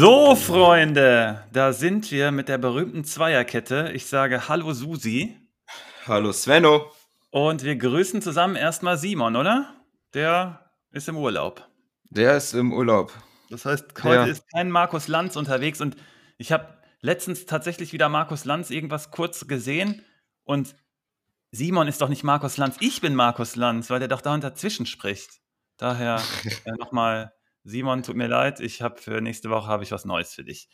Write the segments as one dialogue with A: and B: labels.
A: So, Freunde, da sind wir mit der berühmten Zweierkette. Ich sage Hallo Susi.
B: Hallo Svenno.
A: Und wir grüßen zusammen erstmal Simon, oder? Der ist im Urlaub.
B: Der ist im Urlaub.
A: Das heißt, heute ja. ist kein Markus Lanz unterwegs und ich habe letztens tatsächlich wieder Markus Lanz irgendwas kurz gesehen und Simon ist doch nicht Markus Lanz, ich bin Markus Lanz, weil der doch da dazwischen spricht. Daher äh, nochmal, Simon, tut mir leid, ich habe für nächste Woche habe ich was Neues für dich.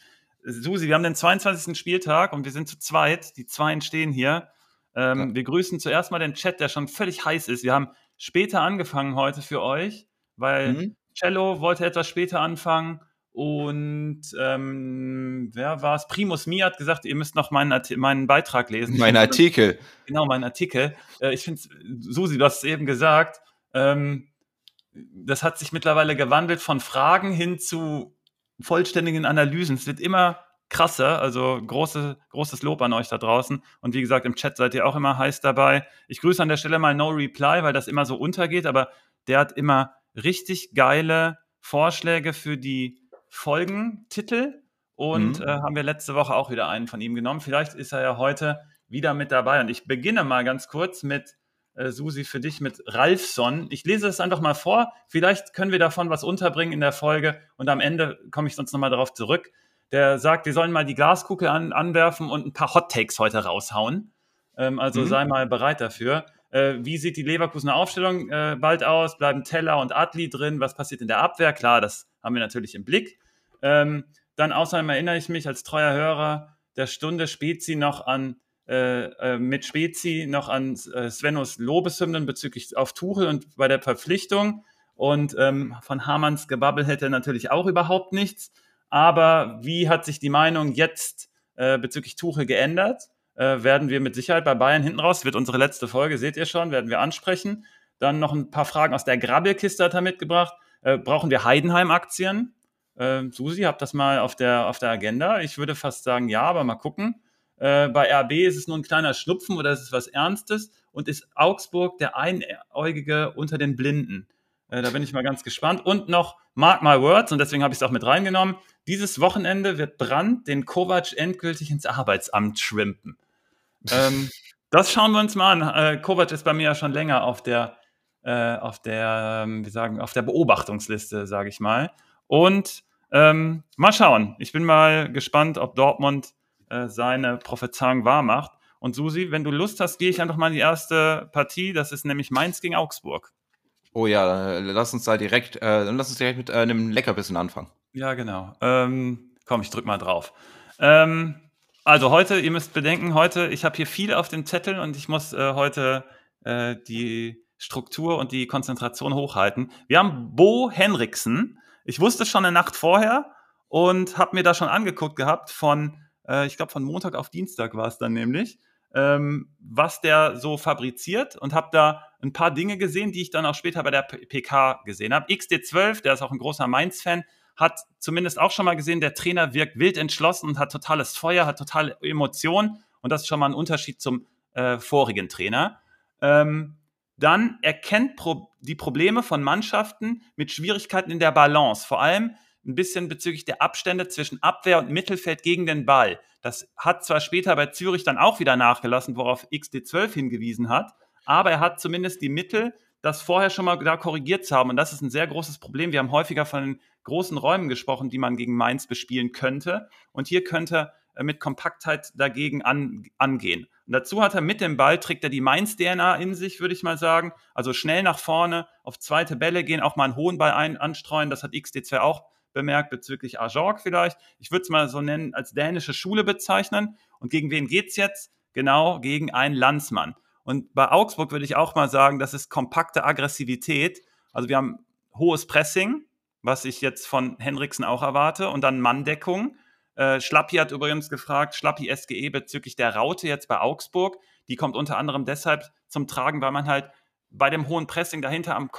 A: Susi, wir haben den 22. Spieltag und wir sind zu zweit. Die Zweien stehen hier. Ähm, ja. Wir grüßen zuerst mal den Chat, der schon völlig heiß ist. Wir haben später angefangen heute für euch, weil mhm. Cello wollte etwas später anfangen und ähm, wer war es? Primus Mi hat gesagt, ihr müsst noch meinen, meinen Beitrag lesen.
B: Mein Artikel.
A: Genau, mein Artikel. Äh, ich finde, Susi, du hast es eben gesagt, ähm, das hat sich mittlerweile gewandelt von Fragen hin zu vollständigen Analysen. Es wird immer krasser, also große, großes Lob an euch da draußen. Und wie gesagt, im Chat seid ihr auch immer heiß dabei. Ich grüße an der Stelle mal No Reply, weil das immer so untergeht, aber der hat immer richtig geile Vorschläge für die Folgentitel und mhm. äh, haben wir letzte Woche auch wieder einen von ihm genommen. Vielleicht ist er ja heute wieder mit dabei. Und ich beginne mal ganz kurz mit äh, Susi für dich mit Ralfson. Ich lese es einfach mal vor. Vielleicht können wir davon was unterbringen in der Folge und am Ende komme ich sonst nochmal darauf zurück. Der sagt, wir sollen mal die Glaskugel an, anwerfen und ein paar Hot Takes heute raushauen. Ähm, also mhm. sei mal bereit dafür. Äh, wie sieht die Leverkusener Aufstellung äh, bald aus? Bleiben Teller und Adli drin? Was passiert in der Abwehr? Klar, das haben wir natürlich im Blick. Ähm, dann außerdem erinnere ich mich als treuer Hörer der Stunde Spezi noch an äh, äh, mit Spezi noch an äh, Svenos Lobeshymnen bezüglich auf Tuchel und bei der Verpflichtung. Und ähm, von Hamanns Gebabbel hätte natürlich auch überhaupt nichts. Aber wie hat sich die Meinung jetzt äh, bezüglich Tuchel geändert? Äh, werden wir mit Sicherheit bei Bayern hinten raus, wird unsere letzte Folge, seht ihr schon, werden wir ansprechen. Dann noch ein paar Fragen aus der Grabbelkiste hat er mitgebracht. Äh, brauchen wir Heidenheim-Aktien? Äh, Susi, habt das mal auf der, auf der Agenda? Ich würde fast sagen, ja, aber mal gucken. Äh, bei RB ist es nur ein kleiner Schnupfen oder ist es was Ernstes? Und ist Augsburg der Einäugige unter den Blinden? Äh, da bin ich mal ganz gespannt. Und noch Mark My Words, und deswegen habe ich es auch mit reingenommen. Dieses Wochenende wird Brandt den Kovac endgültig ins Arbeitsamt schwimpen. ähm, das schauen wir uns mal an. Äh, Kovac ist bei mir ja schon länger auf der, äh, auf der, ähm, wie sagen, auf der Beobachtungsliste, sage ich mal. Und ähm, mal schauen. Ich bin mal gespannt, ob Dortmund äh, seine Prophezeiung wahr macht. Und Susi, wenn du Lust hast, gehe ich einfach mal in die erste Partie. Das ist nämlich Mainz gegen Augsburg.
B: Oh ja, lass uns da direkt, äh, lass uns direkt mit äh, einem Leckerbissen anfangen.
A: Ja, genau. Ähm, komm, ich drück mal drauf. Ähm, also heute, ihr müsst bedenken, heute, ich habe hier viel auf dem Zettel und ich muss äh, heute äh, die Struktur und die Konzentration hochhalten. Wir haben Bo Henriksen, ich wusste schon eine Nacht vorher und habe mir da schon angeguckt gehabt von, äh, ich glaube, von Montag auf Dienstag war es dann nämlich, ähm, was der so fabriziert und habe da ein paar Dinge gesehen, die ich dann auch später bei der PK gesehen habe. XD12, der ist auch ein großer Mainz-Fan, hat zumindest auch schon mal gesehen, der Trainer wirkt wild entschlossen und hat totales Feuer, hat totale Emotionen und das ist schon mal ein Unterschied zum äh, vorigen Trainer. Ähm, dann erkennt Pro die Probleme von Mannschaften mit Schwierigkeiten in der Balance, vor allem ein bisschen bezüglich der Abstände zwischen Abwehr und Mittelfeld gegen den Ball. Das hat zwar später bei Zürich dann auch wieder nachgelassen, worauf XD12 hingewiesen hat, aber er hat zumindest die Mittel, das vorher schon mal da korrigiert zu haben. Und das ist ein sehr großes Problem. Wir haben häufiger von großen Räumen gesprochen, die man gegen Mainz bespielen könnte. Und hier könnte er mit Kompaktheit dagegen an, angehen. Und dazu hat er mit dem Ball, trägt er die Mainz-DNA in sich, würde ich mal sagen. Also schnell nach vorne, auf zweite Bälle gehen, auch mal einen hohen Ball ein, anstreuen. Das hat XD2 auch bemerkt bezüglich Ajorg vielleicht. Ich würde es mal so nennen, als dänische Schule bezeichnen. Und gegen wen geht es jetzt? Genau, gegen einen Landsmann. Und bei Augsburg würde ich auch mal sagen, das ist kompakte Aggressivität. Also wir haben hohes Pressing, was ich jetzt von Henriksen auch erwarte, und dann Manndeckung. Äh, Schlappi hat übrigens gefragt, Schlappi SGE bezüglich der Raute jetzt bei Augsburg. Die kommt unter anderem deshalb zum Tragen, weil man halt bei dem hohen Pressing dahinter am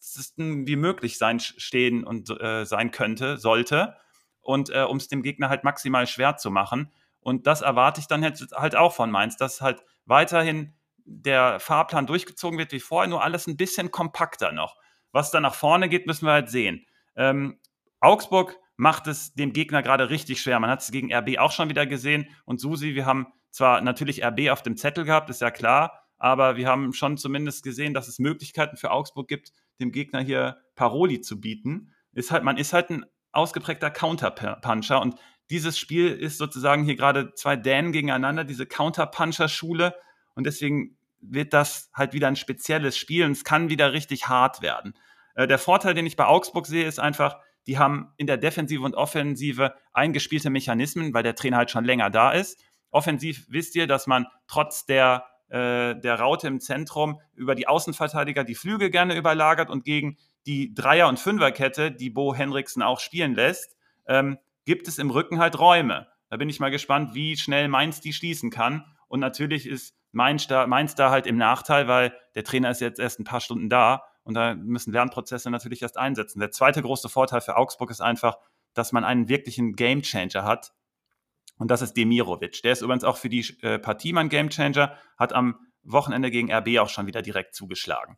A: wie möglich sein, stehen und äh, sein könnte, sollte. Und äh, um es dem Gegner halt maximal schwer zu machen. Und das erwarte ich dann jetzt halt auch von Mainz, dass halt weiterhin der Fahrplan durchgezogen wird wie vorher, nur alles ein bisschen kompakter noch. Was da nach vorne geht, müssen wir halt sehen. Ähm, Augsburg macht es dem Gegner gerade richtig schwer. Man hat es gegen RB auch schon wieder gesehen. Und Susi, wir haben zwar natürlich RB auf dem Zettel gehabt, ist ja klar, aber wir haben schon zumindest gesehen, dass es Möglichkeiten für Augsburg gibt, dem Gegner hier Paroli zu bieten. Ist halt, man ist halt ein ausgeprägter Counterpuncher und dieses Spiel ist sozusagen hier gerade zwei Dänen gegeneinander, diese Counterpuncher-Schule und deswegen wird das halt wieder ein spezielles Spiel und es kann wieder richtig hart werden. Äh, der Vorteil, den ich bei Augsburg sehe, ist einfach, die haben in der Defensive und Offensive eingespielte Mechanismen, weil der Trainer halt schon länger da ist. Offensiv wisst ihr, dass man trotz der, der Raute im Zentrum über die Außenverteidiger die Flügel gerne überlagert und gegen die Dreier- und Fünferkette, die Bo Henriksen auch spielen lässt, ähm, gibt es im Rücken halt Räume. Da bin ich mal gespannt, wie schnell Mainz die schließen kann. Und natürlich ist Mainz da, Mainz da halt im Nachteil, weil der Trainer ist jetzt erst ein paar Stunden da und da müssen Lernprozesse natürlich erst einsetzen. Der zweite große Vorteil für Augsburg ist einfach, dass man einen wirklichen Gamechanger hat. Und das ist Demirovic. Der ist übrigens auch für die äh, Partie mein Gamechanger, hat am Wochenende gegen RB auch schon wieder direkt zugeschlagen.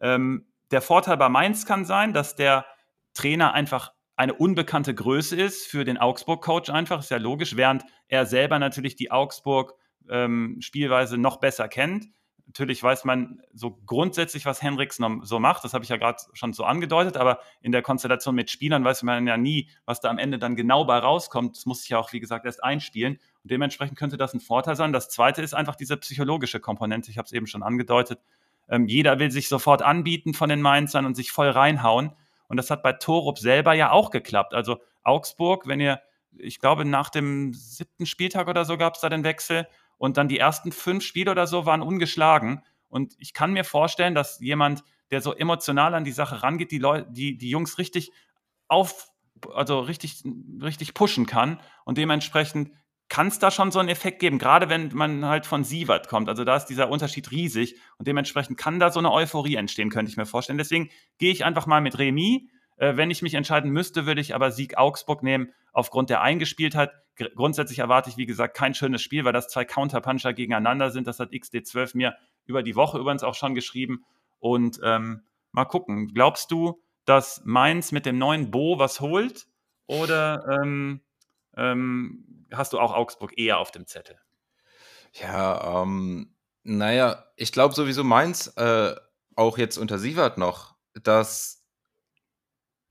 A: Ähm, der Vorteil bei Mainz kann sein, dass der Trainer einfach eine unbekannte Größe ist für den Augsburg-Coach einfach, ist ja logisch, während er selber natürlich die Augsburg-Spielweise ähm, noch besser kennt. Natürlich weiß man so grundsätzlich, was Henriks so macht. Das habe ich ja gerade schon so angedeutet. Aber in der Konstellation mit Spielern weiß man ja nie, was da am Ende dann genau bei rauskommt. Das muss sich ja auch, wie gesagt, erst einspielen. Und dementsprechend könnte das ein Vorteil sein. Das zweite ist einfach diese psychologische Komponente. Ich habe es eben schon angedeutet. Ähm, jeder will sich sofort anbieten von den Mainzern und sich voll reinhauen. Und das hat bei Torup selber ja auch geklappt. Also Augsburg, wenn ihr, ich glaube, nach dem siebten Spieltag oder so gab es da den Wechsel und dann die ersten fünf Spiele oder so waren ungeschlagen. Und ich kann mir vorstellen, dass jemand, der so emotional an die Sache rangeht, die Leute, die, die Jungs richtig auf, also richtig, richtig pushen kann und dementsprechend kann es da schon so einen Effekt geben, gerade wenn man halt von Sievert kommt. Also da ist dieser Unterschied riesig und dementsprechend kann da so eine Euphorie entstehen, könnte ich mir vorstellen. Deswegen gehe ich einfach mal mit Remis. Äh, wenn ich mich entscheiden müsste, würde ich aber Sieg Augsburg nehmen, aufgrund der Eingespieltheit. Gr grundsätzlich erwarte ich, wie gesagt, kein schönes Spiel, weil das zwei Counterpuncher gegeneinander sind. Das hat XD12 mir über die Woche übrigens auch schon geschrieben. Und ähm, mal gucken, glaubst du, dass Mainz mit dem neuen Bo was holt? Oder ähm, ähm, hast du auch Augsburg eher auf dem Zettel?
B: Ja, ähm, naja, ich glaube sowieso Mainz, äh, auch jetzt unter Sievert noch, dass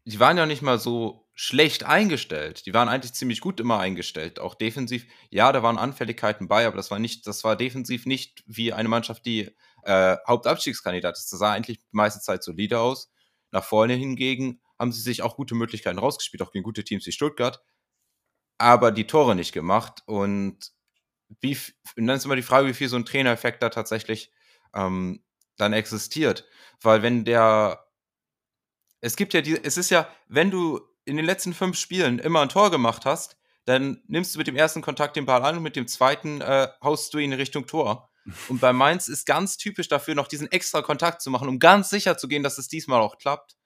B: die waren ja nicht mal so schlecht eingestellt. Die waren eigentlich ziemlich gut immer eingestellt, auch defensiv. Ja, da waren Anfälligkeiten bei, aber das war nicht, das war defensiv nicht wie eine Mannschaft, die äh, Hauptabstiegskandidat ist. Das sah eigentlich die meiste Zeit solide aus. Nach vorne hingegen haben sie sich auch gute Möglichkeiten rausgespielt, auch gegen gute Teams wie Stuttgart aber die Tore nicht gemacht. Und, wie, und dann ist immer die Frage, wie viel so ein Trainereffekt da tatsächlich ähm, dann existiert. Weil wenn der, es gibt ja die, es ist ja, wenn du in den letzten fünf Spielen immer ein Tor gemacht hast, dann nimmst du mit dem ersten Kontakt den Ball an und mit dem zweiten äh, haust du ihn in Richtung Tor. Und bei Mainz ist ganz typisch dafür, noch diesen extra Kontakt zu machen, um ganz sicher zu gehen, dass es diesmal auch klappt.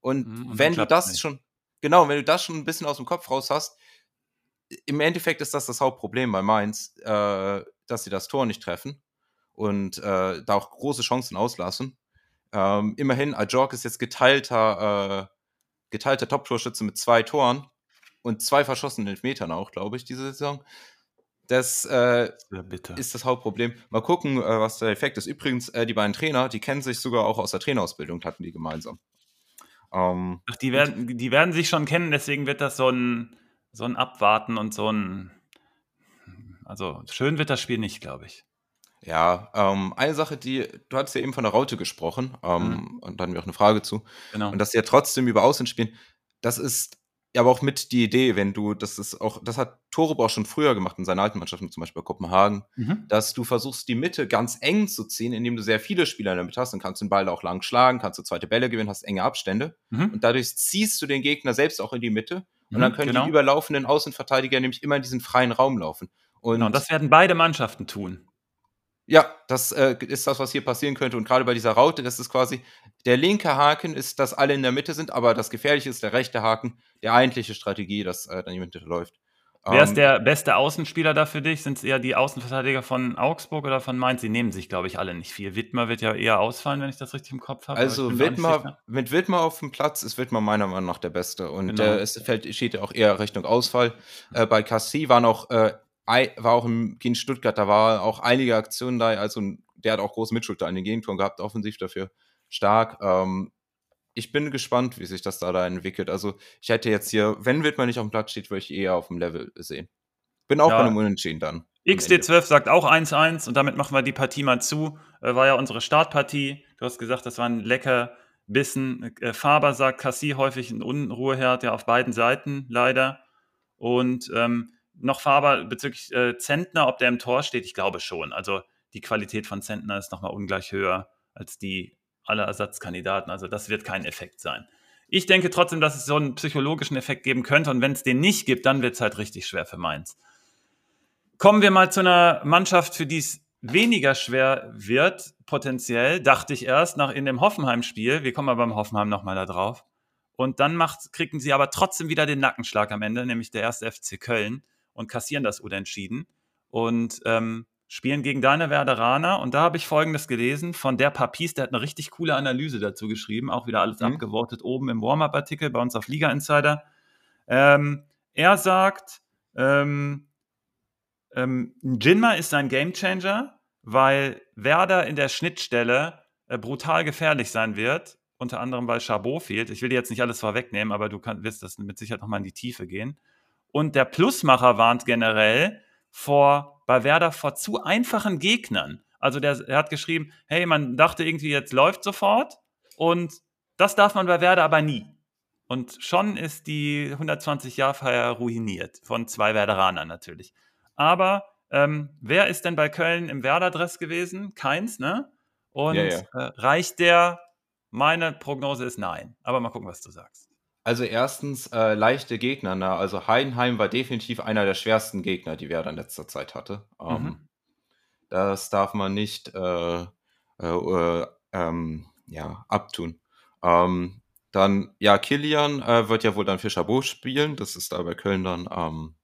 B: Und, mhm, und wenn du das nicht. schon, genau, wenn du das schon ein bisschen aus dem Kopf raus hast, im Endeffekt ist das das Hauptproblem bei Mainz, äh, dass sie das Tor nicht treffen und äh, da auch große Chancen auslassen. Ähm, immerhin, Ajork ist jetzt geteilter, äh, geteilter Top-Torschütze mit zwei Toren und zwei verschossenen Elfmetern auch, glaube ich, diese Saison. Das äh, ist das Hauptproblem. Mal gucken, äh, was der Effekt ist. Übrigens, äh, die beiden Trainer, die kennen sich sogar auch aus der Trainerausbildung, hatten die gemeinsam.
A: Ähm, Ach, die werden, die werden sich schon kennen, deswegen wird das so ein so ein Abwarten und so ein. Also schön wird das Spiel nicht, glaube ich.
B: Ja, ähm, eine Sache, die, du hattest ja eben von der Raute gesprochen, ähm, mhm. und dann haben wir auch eine Frage zu. Genau. Und dass sie ja trotzdem über Außen spielen, das ist ja aber auch mit die Idee, wenn du, das ist auch, das hat Torup auch schon früher gemacht in seinen alten Mannschaften, zum Beispiel bei Kopenhagen, mhm. dass du versuchst, die Mitte ganz eng zu ziehen, indem du sehr viele Spieler in der Mitte hast, dann kannst du den Ball auch lang schlagen, kannst du zweite Bälle gewinnen, hast enge Abstände mhm. und dadurch ziehst du den Gegner selbst auch in die Mitte und dann mhm, können genau. die überlaufenden Außenverteidiger nämlich immer in diesen freien Raum laufen.
A: Und genau, das werden beide Mannschaften tun.
B: Ja, das äh, ist das, was hier passieren könnte. Und gerade bei dieser Raute, das ist quasi, der linke Haken ist, dass alle in der Mitte sind, aber das Gefährliche ist der rechte Haken, der eigentliche Strategie, dass äh, dann jemand läuft.
A: Wer ist ähm, der beste Außenspieler da für dich? Sind es eher die Außenverteidiger von Augsburg oder von Mainz? Sie nehmen sich, glaube ich, alle nicht viel. Wittmer wird ja eher ausfallen, wenn ich das richtig im Kopf habe.
B: Also Wittmer, mit Wittmer auf dem Platz ist Wittmer meiner Meinung nach der Beste. Und genau. äh, es fällt, steht ja auch eher Richtung Ausfall. Äh, bei Cassie waren auch, äh, war auch im, gegen Stuttgart, da war auch einige Aktionen da. Also der hat auch große Mitschuld da in den Gegentoren gehabt, offensiv dafür stark. Ähm, ich bin gespannt, wie sich das da, da entwickelt. Also ich hätte jetzt hier, wenn Wittmann nicht auf dem Platz steht, würde ich eher auf dem Level sehen. Bin auch ja. bei einem Unentschieden dann.
A: XD12 sagt auch 1-1 und damit machen wir die Partie mal zu. Äh, war ja unsere Startpartie. Du hast gesagt, das war ein lecker Bissen. Äh, Faber sagt, Cassie häufig ein Unruheherd, ja auf beiden Seiten leider. Und ähm, noch Faber bezüglich äh, Zentner, ob der im Tor steht, ich glaube schon. Also die Qualität von Zentner ist nochmal ungleich höher als die aller Ersatzkandidaten. Also das wird kein Effekt sein. Ich denke trotzdem, dass es so einen psychologischen Effekt geben könnte. Und wenn es den nicht gibt, dann wird es halt richtig schwer für Mainz. Kommen wir mal zu einer Mannschaft, für die es weniger schwer wird, potenziell, dachte ich erst, nach in dem Hoffenheim-Spiel. Wir kommen aber beim Hoffenheim nochmal da drauf. Und dann macht, kriegen sie aber trotzdem wieder den Nackenschlag am Ende, nämlich der erste FC Köln und kassieren das Unentschieden. Und ähm, spielen gegen deine Werderaner. Und da habe ich Folgendes gelesen von der Papis, der hat eine richtig coole Analyse dazu geschrieben, auch wieder alles mhm. abgewortet oben im Warm-Up-Artikel bei uns auf Liga Insider. Ähm, er sagt, ähm, ähm, Jinma ist ein Gamechanger, weil Werder in der Schnittstelle äh, brutal gefährlich sein wird, unter anderem weil Chabot fehlt. Ich will dir jetzt nicht alles vorwegnehmen, aber du kann, wirst das mit Sicherheit nochmal in die Tiefe gehen. Und der Plusmacher warnt generell vor bei Werder vor zu einfachen Gegnern. Also der, er hat geschrieben, hey, man dachte irgendwie, jetzt läuft sofort und das darf man bei Werder aber nie. Und schon ist die 120-Jahr-Feier ruiniert, von zwei Werderanern natürlich. Aber ähm, wer ist denn bei Köln im Werder-Dress gewesen? Keins, ne? Und ja, ja. Äh, reicht der? Meine Prognose ist nein. Aber mal gucken, was du sagst.
B: Also erstens äh, leichte Gegner. Ne? Also Heidenheim war definitiv einer der schwersten Gegner, die Werder in letzter Zeit hatte. Ähm, mhm. Das darf man nicht äh, äh, äh ähm, ja, abtun. Ähm, dann, ja, Kilian äh, wird ja wohl dann für Chabot spielen. Das ist da bei Köln dann ähm,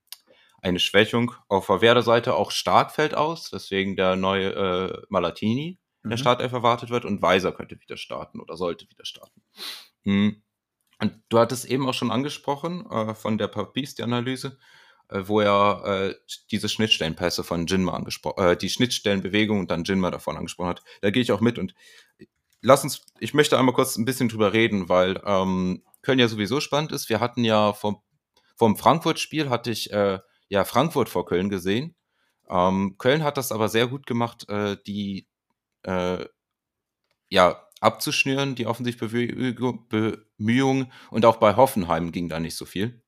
B: eine Schwächung. Auf der Werder-Seite auch Stark fällt aus, deswegen der neue äh, Malatini in der mhm. Startelf erwartet wird und Weiser könnte wieder starten oder sollte wieder starten. Mhm. Und du hattest eben auch schon angesprochen äh, von der Papis, die Analyse, äh, wo er äh, diese Schnittstellenpässe von Jinma angesprochen, äh, die Schnittstellenbewegung und dann Jinma davon angesprochen hat. Da gehe ich auch mit und lass uns, ich möchte einmal kurz ein bisschen drüber reden, weil ähm, Köln ja sowieso spannend ist. Wir hatten ja vom, vom Frankfurt-Spiel hatte ich äh, ja Frankfurt vor Köln gesehen. Ähm, Köln hat das aber sehr gut gemacht, äh, die äh, ja abzuschnüren, die Offensivbemühungen. Und auch bei Hoffenheim ging da nicht so viel.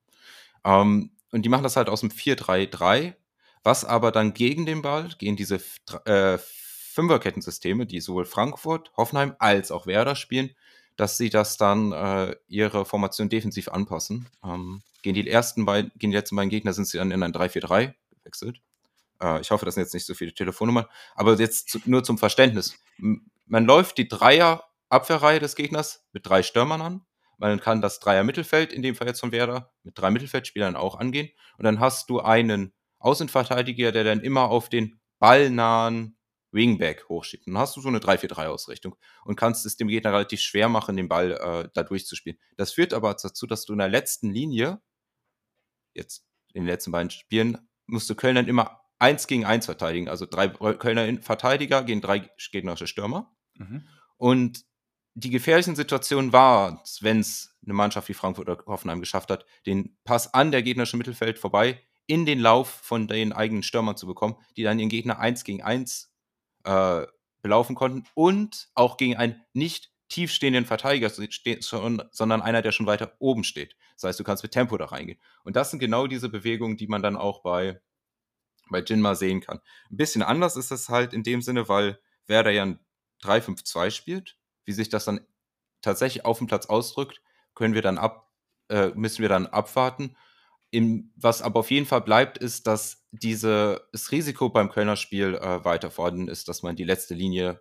B: Ähm, und die machen das halt aus dem 4-3-3, was aber dann gegen den Ball, gegen diese äh, Fünferkettensysteme, die sowohl Frankfurt, Hoffenheim als auch Werder spielen, dass sie das dann äh, ihre Formation defensiv anpassen. Ähm, gegen die ersten beiden, gegen die letzten beiden Gegner sind sie dann in ein 3-4-3 gewechselt. Äh, ich hoffe, das sind jetzt nicht so viele Telefonnummern. Aber jetzt zu, nur zum Verständnis man läuft die Dreier-Abwehrreihe des Gegners mit drei Stürmern an. Man kann das Dreier-Mittelfeld, in dem Fall jetzt von Werder, mit drei Mittelfeldspielern auch angehen. Und dann hast du einen Außenverteidiger, der dann immer auf den ballnahen Wingback hochschiebt. Dann hast du so eine 3-4-3-Ausrichtung und kannst es dem Gegner relativ schwer machen, den Ball äh, da durchzuspielen. Das führt aber dazu, dass du in der letzten Linie, jetzt in den letzten beiden Spielen, musst du Köln dann immer eins gegen eins verteidigen. Also drei Kölner Verteidiger gegen drei gegnerische Stürmer. Mhm. Und die gefährlichen Situationen war, wenn es eine Mannschaft wie Frankfurt oder Hoffenheim geschafft hat, den Pass an der gegnerische Mittelfeld vorbei in den Lauf von den eigenen Stürmern zu bekommen, die dann ihren Gegner eins gegen eins äh, belaufen konnten und auch gegen einen nicht tiefstehenden Verteidiger, sondern einer, der schon weiter oben steht. Das heißt, du kannst mit Tempo da reingehen. Und das sind genau diese Bewegungen, die man dann auch bei, bei Jinma sehen kann. Ein bisschen anders ist es halt in dem Sinne, weil Werder ja ein 3-5-2 spielt. Wie sich das dann tatsächlich auf dem Platz ausdrückt, können wir dann ab, äh, müssen wir dann abwarten. Im, was aber auf jeden Fall bleibt, ist, dass diese, das Risiko beim Kölner Spiel äh, weiter vorhanden ist, dass man die letzte Linie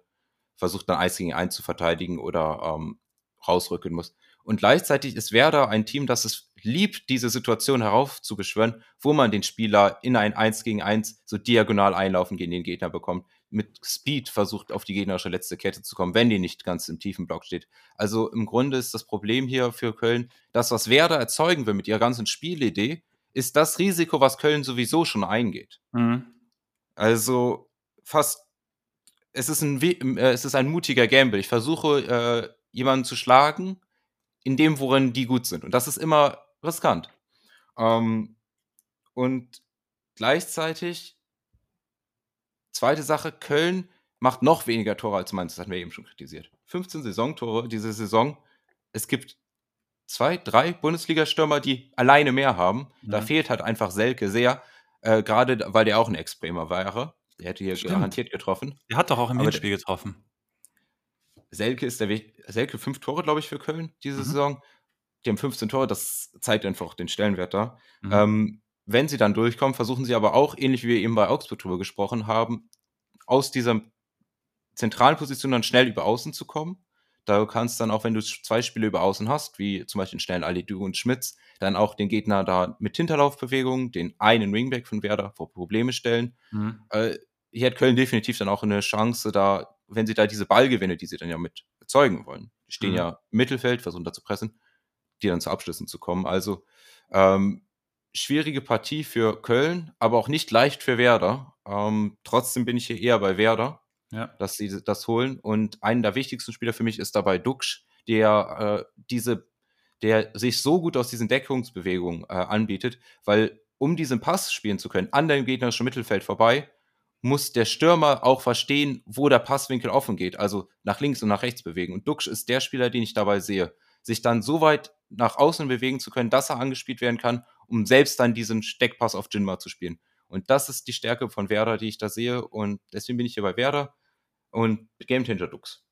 B: versucht, dann 1 gegen 1 zu verteidigen oder ähm, rausrücken muss. Und gleichzeitig ist Werder ein Team, das es liebt diese Situation heraufzubeschwören, wo man den Spieler in ein 1 gegen 1 so diagonal einlaufen gegen den Gegner bekommt. Mit Speed versucht auf die gegnerische letzte Kette zu kommen, wenn die nicht ganz im tiefen Block steht. Also im Grunde ist das Problem hier für Köln, das, was Werder erzeugen will mit ihrer ganzen Spielidee, ist das Risiko, was Köln sowieso schon eingeht. Mhm. Also fast, es ist ein, äh, es ist ein mutiger Gamble. Ich versuche, äh, jemanden zu schlagen, in dem, worin die gut sind. Und das ist immer riskant. Ähm, und gleichzeitig, zweite Sache, Köln macht noch weniger Tore als Mainz. Das hatten wir eben schon kritisiert. 15 Saisontore diese Saison. Es gibt zwei, drei Bundesliga-Stürmer, die alleine mehr haben. Ja. Da fehlt halt einfach Selke sehr. Äh, Gerade weil der auch ein Extremer wäre. Der hätte hier Stimmt. garantiert getroffen.
A: Der hat doch auch im Hinspiel getroffen.
B: Selke ist der Weg. Selke fünf Tore, glaube ich, für Köln diese mhm. Saison. Die haben 15 Tore, das zeigt einfach den Stellenwert da. Mhm. Ähm, wenn sie dann durchkommen, versuchen sie aber auch, ähnlich wie wir eben bei Augsburg drüber gesprochen haben, aus dieser zentralen Position dann schnell über Außen zu kommen. Da kannst dann auch, wenn du zwei Spiele über Außen hast, wie zum Beispiel Stellen Alidu und Schmitz, dann auch den Gegner da mit Hinterlaufbewegungen, den einen Wingback von Werder vor Probleme stellen. Mhm. Äh, hier hat Köln definitiv dann auch eine Chance, da wenn sie da diese Ballgewinne, die sie dann ja mit erzeugen wollen, die stehen mhm. ja im Mittelfeld, versuchen da zu pressen, die dann zu Abschlüssen zu kommen. Also ähm, schwierige Partie für Köln, aber auch nicht leicht für Werder. Ähm, trotzdem bin ich hier eher bei Werder, ja. dass sie das holen. Und einen der wichtigsten Spieler für mich ist dabei Duxch, der äh, diese, der sich so gut aus diesen Deckungsbewegungen äh, anbietet, weil um diesen Pass spielen zu können, an deinem gegnerischen Mittelfeld vorbei, muss der Stürmer auch verstehen, wo der Passwinkel offen geht, also nach links und nach rechts bewegen. Und Duxch ist der Spieler, den ich dabei sehe, sich dann so weit nach außen bewegen zu können, dass er angespielt werden kann, um selbst dann diesen Steckpass auf Jinma zu spielen. Und das ist die Stärke von Werder, die ich da sehe. Und deswegen bin ich hier bei Werder und Game Changer Dux.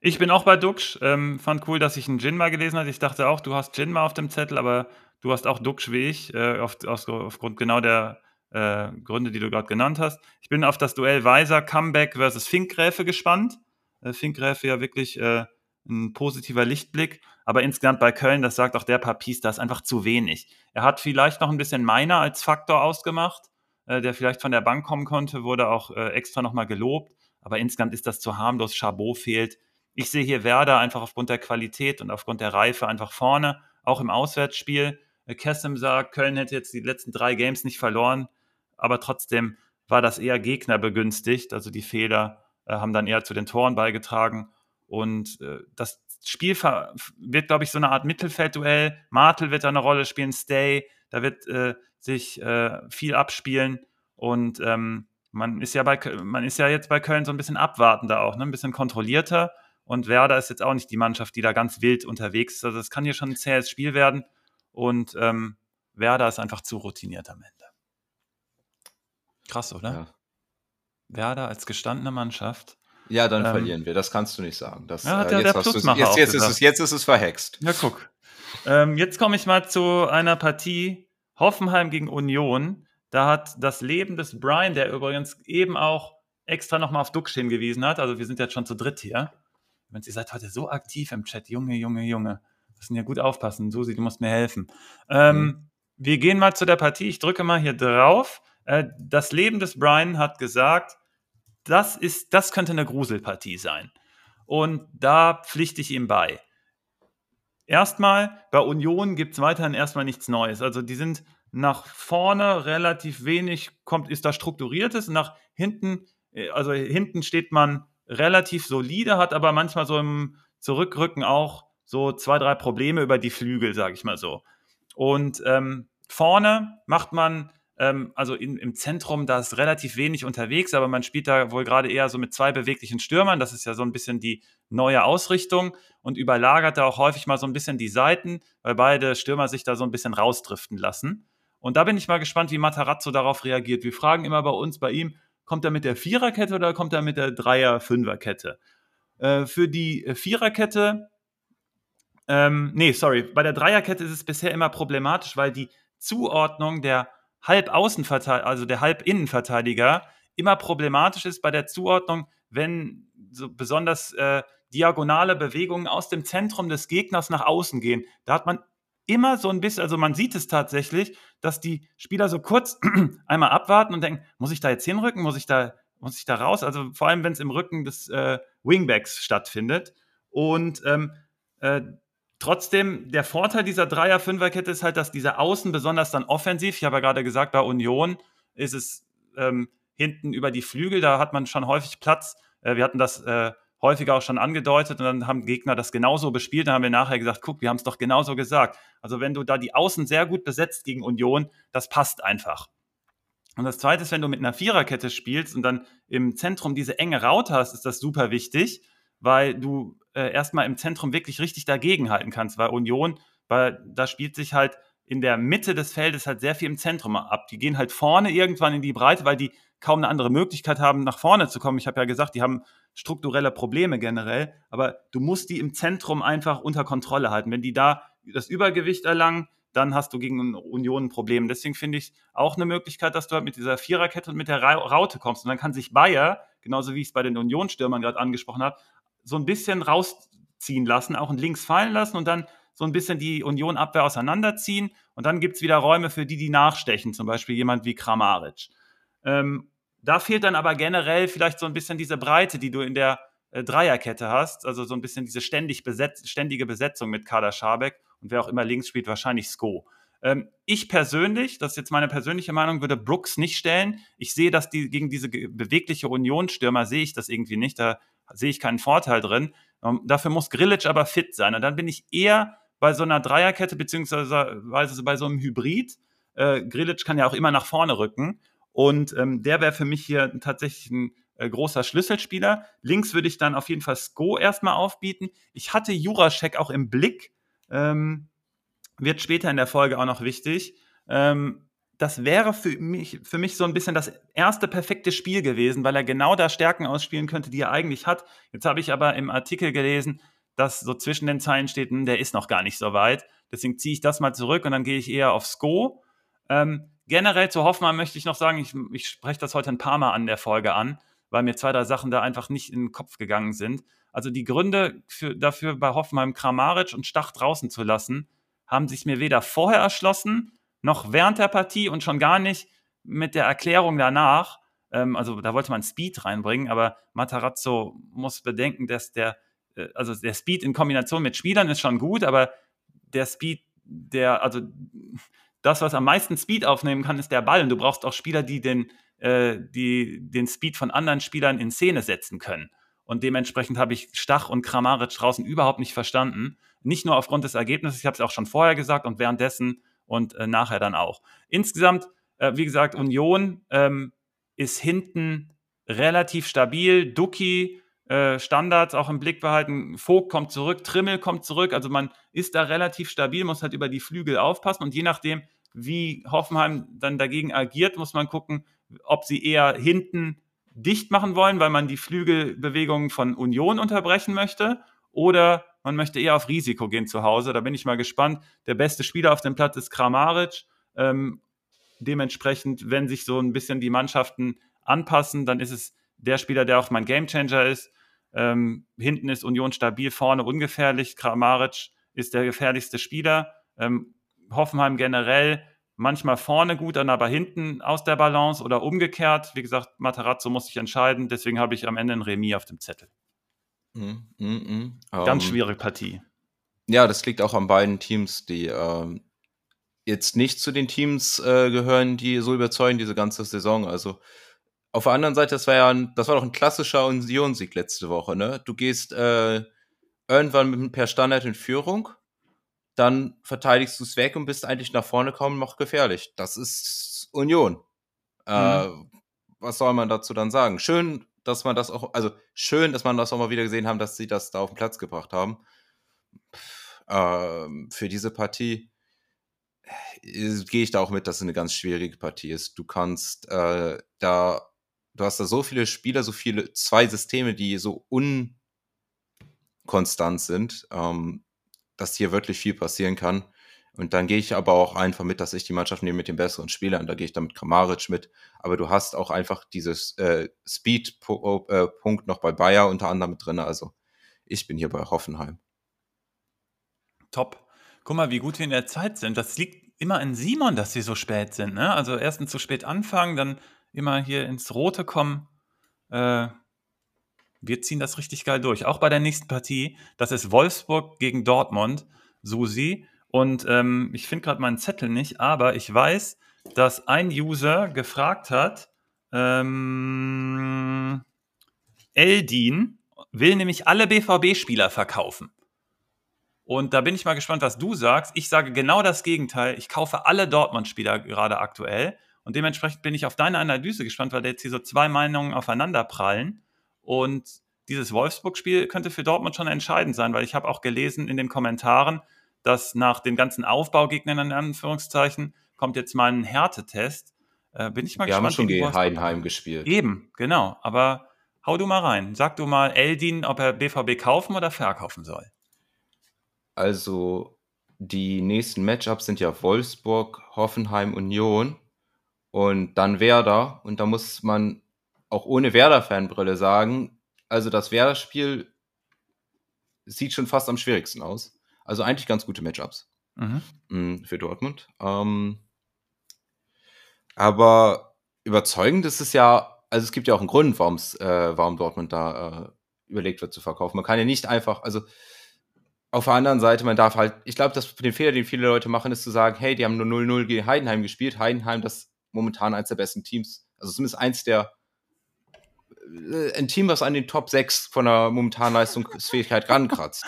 A: Ich bin auch bei Dux. Ähm, fand cool, dass ich einen Jinma gelesen habe. Ich dachte auch, du hast Jinma auf dem Zettel, aber du hast auch Dux wie ich, äh, auf, auf, aufgrund genau der äh, Gründe, die du gerade genannt hast. Ich bin auf das Duell Weiser Comeback versus Finkgräfe gespannt. Äh, Finkgräfe ja wirklich äh, ein positiver Lichtblick, aber insgesamt bei Köln, das sagt auch der Papis, da ist einfach zu wenig. Er hat vielleicht noch ein bisschen Meiner als Faktor ausgemacht, äh, der vielleicht von der Bank kommen konnte, wurde auch äh, extra nochmal gelobt, aber insgesamt ist das zu harmlos. Chabot fehlt. Ich sehe hier Werder einfach aufgrund der Qualität und aufgrund der Reife einfach vorne, auch im Auswärtsspiel. Äh, Kessem sagt, Köln hätte jetzt die letzten drei Games nicht verloren aber trotzdem war das eher Gegner begünstigt. Also die Fehler äh, haben dann eher zu den Toren beigetragen. Und äh, das Spiel wird, glaube ich, so eine Art Mittelfeldduell. Martel wird da eine Rolle spielen, Stay, da wird äh, sich äh, viel abspielen. Und ähm, man ist ja bei man ist ja jetzt bei Köln so ein bisschen abwartender auch, ne? ein bisschen kontrollierter. Und Werder ist jetzt auch nicht die Mannschaft, die da ganz wild unterwegs ist. Also es kann hier schon ein zähes Spiel werden. Und ähm, Werder ist einfach zu routiniert am Ende. Krass, oder? Ja. Werder als gestandene Mannschaft.
B: Ja, dann ähm, verlieren wir. Das kannst du nicht sagen. Das, ja, äh, jetzt, hast jetzt, jetzt, ist es, jetzt ist es verhext.
A: Ja, guck. Ähm, jetzt komme ich mal zu einer Partie Hoffenheim gegen Union. Da hat das Leben des Brian, der übrigens eben auch extra nochmal auf Duxch hingewiesen hat. Also wir sind jetzt schon zu dritt hier. Wenn ihr seid heute so aktiv im Chat, Junge, Junge, Junge. Müssen ja gut aufpassen. Susi, du musst mir helfen. Ähm, mhm. Wir gehen mal zu der Partie. Ich drücke mal hier drauf. Äh, das Leben des Brian hat gesagt, das, ist, das könnte eine Gruselpartie sein. Und da pflichte ich ihm bei. Erstmal, bei Union gibt es weiterhin erstmal nichts Neues. Also die sind nach vorne relativ wenig, kommt, ist da strukturiertes. Nach hinten, äh, also hinten steht man relativ solide, hat aber manchmal so im Zurückrücken auch so zwei, drei Probleme über die Flügel, sage ich mal so. Und ähm, vorne macht man ähm, also in, im Zentrum, da ist relativ wenig unterwegs, aber man spielt da wohl gerade eher so mit zwei beweglichen Stürmern. Das ist ja so ein bisschen die neue Ausrichtung und überlagert da auch häufig mal so ein bisschen die Seiten, weil beide Stürmer sich da so ein bisschen rausdriften lassen. Und da bin ich mal gespannt, wie Matarazzo darauf reagiert. Wir fragen immer bei uns, bei ihm, kommt er mit der Viererkette oder kommt er mit der Dreier-Fünferkette? Äh, für die Viererkette, ähm, nee, sorry, bei der Dreierkette ist es bisher immer problematisch, weil die Zuordnung der Halbaußenverteidiger, also der Halbinnenverteidiger, immer problematisch ist bei der Zuordnung, wenn so besonders äh, diagonale Bewegungen aus dem Zentrum des Gegners nach außen gehen. Da hat man immer so ein bisschen, also man sieht es tatsächlich, dass die Spieler so kurz einmal abwarten und denken, muss ich da jetzt hinrücken, muss ich da, muss ich da raus? Also vor allem, wenn es im Rücken des äh, Wingbacks stattfindet. Und ähm, äh, trotzdem, der Vorteil dieser Dreier-Fünfer-Kette ist halt, dass diese Außen besonders dann offensiv, ich habe ja gerade gesagt, bei Union ist es ähm, hinten über die Flügel, da hat man schon häufig Platz. Äh, wir hatten das äh, häufiger auch schon angedeutet und dann haben Gegner das genauso bespielt. Dann haben wir nachher gesagt, guck, wir haben es doch genauso gesagt. Also wenn du da die Außen sehr gut besetzt gegen Union, das passt einfach. Und das Zweite ist, wenn du mit einer Viererkette spielst und dann im Zentrum diese enge Raute hast, ist das super wichtig, weil du äh, erstmal im Zentrum wirklich richtig dagegenhalten kannst, weil Union, weil da spielt sich halt in der Mitte des Feldes halt sehr viel im Zentrum ab. Die gehen halt vorne irgendwann in die Breite, weil die kaum eine andere Möglichkeit haben, nach vorne zu kommen. Ich habe ja gesagt, die haben strukturelle Probleme generell, aber du musst die im Zentrum einfach unter Kontrolle halten. Wenn die da das Übergewicht erlangen, dann hast du gegen Union ein Problem. Deswegen finde ich auch eine Möglichkeit, dass du halt mit dieser Viererkette und mit der Raute kommst. Und dann kann sich Bayer, genauso wie ich es bei den Unionsstürmern gerade angesprochen habe, so ein bisschen rausziehen lassen, auch in links fallen lassen und dann so ein bisschen die Union-Abwehr auseinanderziehen. Und dann gibt es wieder Räume für die, die nachstechen, zum Beispiel jemand wie Kramaric. Ähm, da fehlt dann aber generell vielleicht so ein bisschen diese Breite, die du in der äh, Dreierkette hast, also so ein bisschen diese ständig besetz ständige Besetzung mit Kader Schabek und wer auch immer links spielt, wahrscheinlich Sko. Ähm, ich persönlich, das ist jetzt meine persönliche Meinung, würde Brooks nicht stellen. Ich sehe, dass die gegen diese bewegliche Union-Stürmer sehe ich das irgendwie nicht. Da sehe ich keinen Vorteil drin. Ähm, dafür muss Grillic aber fit sein. Und dann bin ich eher bei so einer Dreierkette, beziehungsweise bei so einem Hybrid. Äh, Grilic kann ja auch immer nach vorne rücken. Und ähm, der wäre für mich hier tatsächlich ein äh, großer Schlüsselspieler. Links würde ich dann auf jeden Fall Sko erstmal aufbieten. Ich hatte Juraschek auch im Blick. Ähm, wird später in der Folge auch noch wichtig. Ähm, das wäre für mich, für mich so ein bisschen das erste perfekte Spiel gewesen, weil er genau da Stärken ausspielen könnte, die er eigentlich hat. Jetzt habe ich aber im Artikel gelesen, dass so zwischen den Zeilen steht, hm, der ist noch gar nicht so weit. Deswegen ziehe ich das mal zurück und dann gehe ich eher auf Sko. Ähm, generell zu Hoffmann möchte ich noch sagen, ich, ich spreche das heute ein paar Mal an der Folge an, weil mir zwei, drei Sachen da einfach nicht in den Kopf gegangen sind. Also die Gründe für, dafür, bei Hoffenheim Kramaric und Stach draußen zu lassen, haben sich mir weder vorher erschlossen, noch während der Partie und schon gar nicht mit der Erklärung danach. Ähm, also da wollte man Speed reinbringen, aber Matarazzo muss bedenken, dass der, äh, also der Speed in Kombination mit Spielern ist schon gut, aber der Speed, der, also das, was am meisten Speed aufnehmen kann, ist der Ball. Und du brauchst auch Spieler, die den, äh, die den Speed von anderen Spielern in Szene setzen können. Und dementsprechend habe ich Stach und Kramaric draußen überhaupt nicht verstanden. Nicht nur aufgrund des Ergebnisses, ich habe es auch schon vorher gesagt und währenddessen und äh, nachher dann auch. Insgesamt, äh, wie gesagt, Union ähm, ist hinten relativ stabil. Duki äh, Standards auch im Blick behalten. Vogt kommt zurück, Trimmel kommt zurück. Also man ist da relativ stabil, muss halt über die Flügel aufpassen. Und je nachdem, wie Hoffenheim dann dagegen agiert, muss man gucken, ob sie eher hinten dicht machen wollen, weil man die Flügelbewegungen von Union unterbrechen möchte, oder man möchte eher auf Risiko gehen zu Hause. Da bin ich mal gespannt. Der beste Spieler auf dem Platz ist Kramaric. Ähm, dementsprechend, wenn sich so ein bisschen die Mannschaften anpassen, dann ist es der Spieler, der auch mein Gamechanger ist. Ähm, hinten ist Union stabil, vorne ungefährlich. Kramaric ist der gefährlichste Spieler. Ähm, Hoffenheim generell manchmal vorne gut, dann aber hinten aus der Balance oder umgekehrt. Wie gesagt, Matarazzo muss sich entscheiden. Deswegen habe ich am Ende ein Remis auf dem Zettel. Mm, mm, mm. Ganz um, ähm, schwierige Partie.
B: Ja, das liegt auch an beiden Teams, die ähm, jetzt nicht zu den Teams äh, gehören, die so überzeugen diese ganze Saison. Also auf der anderen Seite, das war ja ein, das war doch ein klassischer Union-Sieg letzte Woche, ne? Du gehst äh, irgendwann mit, per Standard in Führung, dann verteidigst du es weg und bist eigentlich nach vorne kaum noch gefährlich. Das ist Union. Äh, mhm. was soll man dazu dann sagen? Schön, dass man das auch, also schön, dass man das auch mal wieder gesehen haben, dass sie das da auf den Platz gebracht haben. Äh, für diese Partie äh, gehe ich da auch mit, dass es eine ganz schwierige Partie ist. Du kannst äh, da du hast da so viele Spieler, so viele, zwei Systeme, die so unkonstant sind, ähm, dass hier wirklich viel passieren kann. Und dann gehe ich aber auch einfach mit, dass ich die Mannschaft nehme mit den besseren Spielern. Da gehe ich dann mit Kramaric mit. Aber du hast auch einfach dieses äh, Speed-Punkt noch bei Bayer unter anderem mit drin. Also ich bin hier bei Hoffenheim.
A: Top. Guck mal, wie gut wir in der Zeit sind. Das liegt immer an Simon, dass sie so spät sind. Ne? Also erstens zu spät anfangen, dann immer hier ins Rote kommen. Äh, wir ziehen das richtig geil durch. Auch bei der nächsten Partie. Das ist Wolfsburg gegen Dortmund. Susi. Und ähm, ich finde gerade meinen Zettel nicht, aber ich weiß, dass ein User gefragt hat, ähm, Eldin will nämlich alle BVB-Spieler verkaufen. Und da bin ich mal gespannt, was du sagst. Ich sage genau das Gegenteil. Ich kaufe alle Dortmund-Spieler gerade aktuell. Und dementsprechend bin ich auf deine Analyse gespannt, weil jetzt hier so zwei Meinungen aufeinander prallen. Und dieses Wolfsburg-Spiel könnte für Dortmund schon entscheidend sein, weil ich habe auch gelesen in den Kommentaren, dass nach den ganzen Aufbaugegnern in Anführungszeichen kommt jetzt mal ein Härtetest. Äh, bin ich mal
B: Wir
A: gespannt.
B: haben schon gegen Heidenheim gespielt.
A: Eben, genau. Aber hau du mal rein. Sag du mal Eldin, ob er BVB kaufen oder verkaufen soll.
B: Also die nächsten Matchups sind ja Wolfsburg, Hoffenheim, Union und dann Werder. Und da muss man auch ohne Werder-Fanbrille sagen, also das Werder-Spiel sieht schon fast am schwierigsten aus. Also eigentlich ganz gute Matchups
A: Mhm.
B: mh, für Dortmund. Ähm, aber überzeugend ist es ja, also es gibt ja auch einen Grund, warum's, äh, warum Dortmund da äh, überlegt wird zu verkaufen. Man kann ja nicht einfach, also auf der anderen Seite, man darf halt, ich glaube, dass den Fehler, den viele Leute machen, ist zu sagen, hey, die haben nur 0-0 gegen Heidenheim gespielt. Heidenheim, das momentan eins der besten Teams, also zumindest eins der, ein Team, was an den Top 6 von der momentanen Leistungsfähigkeit rankratzt.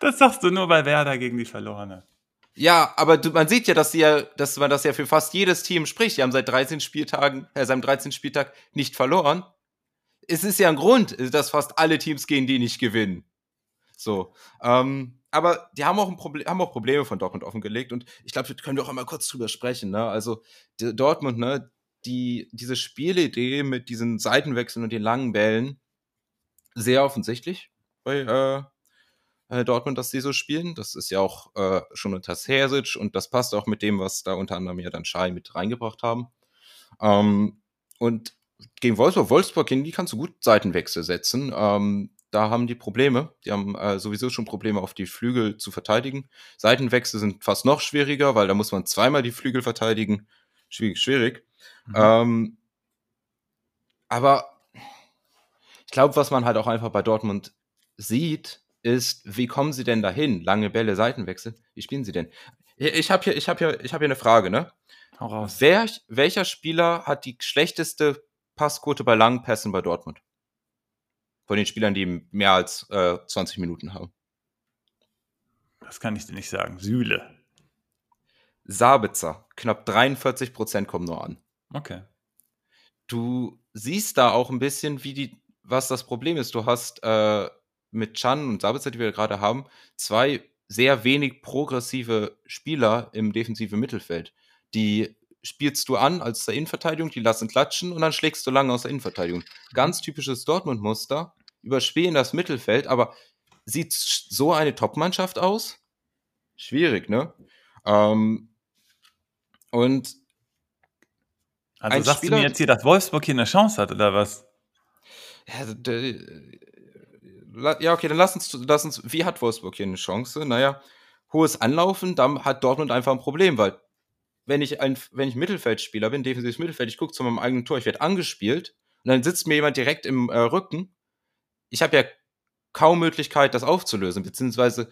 A: Das sagst du nur bei Werder gegen die Verlorene.
B: Ja, aber du, man sieht ja, dass, ja, dass man das ja für fast jedes Team spricht. Die haben seit 13 Spieltagen, äh, seinem 13. Spieltag nicht verloren. Es ist ja ein Grund, dass fast alle Teams gegen die nicht gewinnen. So. Ähm, aber die haben auch, ein Problem, haben auch Probleme von Dortmund offengelegt und ich glaube, da können wir auch einmal kurz drüber sprechen. Ne? Also Dortmund, ne, die, diese Spielidee mit diesen Seitenwechseln und den langen Bällen, sehr offensichtlich bei äh, äh, Dortmund, dass sie so spielen. Das ist ja auch äh, schon unter Terzic und das passt auch mit dem, was da unter anderem ja dann Schei mit reingebracht haben. Ähm, und gegen Wolfsburg, Wolfsburg, die kannst du gut Seitenwechsel setzen. Ähm, da haben die Probleme. Die haben äh, sowieso schon Probleme, auf die Flügel zu verteidigen. Seitenwechsel sind fast noch schwieriger, weil da muss man zweimal die Flügel verteidigen. Schwierig, schwierig.
A: Mhm.
B: Ähm, aber ich glaube, was man halt auch einfach bei Dortmund sieht, ist, wie kommen sie denn dahin? Lange Bälle, Seitenwechsel. Wie spielen sie denn? Ich habe hier, ich habe hier, ich habe hier eine Frage, ne?
A: Hau raus.
B: Wer, welcher Spieler hat die schlechteste Passquote bei langen Pässen bei Dortmund? Von den Spielern, die mehr als äh, 20 Minuten haben.
A: Das kann ich dir nicht sagen. Sühle.
B: Sabitzer, knapp 43 Prozent kommen nur an.
A: Okay.
B: Du siehst da auch ein bisschen, wie die, was das Problem ist. Du hast äh, mit Chan und Sabitzer, die wir gerade haben, zwei sehr wenig progressive Spieler im defensiven Mittelfeld. Die spielst du an als der Innenverteidigung, die lassen klatschen und dann schlägst du lange aus der Innenverteidigung. Ganz typisches Dortmund-Muster, überspielen das Mittelfeld, aber sieht so eine Top-Mannschaft aus? Schwierig, ne? Ähm, und
A: Also sagst
B: Spieler-
A: du mir jetzt hier, dass Wolfsburg hier eine Chance hat, oder was?
B: Ja, ja, okay, dann lass uns, lass uns, wie hat Wolfsburg hier eine Chance? Naja, hohes Anlaufen, dann hat Dortmund einfach ein Problem, weil wenn ich ein, wenn ich Mittelfeldspieler bin, defensives Mittelfeld, ich gucke zu meinem eigenen Tor, ich werde angespielt und dann sitzt mir jemand direkt im äh, Rücken. Ich habe ja kaum Möglichkeit, das aufzulösen, beziehungsweise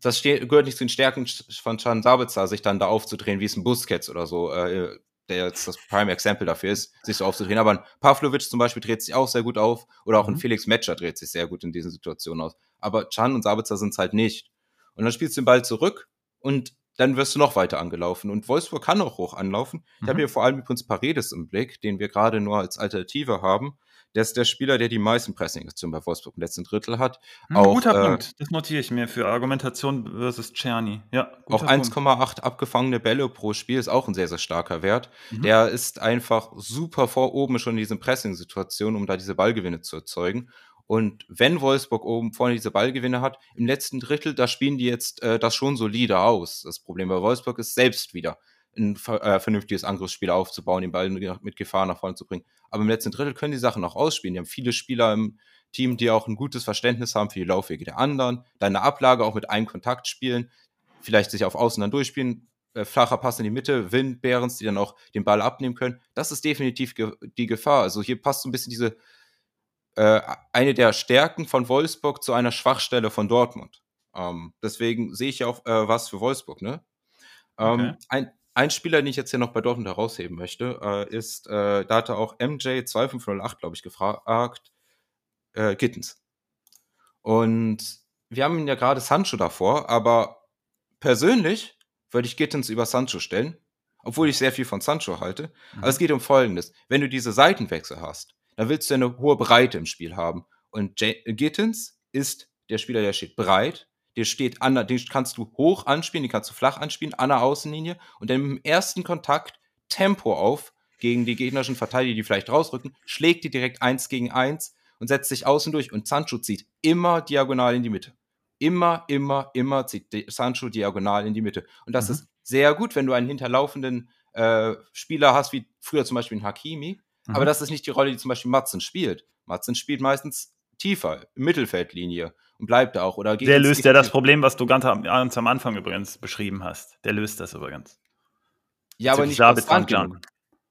B: das gehört nicht zu den Stärken von Can Sabitzer, sich dann da aufzudrehen, wie es ein Busquets oder so, äh, der jetzt das Prime Example dafür ist, sich so aufzudrehen. Aber ein Pavlovic zum Beispiel dreht sich auch sehr gut auf oder auch ein
A: Mhm.
B: Felix Metscher dreht sich sehr gut in diesen Situationen aus. Aber Can und Sabitzer sind es halt nicht. Und dann spielst du den Ball zurück und dann wirst du noch weiter angelaufen. Und Wolfsburg kann auch hoch anlaufen. Ich habe
A: Mhm.
B: hier vor allem übrigens Paredes im Blick, den wir gerade nur als Alternative haben. Der ist der Spieler, der die meisten Pressing-Aktionen bei Wolfsburg im letzten Drittel hat.
A: Hm,
B: Auch,
A: guter
B: äh,
A: Punkt. Das notiere ich mir für Argumentation versus Czerny. Ja,
B: Auch
A: guter Punkt.
B: 1,8 abgefangene Bälle pro Spiel ist auch ein sehr, sehr starker Wert.
A: Mhm.
B: Der ist einfach super vor oben schon in diesen Pressing-Situationen, um da diese Ballgewinne zu erzeugen. Und wenn Wolfsburg oben vorne diese Ballgewinne hat, im letzten Drittel, da spielen die jetzt äh, das schon solide aus. Das Problem bei Wolfsburg ist selbst wieder ein äh, vernünftiges Angriffsspiel aufzubauen, den Ball mit Gefahr nach vorne zu bringen. Aber im letzten Drittel können die Sachen auch ausspielen. Die haben viele Spieler im Team, die auch ein gutes Verständnis haben für die Laufwege der anderen, deine Ablage auch mit einem Kontakt spielen. vielleicht sich auf Außen dann durchspielen, äh, flacher Pass in die Mitte, Wind, Behrens, die dann auch den Ball abnehmen können. Das ist definitiv ge die Gefahr. Also hier passt so ein bisschen diese äh, eine der Stärken von Wolfsburg zu einer Schwachstelle von Dortmund. Ähm, deswegen sehe ich ja auch äh, was für Wolfsburg, ne? Ähm, okay. ein, ein Spieler, den ich jetzt hier noch bei Dortmund herausheben möchte, äh, ist, äh, da hatte auch MJ2508, glaube ich, gefragt, äh, Gittens. Und wir haben ja gerade Sancho davor, aber persönlich würde ich Gittens über Sancho stellen, obwohl ich sehr viel von Sancho halte. Mhm. Aber es geht um Folgendes. Wenn du diese Seitenwechsel hast, dann willst du eine hohe Breite im Spiel haben. Und J Gittens ist der Spieler, der steht breit, der steht an, den kannst du hoch anspielen, den kannst du flach anspielen, an der Außenlinie und dann im ersten Kontakt Tempo auf gegen die gegnerischen Verteidiger, die vielleicht rausrücken, schlägt die direkt eins gegen eins und setzt sich außen durch und Sancho zieht immer diagonal in die Mitte. Immer, immer, immer zieht Sancho diagonal in die Mitte. Und das mhm. ist sehr gut, wenn du einen hinterlaufenden äh, Spieler hast, wie früher zum Beispiel ein Hakimi. Mhm. Aber das ist nicht die Rolle, die zum Beispiel Matzen spielt. Matzen spielt meistens tiefer, Mittelfeldlinie und bleibt auch. Oder
A: Der löst ja das Problem, was du ganz am, ganz am, Anfang übrigens beschrieben hast. Der löst das übrigens.
B: Ja, aber nicht konstant genug.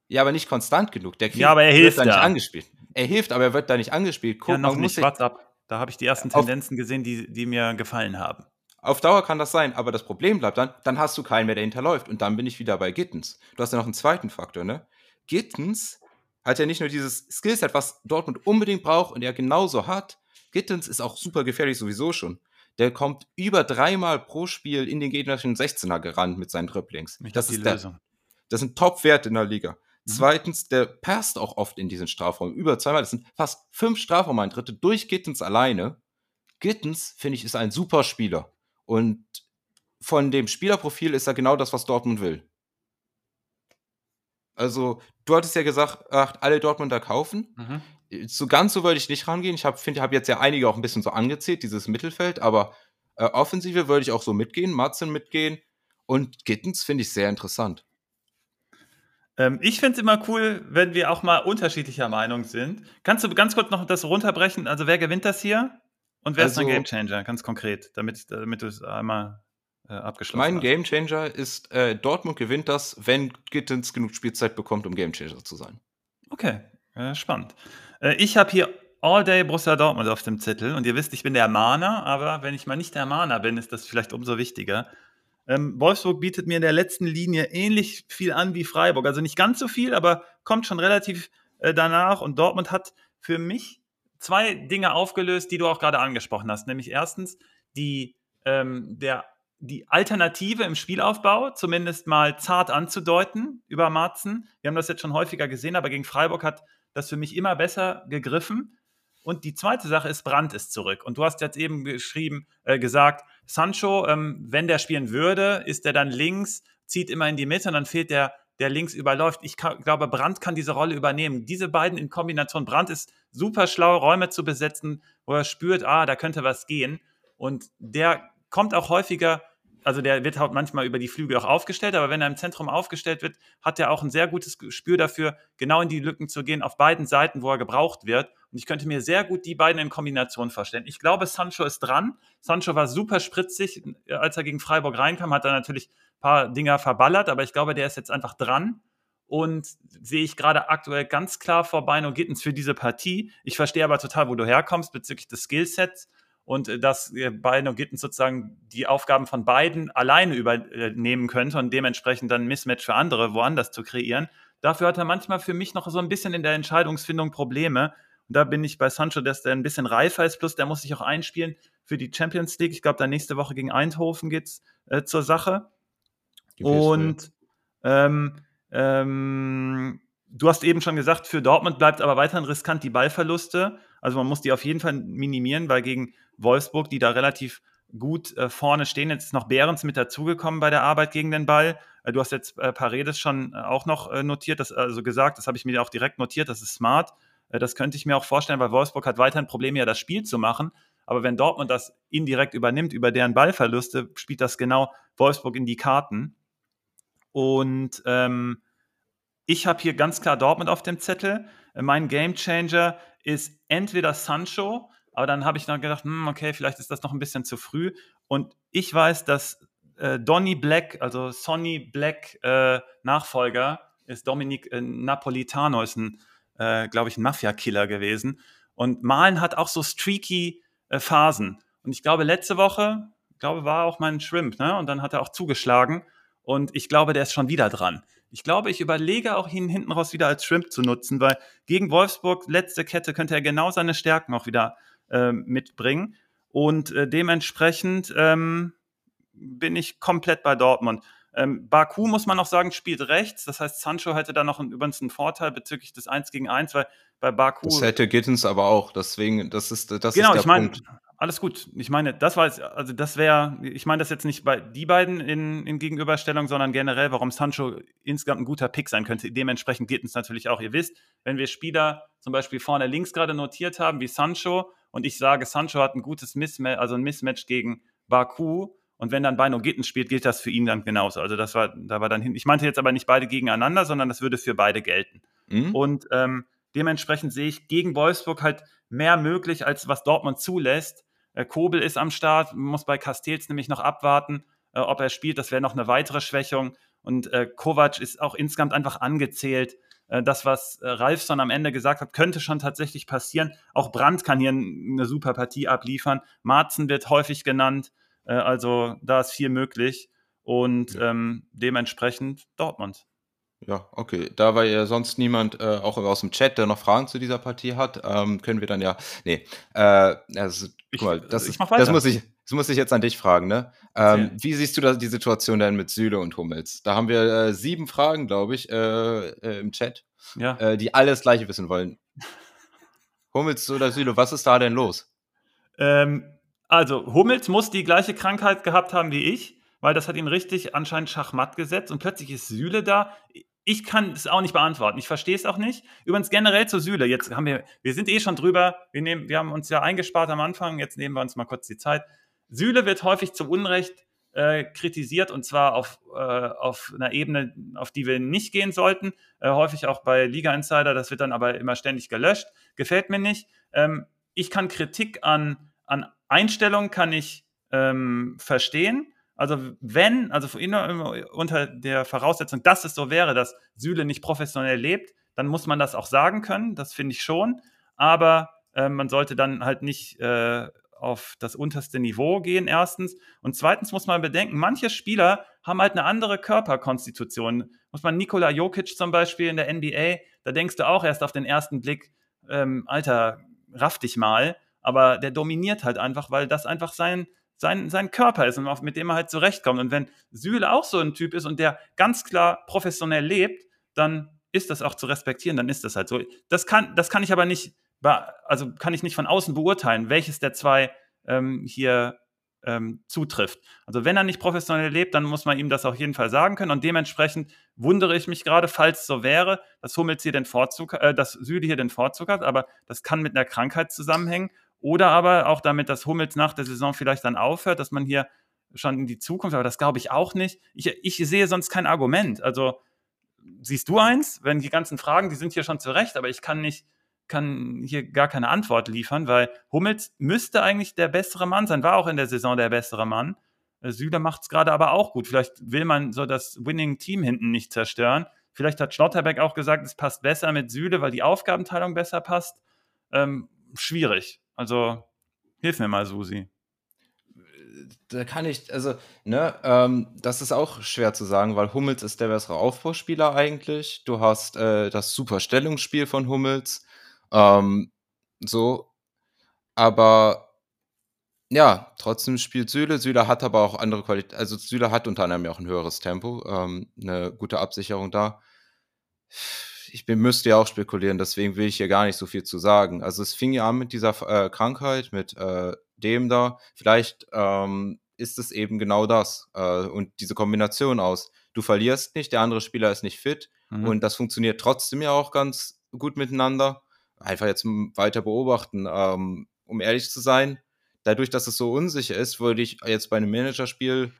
B: Ja, aber nicht konstant genug.
A: Der ja, aber er hilft
B: da nicht angespielt. Er hilft, aber er wird da nicht angespielt.
A: Guck, ja, noch nicht. WhatsApp. Da habe ich die ersten Tendenzen gesehen, die, die mir gefallen haben.
B: Auf Dauer kann das sein, aber das Problem bleibt dann, dann hast du keinen mehr, der hinterläuft. Und dann bin ich wieder bei Gittens. Du hast ja noch einen zweiten Faktor, ne? Gittens hat ja nicht nur dieses Skillset, was Dortmund unbedingt braucht und er genauso hat. Gittens ist auch super gefährlich sowieso schon. Der kommt über dreimal pro Spiel in den gegnerischen 16er gerannt mit seinen Dribblings. Das ist der, das sind Top-Werte in der Liga. Mhm. Zweitens, der passt auch oft in diesen Strafraum. Über zweimal. Das sind fast fünf Strafraumeintritte durch Gittens alleine. Gittens, finde ich, ist ein super Spieler. Und von dem Spielerprofil ist er genau das, was Dortmund will. Also, du hattest ja gesagt, ach, alle Dortmunder kaufen. Mhm. So ganz so würde ich nicht rangehen. Ich finde, ich habe jetzt ja einige auch ein bisschen so angezählt, dieses Mittelfeld, aber äh, Offensive würde ich auch so mitgehen, Matzen mitgehen und Gittens finde ich sehr interessant.
A: Ähm, ich finde es immer cool, wenn wir auch mal unterschiedlicher Meinung sind. Kannst du ganz kurz noch das runterbrechen? Also, wer gewinnt das hier? Und wer also, ist ein Gamechanger? Ganz konkret, damit, damit du es einmal äh, abgeschlossen
B: Mein Gamechanger ist, äh, Dortmund gewinnt das, wenn Gittens genug Spielzeit bekommt, um Gamechanger zu sein.
A: Okay, äh, spannend. Äh, ich habe hier All Day Borussia Dortmund auf dem Zettel und ihr wisst, ich bin der Mahner, aber wenn ich mal nicht der Mahner bin, ist das vielleicht umso wichtiger. Ähm, Wolfsburg bietet mir in der letzten Linie ähnlich viel an wie Freiburg. Also nicht ganz so viel, aber kommt schon relativ äh, danach. Und Dortmund hat für mich zwei Dinge aufgelöst, die du auch gerade angesprochen hast. Nämlich erstens die, ähm, der, die Alternative im Spielaufbau, zumindest mal zart anzudeuten über Marzen. Wir haben das jetzt schon häufiger gesehen, aber gegen Freiburg hat das für mich immer besser gegriffen. Und die zweite Sache ist, Brandt ist zurück. Und du hast jetzt eben geschrieben, äh, gesagt, Sancho, ähm, wenn der spielen würde, ist er dann links, zieht immer in die Mitte und dann fehlt der, der links überläuft. Ich kann, glaube, Brandt kann diese Rolle übernehmen. Diese beiden in Kombination. Brandt ist super schlau, Räume zu besetzen, wo er spürt, ah, da könnte was gehen. Und der kommt auch häufiger also der wird halt manchmal über die Flügel auch aufgestellt, aber wenn er im Zentrum aufgestellt wird, hat er auch ein sehr gutes Gespür dafür, genau in die Lücken zu gehen, auf beiden Seiten, wo er gebraucht wird. Und ich könnte mir sehr gut die beiden in Kombination vorstellen. Ich glaube, Sancho ist dran. Sancho war super spritzig, als er gegen Freiburg reinkam, hat er natürlich ein paar Dinger verballert, aber ich glaube, der ist jetzt einfach dran. Und sehe ich gerade aktuell ganz klar vor Beino Gittens für diese Partie. Ich verstehe aber total, wo du herkommst bezüglich des Skillsets und äh, dass Beino Gittens sozusagen die Aufgaben von beiden alleine übernehmen könnte und dementsprechend dann ein Mismatch für andere woanders zu kreieren. Dafür hat er manchmal für mich noch so ein bisschen in der Entscheidungsfindung Probleme. Und da bin ich bei Sancho, dass der ein bisschen reifer ist, plus der muss sich auch einspielen für die Champions League. Ich glaube, da nächste Woche gegen Eindhoven geht es äh, zur Sache. Und ähm, ähm, du hast eben schon gesagt, für Dortmund bleibt aber weiterhin riskant die Ballverluste. Also man muss die auf jeden Fall minimieren, weil gegen Wolfsburg, die da relativ gut äh, vorne stehen, jetzt ist noch Behrens mit dazugekommen bei der Arbeit gegen den Ball. Äh, du hast jetzt äh, Paredes schon äh, auch noch äh, notiert, das, also gesagt, das habe ich mir auch direkt notiert, das ist smart. Äh, das könnte ich mir auch vorstellen, weil Wolfsburg hat weiterhin Probleme, ja das Spiel zu machen. Aber wenn Dortmund das indirekt übernimmt, über deren Ballverluste, spielt das genau Wolfsburg in die Karten. Und ähm, ich habe hier ganz klar Dortmund auf dem Zettel. Mein Gamechanger ist entweder Sancho, aber dann habe ich dann gedacht, hm, okay, vielleicht ist das noch ein bisschen zu früh. Und ich weiß, dass äh, Donny Black, also Sonny Black äh, Nachfolger, ist Dominic äh, Napolitano, ist ein, äh, glaube ich, ein Mafia-Killer gewesen. Und Malen hat auch so streaky äh, Phasen. Und ich glaube, letzte Woche, glaube, war auch mein Shrimp, ne? Und dann hat er auch zugeschlagen. Und ich glaube, der ist schon wieder dran. Ich glaube, ich überlege auch, ihn hinten raus wieder als Shrimp zu nutzen, weil gegen Wolfsburg, letzte Kette, könnte er genau seine Stärken auch wieder äh, mitbringen. Und äh, dementsprechend ähm, bin ich komplett bei Dortmund. Ähm, Baku, muss man noch sagen, spielt rechts. Das heißt, Sancho hätte da noch einen, übrigens einen Vorteil bezüglich des 1 gegen 1, weil bei Baku.
B: Das hätte Gittens aber auch. Deswegen, das ist, das
A: genau,
B: ist der
A: ich meine,
B: Punkt.
A: Alles gut. Ich meine, das war jetzt, also das wäre, ich meine das jetzt nicht bei die beiden in, in Gegenüberstellung, sondern generell, warum Sancho insgesamt ein guter Pick sein könnte. Dementsprechend Gittens natürlich auch. Ihr wisst, wenn wir Spieler zum Beispiel vorne links gerade notiert haben, wie Sancho, und ich sage, Sancho hat ein gutes Mismatch, also ein Mismatch gegen Baku, und wenn dann Beino Gittens spielt, gilt das für ihn dann genauso. Also das war, da war dann hin. Ich meinte jetzt aber nicht beide gegeneinander, sondern das würde für beide gelten.
B: Mhm.
A: Und ähm, dementsprechend sehe ich gegen Wolfsburg halt mehr möglich, als was Dortmund zulässt. Äh, Kobel ist am Start, muss bei Castells nämlich noch abwarten, äh, ob er spielt. Das wäre noch eine weitere Schwächung. Und äh, Kovac ist auch insgesamt einfach angezählt. Äh, das, was Ralfson am Ende gesagt hat, könnte schon tatsächlich passieren. Auch Brandt kann hier eine super Partie abliefern. Marzen wird häufig genannt. Also da ist viel möglich. Und ähm, dementsprechend Dortmund.
B: Ja, okay. Da war ja sonst niemand, äh, auch aus dem Chat, der noch Fragen zu dieser Partie hat, ähm, können wir dann ja. Nee, äh, also,
A: Ich-
B: guck mal, das,
A: ich
B: das, muss ich, das muss ich jetzt an dich fragen, ne? Ähm, wie siehst du da die Situation denn mit Süle und Hummels? Da haben wir äh, sieben Fragen, glaube ich, äh, äh, im Chat,
A: Ja.
B: äh, die alle das Gleiche wissen wollen. Hummels oder Süle, was ist da denn los?
A: Ähm, also, Hummels muss die gleiche Krankheit gehabt haben wie ich, weil das hat ihn richtig anscheinend schachmatt gesetzt und plötzlich ist Süle da. Ich kann es auch nicht beantworten. Ich verstehe es auch nicht. Übrigens generell zur Süle. Jetzt haben wir, wir sind eh schon drüber. Wir, nehmen, wir haben uns ja eingespart am Anfang. Jetzt nehmen wir uns mal kurz die Zeit. Süle wird häufig zu Unrecht äh, kritisiert und zwar auf, äh, auf einer Ebene, auf die wir nicht gehen sollten. Äh, häufig auch bei Liga Insider. Das wird dann aber immer ständig gelöscht. Gefällt mir nicht. Ähm, ich kann Kritik an, an Einstellungen kann ich ähm, verstehen. Also wenn, also unter der Voraussetzung, dass es so wäre, dass Süle nicht professionell lebt, dann muss man das auch sagen können. Das finde ich schon. Aber äh, man sollte dann halt nicht äh, auf das unterste Niveau gehen, erstens. Und zweitens muss man bedenken, manche Spieler haben halt eine andere Körperkonstitution. Muss man Nikola Jokic zum Beispiel in der NBA, da denkst du auch erst auf den ersten Blick, ähm, Alter, raff dich mal. Aber der dominiert halt einfach, weil das einfach sein, sein, sein Körper ist und mit dem er halt zurechtkommt. Und wenn Süle auch so ein Typ ist und der ganz klar professionell lebt, dann ist das auch zu respektieren, dann ist das halt so. Das kann, das kann ich aber nicht, also kann ich nicht von außen beurteilen, welches der zwei ähm, hier ähm, zutrifft. Also wenn er nicht professionell lebt, dann muss man ihm das auf jeden Fall sagen können. Und dementsprechend wundere ich mich gerade, falls es so wäre, dass Hummels hier den Vorzug, äh, dass Süle hier den Vorzug hat, aber das kann mit einer Krankheit zusammenhängen. Oder aber auch damit, dass Hummels nach der Saison vielleicht dann aufhört, dass man hier schon in die Zukunft, aber das glaube ich auch nicht. Ich, ich sehe sonst kein Argument. Also siehst du eins? Wenn die ganzen Fragen, die sind hier schon zurecht, aber ich kann nicht, kann hier gar keine Antwort liefern, weil Hummels müsste eigentlich der bessere Mann sein, war auch in der Saison der bessere Mann. Äh, Süle macht es gerade aber auch gut. Vielleicht will man so das Winning-Team hinten nicht zerstören. Vielleicht hat Schlotterbeck auch gesagt, es passt besser mit Süle, weil die Aufgabenteilung besser passt. Ähm, schwierig. Also hilf mir mal, Susi.
B: Da kann ich, also, ne, ähm, das ist auch schwer zu sagen, weil Hummels ist der bessere Aufbauspieler eigentlich. Du hast äh, das super Stellungsspiel von Hummels. Ähm, so. Aber ja, trotzdem spielt Süle. Süle hat aber auch andere Qualität. Also Süle hat unter anderem ja auch ein höheres Tempo, ähm, eine gute Absicherung da. Ich bin, müsste ja auch spekulieren, deswegen will ich hier gar nicht so viel zu sagen. Also es fing ja an mit dieser äh, Krankheit, mit äh, dem da. Vielleicht ähm, ist es eben genau das. Äh, und diese Kombination aus, du verlierst nicht, der andere Spieler ist nicht fit
A: Mhm.
B: und das funktioniert trotzdem ja auch ganz gut miteinander. Einfach jetzt weiter beobachten. Ähm, um ehrlich zu sein, dadurch, dass es so unsicher ist, würde ich jetzt bei einem Managerspiel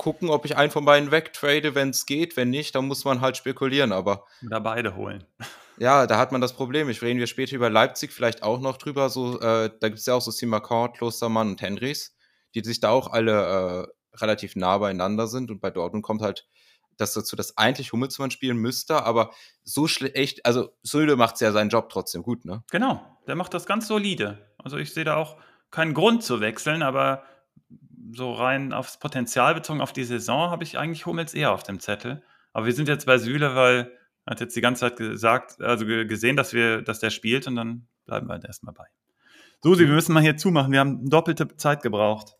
B: gucken, ob ich einen von beiden wegtrade, wenn es geht. Wenn nicht, dann muss man halt spekulieren. Aber
A: Oder beide holen.
B: ja, da hat man das Problem. Ich reden wir später über Leipzig vielleicht auch noch drüber. So, äh, da gibt es ja auch so Simakor, Klostermann und Henrys, die sich da auch alle relativ nah beieinander sind. Und bei Dortmund kommt halt das dazu, dass eigentlich Hummelsmann spielen müsste, aber so schlecht, also Sölde macht ja seinen Job trotzdem gut, ne?
A: Genau, der macht das ganz solide. Also ich sehe da auch keinen Grund zu wechseln, aber so rein aufs Potenzial bezogen auf die Saison habe ich eigentlich Hummels eher auf dem Zettel. Aber wir sind jetzt bei Süle, weil er hat jetzt die ganze Zeit gesagt, also gesehen, dass wir, dass der spielt und dann bleiben wir halt erstmal bei. Susi, wir müssen mal hier zumachen. Wir haben doppelte Zeit gebraucht.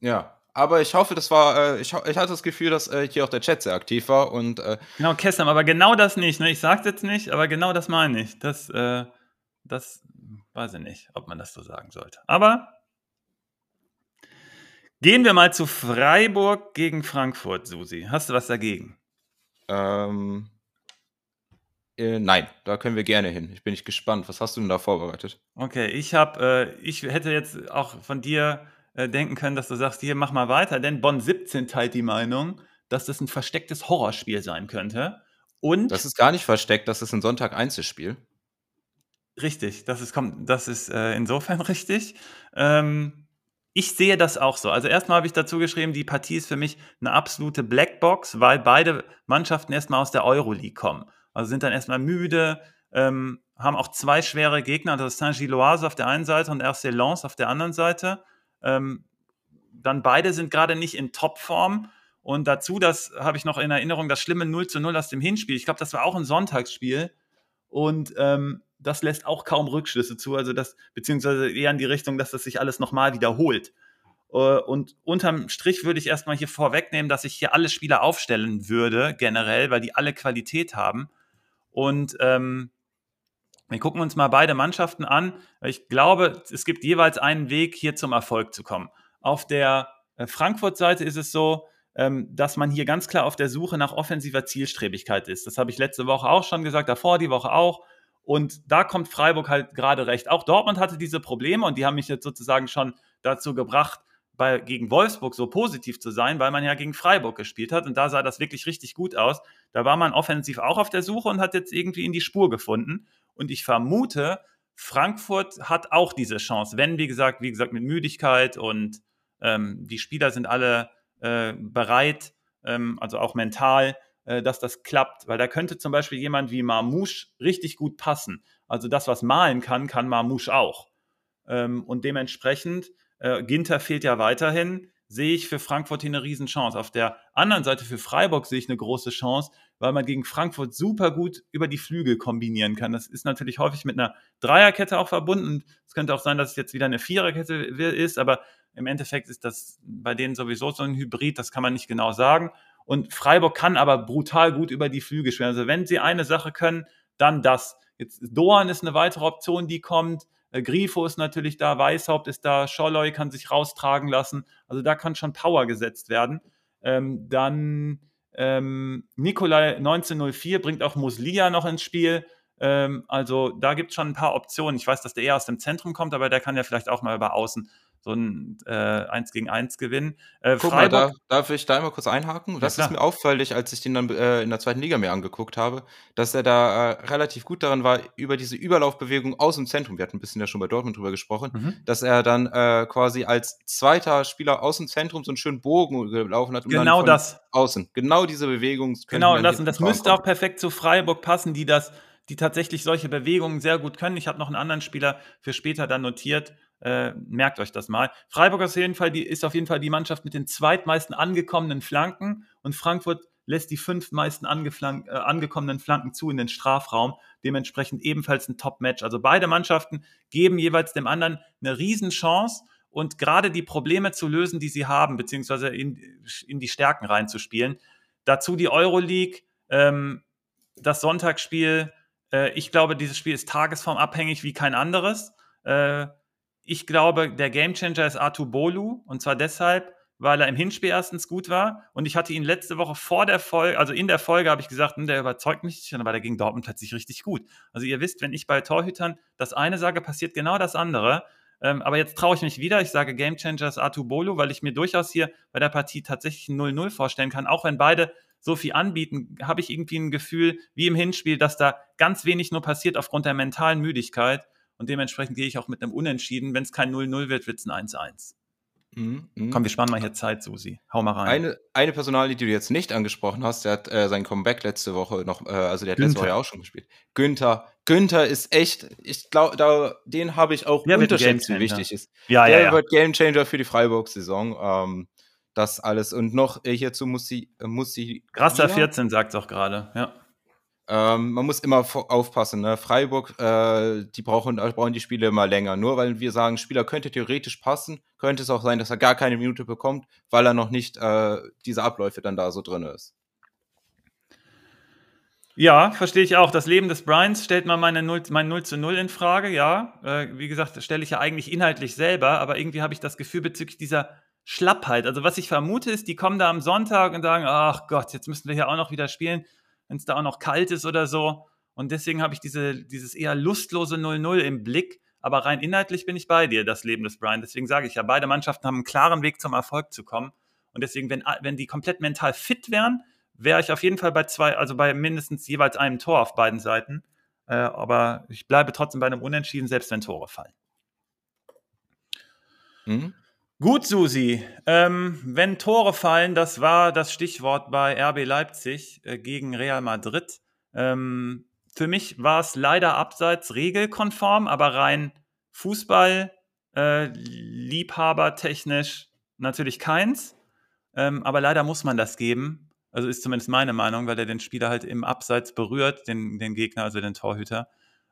B: Ja, aber ich hoffe, das war, äh, ich, ich hatte das Gefühl, dass äh, hier auch der Chat sehr aktiv war und. Äh,
A: genau, Kessam, aber genau das nicht. Ne? Ich sag's jetzt nicht, aber genau das meine ich. Das, äh, das weiß ich nicht, ob man das so sagen sollte. Aber gehen wir mal zu Freiburg gegen Frankfurt, Susi. Hast du was dagegen?
B: Ähm, äh, nein, da können wir gerne hin. Ich bin nicht gespannt. Was hast du denn da vorbereitet?
A: Okay, ich habe, äh, ich hätte jetzt auch von dir äh, denken können, dass du sagst, hier mach mal weiter, denn Bonn 17 teilt die Meinung, dass das ein verstecktes Horrorspiel sein könnte. Und
B: das ist gar nicht versteckt, das ist ein Sonntag Einzelspiel.
A: Richtig, das ist, kommt, das ist äh, insofern richtig. Ähm, ich sehe das auch so. Also erstmal habe ich dazu geschrieben, die Partie ist für mich eine absolute Blackbox, weil beide Mannschaften erstmal aus der Euroleague kommen. Also sind dann erstmal müde, ähm, haben auch zwei schwere Gegner, das ist Saint-Gilloise auf der einen Seite und RC Lens auf der anderen Seite. Ähm, dann beide sind gerade nicht in Topform. Und dazu, das habe ich noch in Erinnerung, das schlimme 0 zu 0 aus dem Hinspiel. Ich glaube, das war auch ein Sonntagsspiel. Und ähm, das lässt auch kaum Rückschlüsse zu. Also das, beziehungsweise eher in die Richtung, dass das sich alles nochmal wiederholt. Äh, und unterm Strich würde ich erstmal hier vorwegnehmen, dass ich hier alle Spieler aufstellen würde, generell, weil die alle Qualität haben. Und ähm, wir gucken uns mal beide Mannschaften an. Ich glaube, es gibt jeweils einen Weg, hier zum Erfolg zu kommen. Auf der äh, Frankfurt-Seite ist es so, ähm, dass man hier ganz klar auf der Suche nach offensiver Zielstrebigkeit ist. Das habe ich letzte Woche auch schon gesagt, davor die Woche auch. Und da kommt Freiburg halt gerade recht. Auch Dortmund hatte diese Probleme und die haben mich jetzt sozusagen schon dazu gebracht, bei, gegen Wolfsburg so positiv zu sein, weil man ja gegen Freiburg gespielt hat und da sah das wirklich richtig gut aus. Da war man offensiv auch auf der Suche und hat jetzt irgendwie in die Spur gefunden. Und ich vermute, Frankfurt hat auch diese Chance, wenn, wie gesagt, wie gesagt, mit Müdigkeit und ähm, die Spieler sind alle äh, bereit, ähm, also auch mental, äh, dass das klappt. Weil da könnte zum Beispiel jemand wie Marmouche richtig gut passen. Also das, was malen kann, kann Marmouche auch. Ähm, und dementsprechend äh, Ginter fehlt ja weiterhin. Sehe ich für Frankfurt hier eine Riesenchance. Auf der anderen Seite für Freiburg sehe ich eine große Chance, weil man gegen Frankfurt super gut über die Flügel kombinieren kann. Das ist natürlich häufig mit einer Dreierkette auch verbunden. Es könnte auch sein, dass es jetzt wieder eine Viererkette ist, aber im Endeffekt ist das bei denen sowieso so ein Hybrid, das kann man nicht genau sagen. Und Freiburg kann aber brutal gut über die Flügel spielen. Also wenn sie eine Sache können, dann das. Jetzt Doan ist eine weitere Option, die kommt. Äh, Grifo ist natürlich da, Weißhaupt ist da, Scholloy kann sich raustragen lassen. Also da kann schon Power gesetzt werden. Ähm, dann ähm, Nikolai 1904 bringt auch Muslia noch ins Spiel. Ähm, also da gibt es schon ein paar Optionen. Ich weiß, dass der eher aus dem Zentrum kommt, aber der kann ja vielleicht auch mal über außen so ein äh, 1 gegen 1 Gewinn.
B: Äh, Guck Freiburg, mal, da, darf ich da einmal kurz einhaken? Das ja, ist mir auffällig, als ich den dann äh, in der zweiten Liga mir angeguckt habe, dass er da äh, relativ gut darin war, über diese Überlaufbewegung aus dem Zentrum, wir hatten ein bisschen ja schon bei Dortmund drüber gesprochen, mhm. dass er dann äh, quasi als zweiter Spieler aus dem Zentrum so einen schönen Bogen gelaufen hat.
A: genau das.
B: Außen. Genau diese Bewegung.
A: Genau das. Und das müsste auch perfekt zu Freiburg passen, die das die tatsächlich solche Bewegungen sehr gut können. Ich habe noch einen anderen Spieler für später dann notiert, äh, merkt euch das mal. Freiburg ist auf, jeden Fall die, ist auf jeden Fall die Mannschaft mit den zweitmeisten angekommenen Flanken und Frankfurt lässt die fünf meisten äh, angekommenen Flanken zu in den Strafraum. Dementsprechend ebenfalls ein Top-Match. Also beide Mannschaften geben jeweils dem anderen eine Riesenchance und gerade die Probleme zu lösen, die sie haben, beziehungsweise in, in die Stärken reinzuspielen. Dazu die Euroleague, ähm, das Sonntagsspiel. Äh, ich glaube, dieses Spiel ist tagesformabhängig wie kein anderes. Äh, ich glaube, der Gamechanger ist Artu Bolu und zwar deshalb, weil er im Hinspiel erstens gut war und ich hatte ihn letzte Woche vor der Folge, also in der Folge habe ich gesagt, hm, der überzeugt mich nicht, aber der gegen Dortmund plötzlich richtig gut. Also ihr wisst, wenn ich bei Torhütern das eine sage, passiert genau das andere. Ähm, aber jetzt traue ich mich wieder. Ich sage Gamechanger ist Artu Bolu, weil ich mir durchaus hier bei der Partie tatsächlich ein 0-0 vorstellen kann. Auch wenn beide so viel anbieten, habe ich irgendwie ein Gefühl, wie im Hinspiel, dass da ganz wenig nur passiert aufgrund der mentalen Müdigkeit. Und dementsprechend gehe ich auch mit einem Unentschieden. Wenn es kein 0-0 wird, wird es ein 1-1. Mhm, mh. Komm, wir sparen mal hier Zeit, Susi. Hau mal rein.
B: Eine, eine Personalie, die du jetzt nicht angesprochen hast, der hat äh, sein Comeback letzte Woche noch, äh, also der hat Günther. letzte Woche auch schon gespielt. Günther. Günther ist echt, ich glaube, den habe ich auch der unterschätzt, wie wichtig ist.
A: Ja,
B: der
A: ja, ja.
B: wird Gamechanger für die Freiburg-Saison. Ähm, das alles. Und noch äh, hierzu muss sie, äh, muss sie.
A: Raster 14 sagt es auch gerade, ja.
B: Ähm, man muss immer aufpassen. Ne? Freiburg, äh, die brauchen, brauchen die Spiele immer länger. Nur weil wir sagen, Spieler könnte theoretisch passen, könnte es auch sein, dass er gar keine Minute bekommt, weil er noch nicht äh, diese Abläufe dann da so drin ist.
A: Ja, verstehe ich auch. Das Leben des Bryans stellt mal meine 0, mein 0 zu 0 in Frage, ja. Äh, wie gesagt, stelle ich ja eigentlich inhaltlich selber, aber irgendwie habe ich das Gefühl bezüglich dieser Schlappheit. Also was ich vermute ist, die kommen da am Sonntag und sagen, ach Gott, jetzt müssen wir hier auch noch wieder spielen wenn es da auch noch kalt ist oder so. Und deswegen habe ich diese, dieses eher lustlose 0-0 im Blick. Aber rein inhaltlich bin ich bei dir, das Leben des Brian. Deswegen sage ich ja, beide Mannschaften haben einen klaren Weg zum Erfolg zu kommen. Und deswegen, wenn, wenn die komplett mental fit wären, wäre ich auf jeden Fall bei zwei, also bei mindestens jeweils einem Tor auf beiden Seiten. Äh, aber ich bleibe trotzdem bei einem Unentschieden, selbst wenn Tore fallen. Mhm. Gut, Susi. Ähm, wenn Tore fallen, das war das Stichwort bei RB Leipzig äh, gegen Real Madrid. Ähm, für mich war es leider abseits regelkonform, aber rein Fußball, äh, Liebhabertechnisch natürlich keins. Ähm, aber leider muss man das geben. Also ist zumindest meine Meinung, weil er den Spieler halt im Abseits berührt, den, den Gegner, also den Torhüter.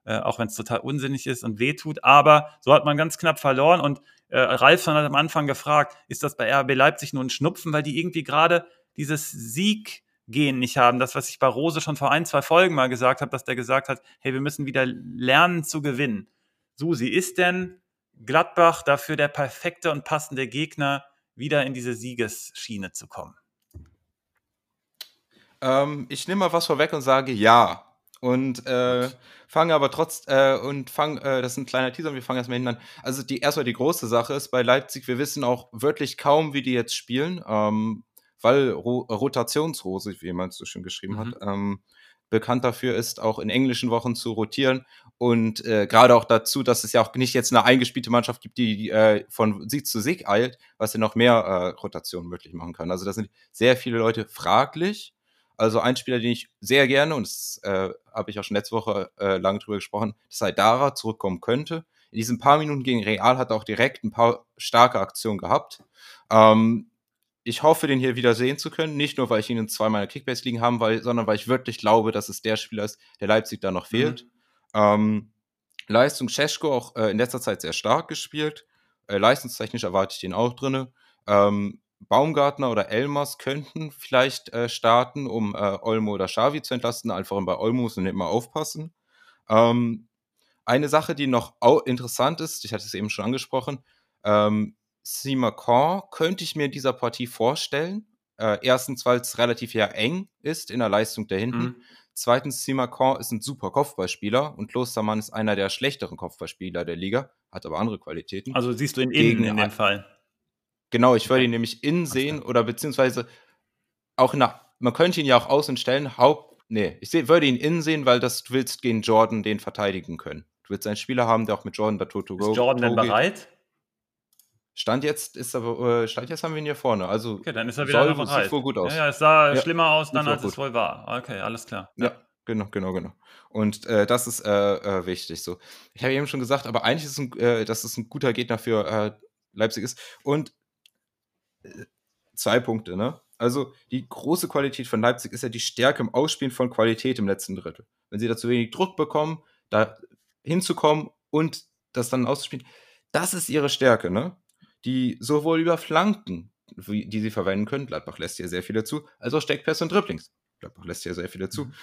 A: Äh, auch wenn es total unsinnig ist und wehtut. Aber so hat man ganz knapp verloren und äh, Ralf hat am Anfang gefragt, ist das bei RB Leipzig nur ein Schnupfen, weil die irgendwie gerade dieses Sieggehen nicht haben. Das, was ich bei Rose schon vor ein, zwei Folgen mal gesagt habe, dass der gesagt hat, hey, wir müssen wieder lernen zu gewinnen. Susi, ist denn Gladbach dafür der perfekte und passende Gegner, wieder in diese Siegesschiene zu kommen?
B: Ähm, ich nehme mal was vorweg und sage ja. Und äh, fange aber trotz äh, und fange, äh, das ist ein kleiner Teaser, wir fangen erstmal hinten an. Also die erstmal die große Sache ist bei Leipzig, wir wissen auch wirklich kaum, wie die jetzt spielen, ähm, weil Ro Rotationsrose, wie jemand so schön geschrieben mhm. hat, ähm, bekannt dafür ist, auch in englischen Wochen zu rotieren und äh, gerade auch dazu, dass es ja auch nicht jetzt eine eingespielte Mannschaft gibt, die, die äh, von Sieg zu Sieg eilt, was ja noch mehr äh, Rotationen möglich machen kann. Also da sind sehr viele Leute fraglich also ein Spieler, den ich sehr gerne, und das äh, habe ich auch schon letzte Woche äh, lange drüber gesprochen, dass Saidara zurückkommen könnte. In diesen paar Minuten gegen Real hat er auch direkt ein paar starke Aktionen gehabt. Ähm, ich hoffe, den hier wieder sehen zu können. Nicht nur, weil ich ihn in zwei meiner Kickbase liegen habe, weil, sondern weil ich wirklich glaube, dass es der Spieler ist, der Leipzig da noch fehlt. Mhm. Ähm, Leistung Cesko auch äh, in letzter Zeit sehr stark gespielt. Äh, leistungstechnisch erwarte ich den auch drin. Ähm, Baumgartner oder Elmers könnten vielleicht äh, starten, um äh, Olmo oder Xavi zu entlasten. Einfach bei Olmo muss man immer aufpassen. Ähm, eine Sache, die noch interessant ist, ich hatte es eben schon angesprochen, ähm, Simacan könnte ich mir in dieser Partie vorstellen. Äh, erstens, weil es relativ ja eng ist in der Leistung der hinten. Mhm. Zweitens, Simacan ist ein super Kopfballspieler und Klostermann ist einer der schlechteren Kopfballspieler der Liga, hat aber andere Qualitäten.
A: Also siehst du ihn innen in dem Fall.
B: Genau, ich würde ihn nämlich innen sehen oder beziehungsweise auch nach, man könnte ihn ja auch außen stellen. Haupt, nee, ich seh, würde ihn innen sehen, weil das, du willst gegen Jordan den verteidigen können. Du willst einen Spieler haben, der auch mit Jordan da Toto
A: Ist Jordan denn bereit?
B: Stand jetzt ist aber, äh, Stand jetzt haben wir ihn hier vorne. Also
A: okay, dann ist er wieder soll, bereit.
B: Sieht wohl gut aus.
A: Ja, ja es sah ja, schlimmer aus dann, als gut. es wohl war. Okay, alles klar.
B: Ja, ja genau, genau, genau. Und äh, das ist äh, äh, wichtig. So, ich habe eben schon gesagt, aber eigentlich ist es ein, äh, dass es ein guter Gegner für äh, Leipzig ist. Und zwei Punkte, ne? Also die große Qualität von Leipzig ist ja die Stärke im Ausspielen von Qualität im letzten Drittel. Wenn sie dazu wenig Druck bekommen, da hinzukommen und das dann auszuspielen, das ist ihre Stärke, ne? Die sowohl über Flanken, die sie verwenden können, Gladbach lässt hier sehr viele zu, als auch Steckpässe und Dribblings. Gladbach lässt hier sehr viele zu. Mhm.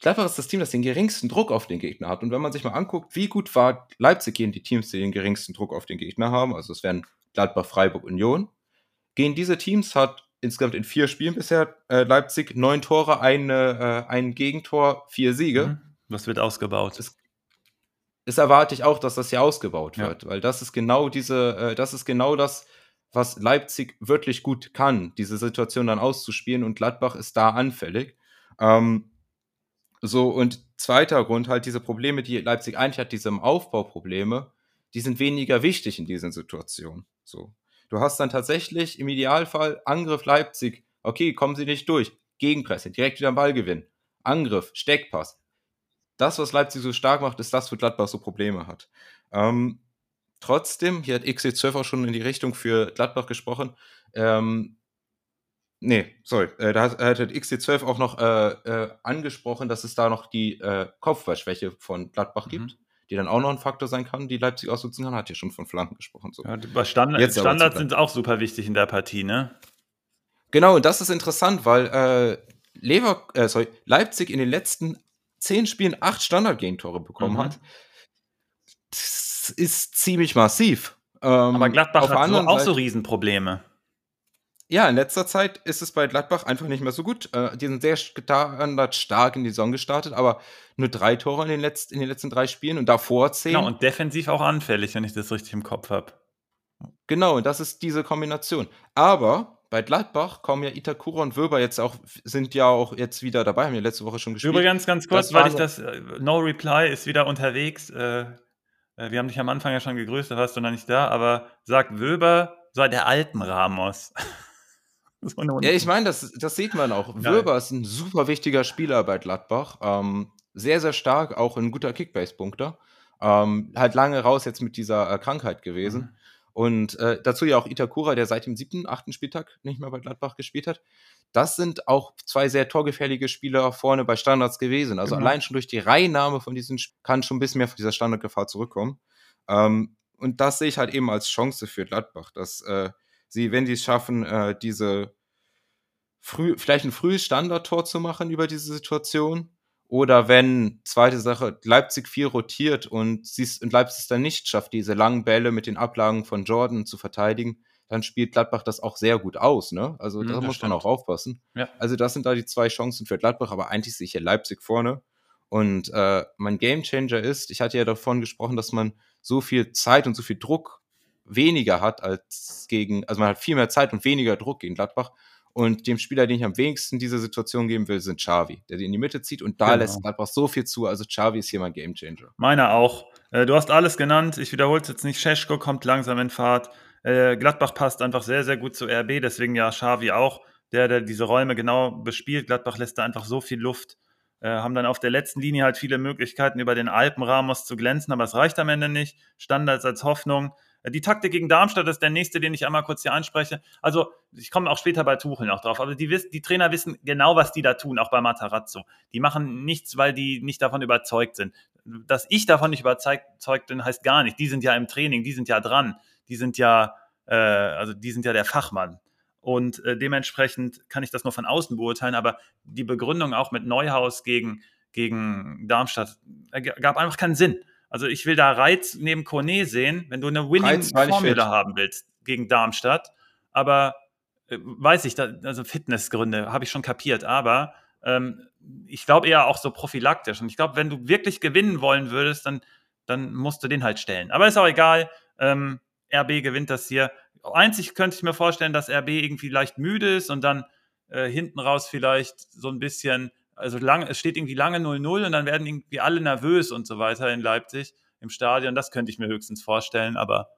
B: Gladbach ist das Team, das den geringsten Druck auf den Gegner hat. Und wenn man sich mal anguckt, wie gut war Leipzig gegen die Teams, die den geringsten Druck auf den Gegner haben, also es wären Gladbach, Freiburg, Union, gegen diese Teams hat insgesamt in vier Spielen bisher äh, Leipzig neun Tore, eine, äh, ein Gegentor, vier Siege. Mhm.
A: Was wird ausgebaut?
B: Das, das, erwarte ich auch, dass das hier ausgebaut wird, ja. weil das ist genau diese, äh, das ist genau das, was Leipzig wirklich gut kann, diese Situation dann auszuspielen und Gladbach ist da anfällig. Ähm, so, und zweiter Grund, halt diese Probleme, die Leipzig eigentlich hat, diese Aufbauprobleme, die sind weniger wichtig in diesen Situationen. So. Du hast dann tatsächlich im Idealfall Angriff Leipzig. Okay, kommen sie nicht durch. Gegenpresse, direkt wieder am Ball gewinnen. Angriff, Steckpass. Das, was Leipzig so stark macht, ist das, wo Gladbach so Probleme hat. Ähm, trotzdem, hier hat XC12 auch schon in die Richtung für Gladbach gesprochen. Ähm, nee, sorry, äh, da hat, hat XC12 auch noch äh, äh, angesprochen, dass es da noch die äh, Kopfballschwäche von Gladbach mhm. gibt die dann auch noch ein Faktor sein kann, die Leipzig ausnutzen kann. Hat ja schon von Flanken gesprochen. So.
A: Ja, Standard, Jetzt Standards sind auch super wichtig in der Partie, ne?
B: Genau, und das ist interessant, weil äh, Lever, äh, sorry, Leipzig in den letzten zehn Spielen acht Standardgegentore bekommen mhm. hat. Das ist ziemlich massiv.
A: Ähm, Aber Gladbach hat so, auch so Riesenprobleme.
B: Ja, in letzter Zeit ist es bei Gladbach einfach nicht mehr so gut. Äh, die sind sehr stark in die Saison gestartet, aber nur drei Tore in den, letzten, in den letzten drei Spielen und davor zehn. Genau,
A: und defensiv auch anfällig, wenn ich das richtig im Kopf habe.
B: Genau, und das ist diese Kombination. Aber bei Gladbach kommen ja Itakura und Wöber jetzt auch, sind ja auch jetzt wieder dabei, haben ja letzte Woche schon gespielt.
A: Übrigens ganz kurz, weil ich das, äh, No Reply ist wieder unterwegs. Äh, äh, wir haben dich am Anfang ja schon gegrüßt, da warst du noch nicht da, aber sagt Wöber sei der alten Ramos.
B: So ja, ich meine, das, das sieht man auch. Ja. Wöber ist ein super wichtiger Spieler bei Gladbach. Ähm, sehr, sehr stark, auch ein guter Kickbase-Punkter. Ähm, halt lange raus jetzt mit dieser äh, Krankheit gewesen. Mhm. Und äh, dazu ja auch Itakura, der seit dem siebten, achten Spieltag nicht mehr bei Gladbach gespielt hat. Das sind auch zwei sehr torgefährliche Spieler vorne bei Standards gewesen. Also genau. allein schon durch die Reinnahme von diesen Sp kann schon ein bisschen mehr von dieser Standardgefahr zurückkommen. Ähm, und das sehe ich halt eben als Chance für Gladbach, dass äh, sie, wenn sie es schaffen, äh, diese früh, vielleicht ein frühes Standardtor zu machen über diese Situation. Oder wenn, zweite Sache, Leipzig viel rotiert und, und Leipzig es dann nicht schafft, diese langen Bälle mit den Ablagen von Jordan zu verteidigen, dann spielt Gladbach das auch sehr gut aus. Ne? Also mhm, da muss stimmt. man auch aufpassen. Ja. Also das sind da die zwei Chancen für Gladbach, aber eigentlich sehe ich hier Leipzig vorne. Und äh, mein Gamechanger ist, ich hatte ja davon gesprochen, dass man so viel Zeit und so viel Druck weniger hat als gegen, also man hat viel mehr Zeit und weniger Druck gegen Gladbach. Und dem Spieler, den ich am wenigsten diese Situation geben will, sind Xavi, der die in die Mitte zieht und da genau. lässt Gladbach so viel zu. Also Xavi ist hier mein Gamechanger.
A: Meiner auch. Äh, du hast alles genannt. Ich wiederhole es jetzt nicht. Scheschko kommt langsam in Fahrt. Äh, Gladbach passt einfach sehr, sehr gut zu RB. Deswegen ja Xavi auch, der, der diese Räume genau bespielt. Gladbach lässt da einfach so viel Luft. Äh, haben dann auf der letzten Linie halt viele Möglichkeiten, über den Alpenramos zu glänzen, aber es reicht am Ende nicht. Standards als Hoffnung. Die Taktik gegen Darmstadt ist der nächste, den ich einmal kurz hier anspreche. Also, ich komme auch später bei Tuchel noch drauf, aber die, die Trainer wissen genau, was die da tun, auch bei Matarazzo. Die machen nichts, weil die nicht davon überzeugt sind. Dass ich davon nicht überzeugt bin, heißt gar nicht. Die sind ja im Training, die sind ja dran, die sind ja, äh, also die sind ja der Fachmann. Und äh, dementsprechend kann ich das nur von außen beurteilen, aber die Begründung auch mit Neuhaus gegen, gegen Darmstadt äh, gab einfach keinen Sinn. Also ich will da Reiz neben Cornet sehen, wenn du eine Winning-Formula haben willst gegen Darmstadt. Aber äh, weiß ich, da, also Fitnessgründe habe ich schon kapiert. Aber ähm, ich glaube eher auch so prophylaktisch. Und ich glaube, wenn du wirklich gewinnen wollen würdest, dann, dann musst du den halt stellen. Aber ist auch egal. Ähm, RB gewinnt das hier. Einzig könnte ich mir vorstellen, dass RB irgendwie leicht müde ist und dann äh, hinten raus vielleicht so ein bisschen also lang, es steht irgendwie lange 0-0 und dann werden irgendwie alle nervös und so weiter in Leipzig im Stadion. Das könnte ich mir höchstens vorstellen, aber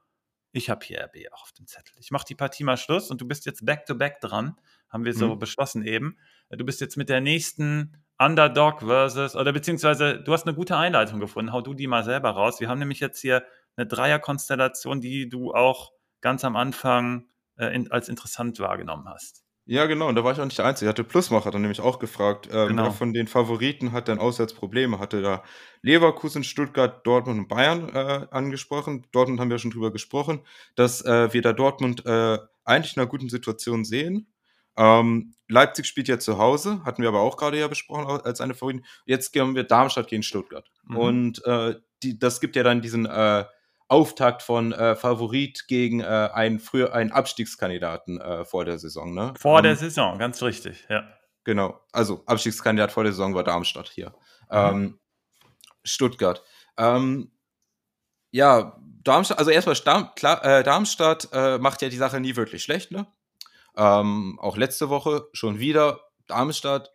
A: ich habe hier RB auch auf dem Zettel. Ich mache die Partie mal Schluss und du bist jetzt back-to-back -back dran, haben wir so mhm. beschlossen eben. Du bist jetzt mit der nächsten Underdog versus, oder beziehungsweise du hast eine gute Einleitung gefunden. Hau du die mal selber raus. Wir haben nämlich jetzt hier eine Dreierkonstellation, die du auch ganz am Anfang äh, in, als interessant wahrgenommen hast.
B: Ja, genau, und da war ich auch nicht der Einzige. Hatte Plusmacher dann nämlich auch gefragt, ähm, genau. wer von den Favoriten hat denn Auswärtsprobleme? Hatte da Leverkusen, Stuttgart, Dortmund und Bayern äh, angesprochen. Dortmund haben wir schon drüber gesprochen, dass äh, wir da Dortmund äh, eigentlich in einer guten Situation sehen. Ähm, Leipzig spielt ja zu Hause, hatten wir aber auch gerade ja besprochen als eine Favoriten. Jetzt gehen wir Darmstadt gegen Stuttgart. Mhm. Und äh, die, das gibt ja dann diesen äh, Auftakt von äh, Favorit gegen äh, einen, früher, einen Abstiegskandidaten äh, vor der Saison. Ne?
A: Vor um, der ähm, Saison, ganz richtig, ja.
B: Genau, also Abstiegskandidat vor der Saison war Darmstadt hier. Mhm. Ähm, Stuttgart. Ähm, ja, Darmstadt, also erstmal Darm, klar, äh, Darmstadt äh, macht ja die Sache nie wirklich schlecht, ne? Ähm, auch letzte Woche schon wieder Darmstadt.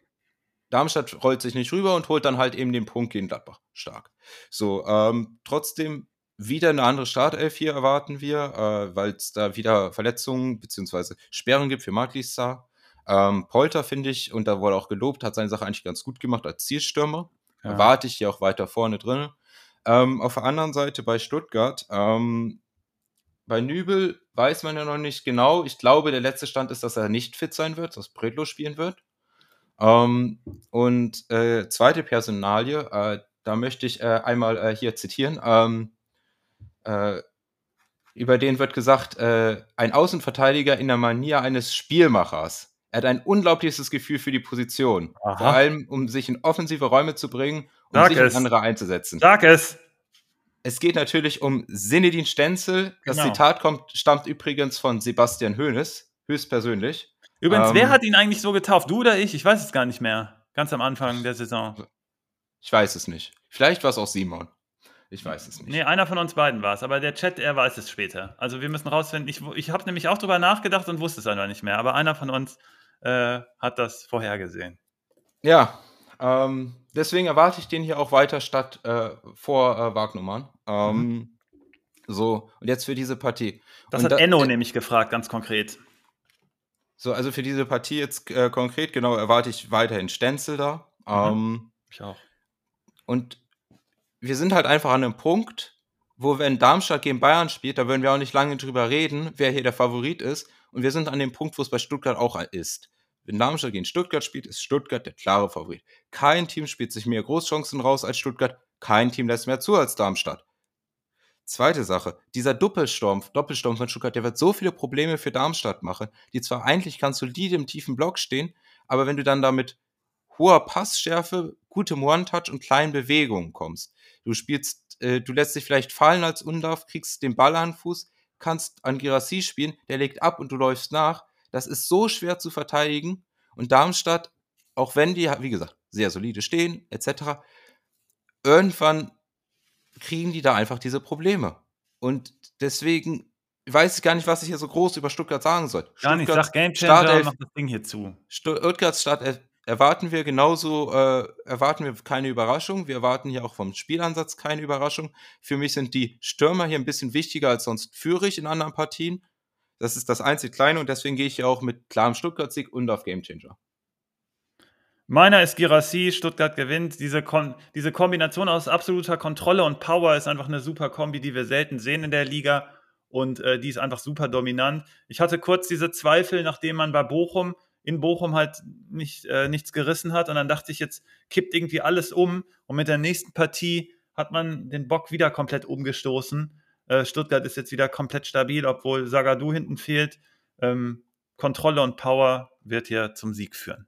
B: Darmstadt rollt sich nicht rüber und holt dann halt eben den Punkt gegen Gladbach. Stark. So, ähm, trotzdem wieder eine andere Startelf hier erwarten wir, äh, weil es da wieder Verletzungen bzw. Sperren gibt für Maglistar. Ähm, Polter finde ich, und da wurde auch gelobt, hat seine Sache eigentlich ganz gut gemacht als Zielstürmer. Ja. Erwarte ich hier auch weiter vorne drin. Ähm, auf der anderen Seite bei Stuttgart, ähm, bei Nübel weiß man ja noch nicht genau. Ich glaube, der letzte Stand ist, dass er nicht fit sein wird, dass Bredlo spielen wird. Ähm, und äh, zweite Personalie, äh, da möchte ich äh, einmal äh, hier zitieren. Äh, über den wird gesagt, äh, ein Außenverteidiger in der Manier eines Spielmachers. Er hat ein unglaubliches Gefühl für die Position. Aha. Vor allem, um sich in offensive Räume zu bringen, um Sag sich in andere einzusetzen.
A: Sag es!
B: Es geht natürlich um Sinedin Stenzel. Das genau. Zitat kommt, stammt übrigens von Sebastian Hoeneß, höchstpersönlich.
A: Übrigens, ähm, wer hat ihn eigentlich so getauft? Du oder ich? Ich weiß es gar nicht mehr. Ganz am Anfang der Saison.
B: Ich weiß es nicht. Vielleicht war es auch Simon. Ich weiß es nicht.
A: Nee, einer von uns beiden war es, aber der Chat, er weiß es später. Also wir müssen rausfinden. Ich, ich habe nämlich auch drüber nachgedacht und wusste es einfach nicht mehr, aber einer von uns äh, hat das vorhergesehen.
B: Ja, ähm, deswegen erwarte ich den hier auch weiter statt äh, vor äh, Wagnummern. Ähm, mhm. So, und jetzt für diese Partie.
A: Das
B: und
A: hat da, Enno nämlich gefragt, ganz konkret.
B: So, also für diese Partie jetzt äh, konkret, genau, erwarte ich weiterhin Stenzel da. Mhm. Ähm,
A: ich auch.
B: Und wir sind halt einfach an einem Punkt, wo wenn Darmstadt gegen Bayern spielt, da würden wir auch nicht lange drüber reden, wer hier der Favorit ist. Und wir sind an dem Punkt, wo es bei Stuttgart auch ist. Wenn Darmstadt gegen Stuttgart spielt, ist Stuttgart der klare Favorit. Kein Team spielt sich mehr Großchancen raus als Stuttgart. Kein Team lässt mehr zu als Darmstadt. Zweite Sache, dieser Doppelsturm, Doppelsturm von Stuttgart, der wird so viele Probleme für Darmstadt machen, die zwar eigentlich ganz solide im tiefen Block stehen, aber wenn du dann damit hoher Passschärfe, gutem One-Touch und kleinen Bewegungen kommst. Du spielst, äh, du lässt dich vielleicht fallen als Undarf, kriegst den Ball an den Fuß, kannst an Girassi spielen, der legt ab und du läufst nach. Das ist so schwer zu verteidigen. Und Darmstadt, auch wenn die, wie gesagt, sehr solide stehen, etc., irgendwann kriegen die da einfach diese Probleme. Und deswegen weiß ich gar nicht, was ich hier so groß über Stuttgart sagen soll.
A: Gar
B: nicht,
A: sag Game Changer, mach das Ding hier zu.
B: Stuttgarts Startelf erwarten wir genauso, äh, erwarten wir keine Überraschung. Wir erwarten hier auch vom Spielansatz keine Überraschung. Für mich sind die Stürmer hier ein bisschen wichtiger als sonst Führig in anderen Partien. Das ist das einzig Kleine und deswegen gehe ich hier auch mit klarem Stuttgart-Sieg und auf Gamechanger.
A: Meiner ist Girassi, Stuttgart gewinnt. Diese, Kon diese Kombination aus absoluter Kontrolle und Power ist einfach eine super Kombi, die wir selten sehen in der Liga. Und äh, die ist einfach super dominant. Ich hatte kurz diese Zweifel, nachdem man bei Bochum in Bochum halt nicht, äh, nichts gerissen hat. Und dann dachte ich, jetzt kippt irgendwie alles um. Und mit der nächsten Partie hat man den Bock wieder komplett umgestoßen. Äh, Stuttgart ist jetzt wieder komplett stabil, obwohl Sagadu hinten fehlt. Ähm, Kontrolle und Power wird hier zum Sieg führen.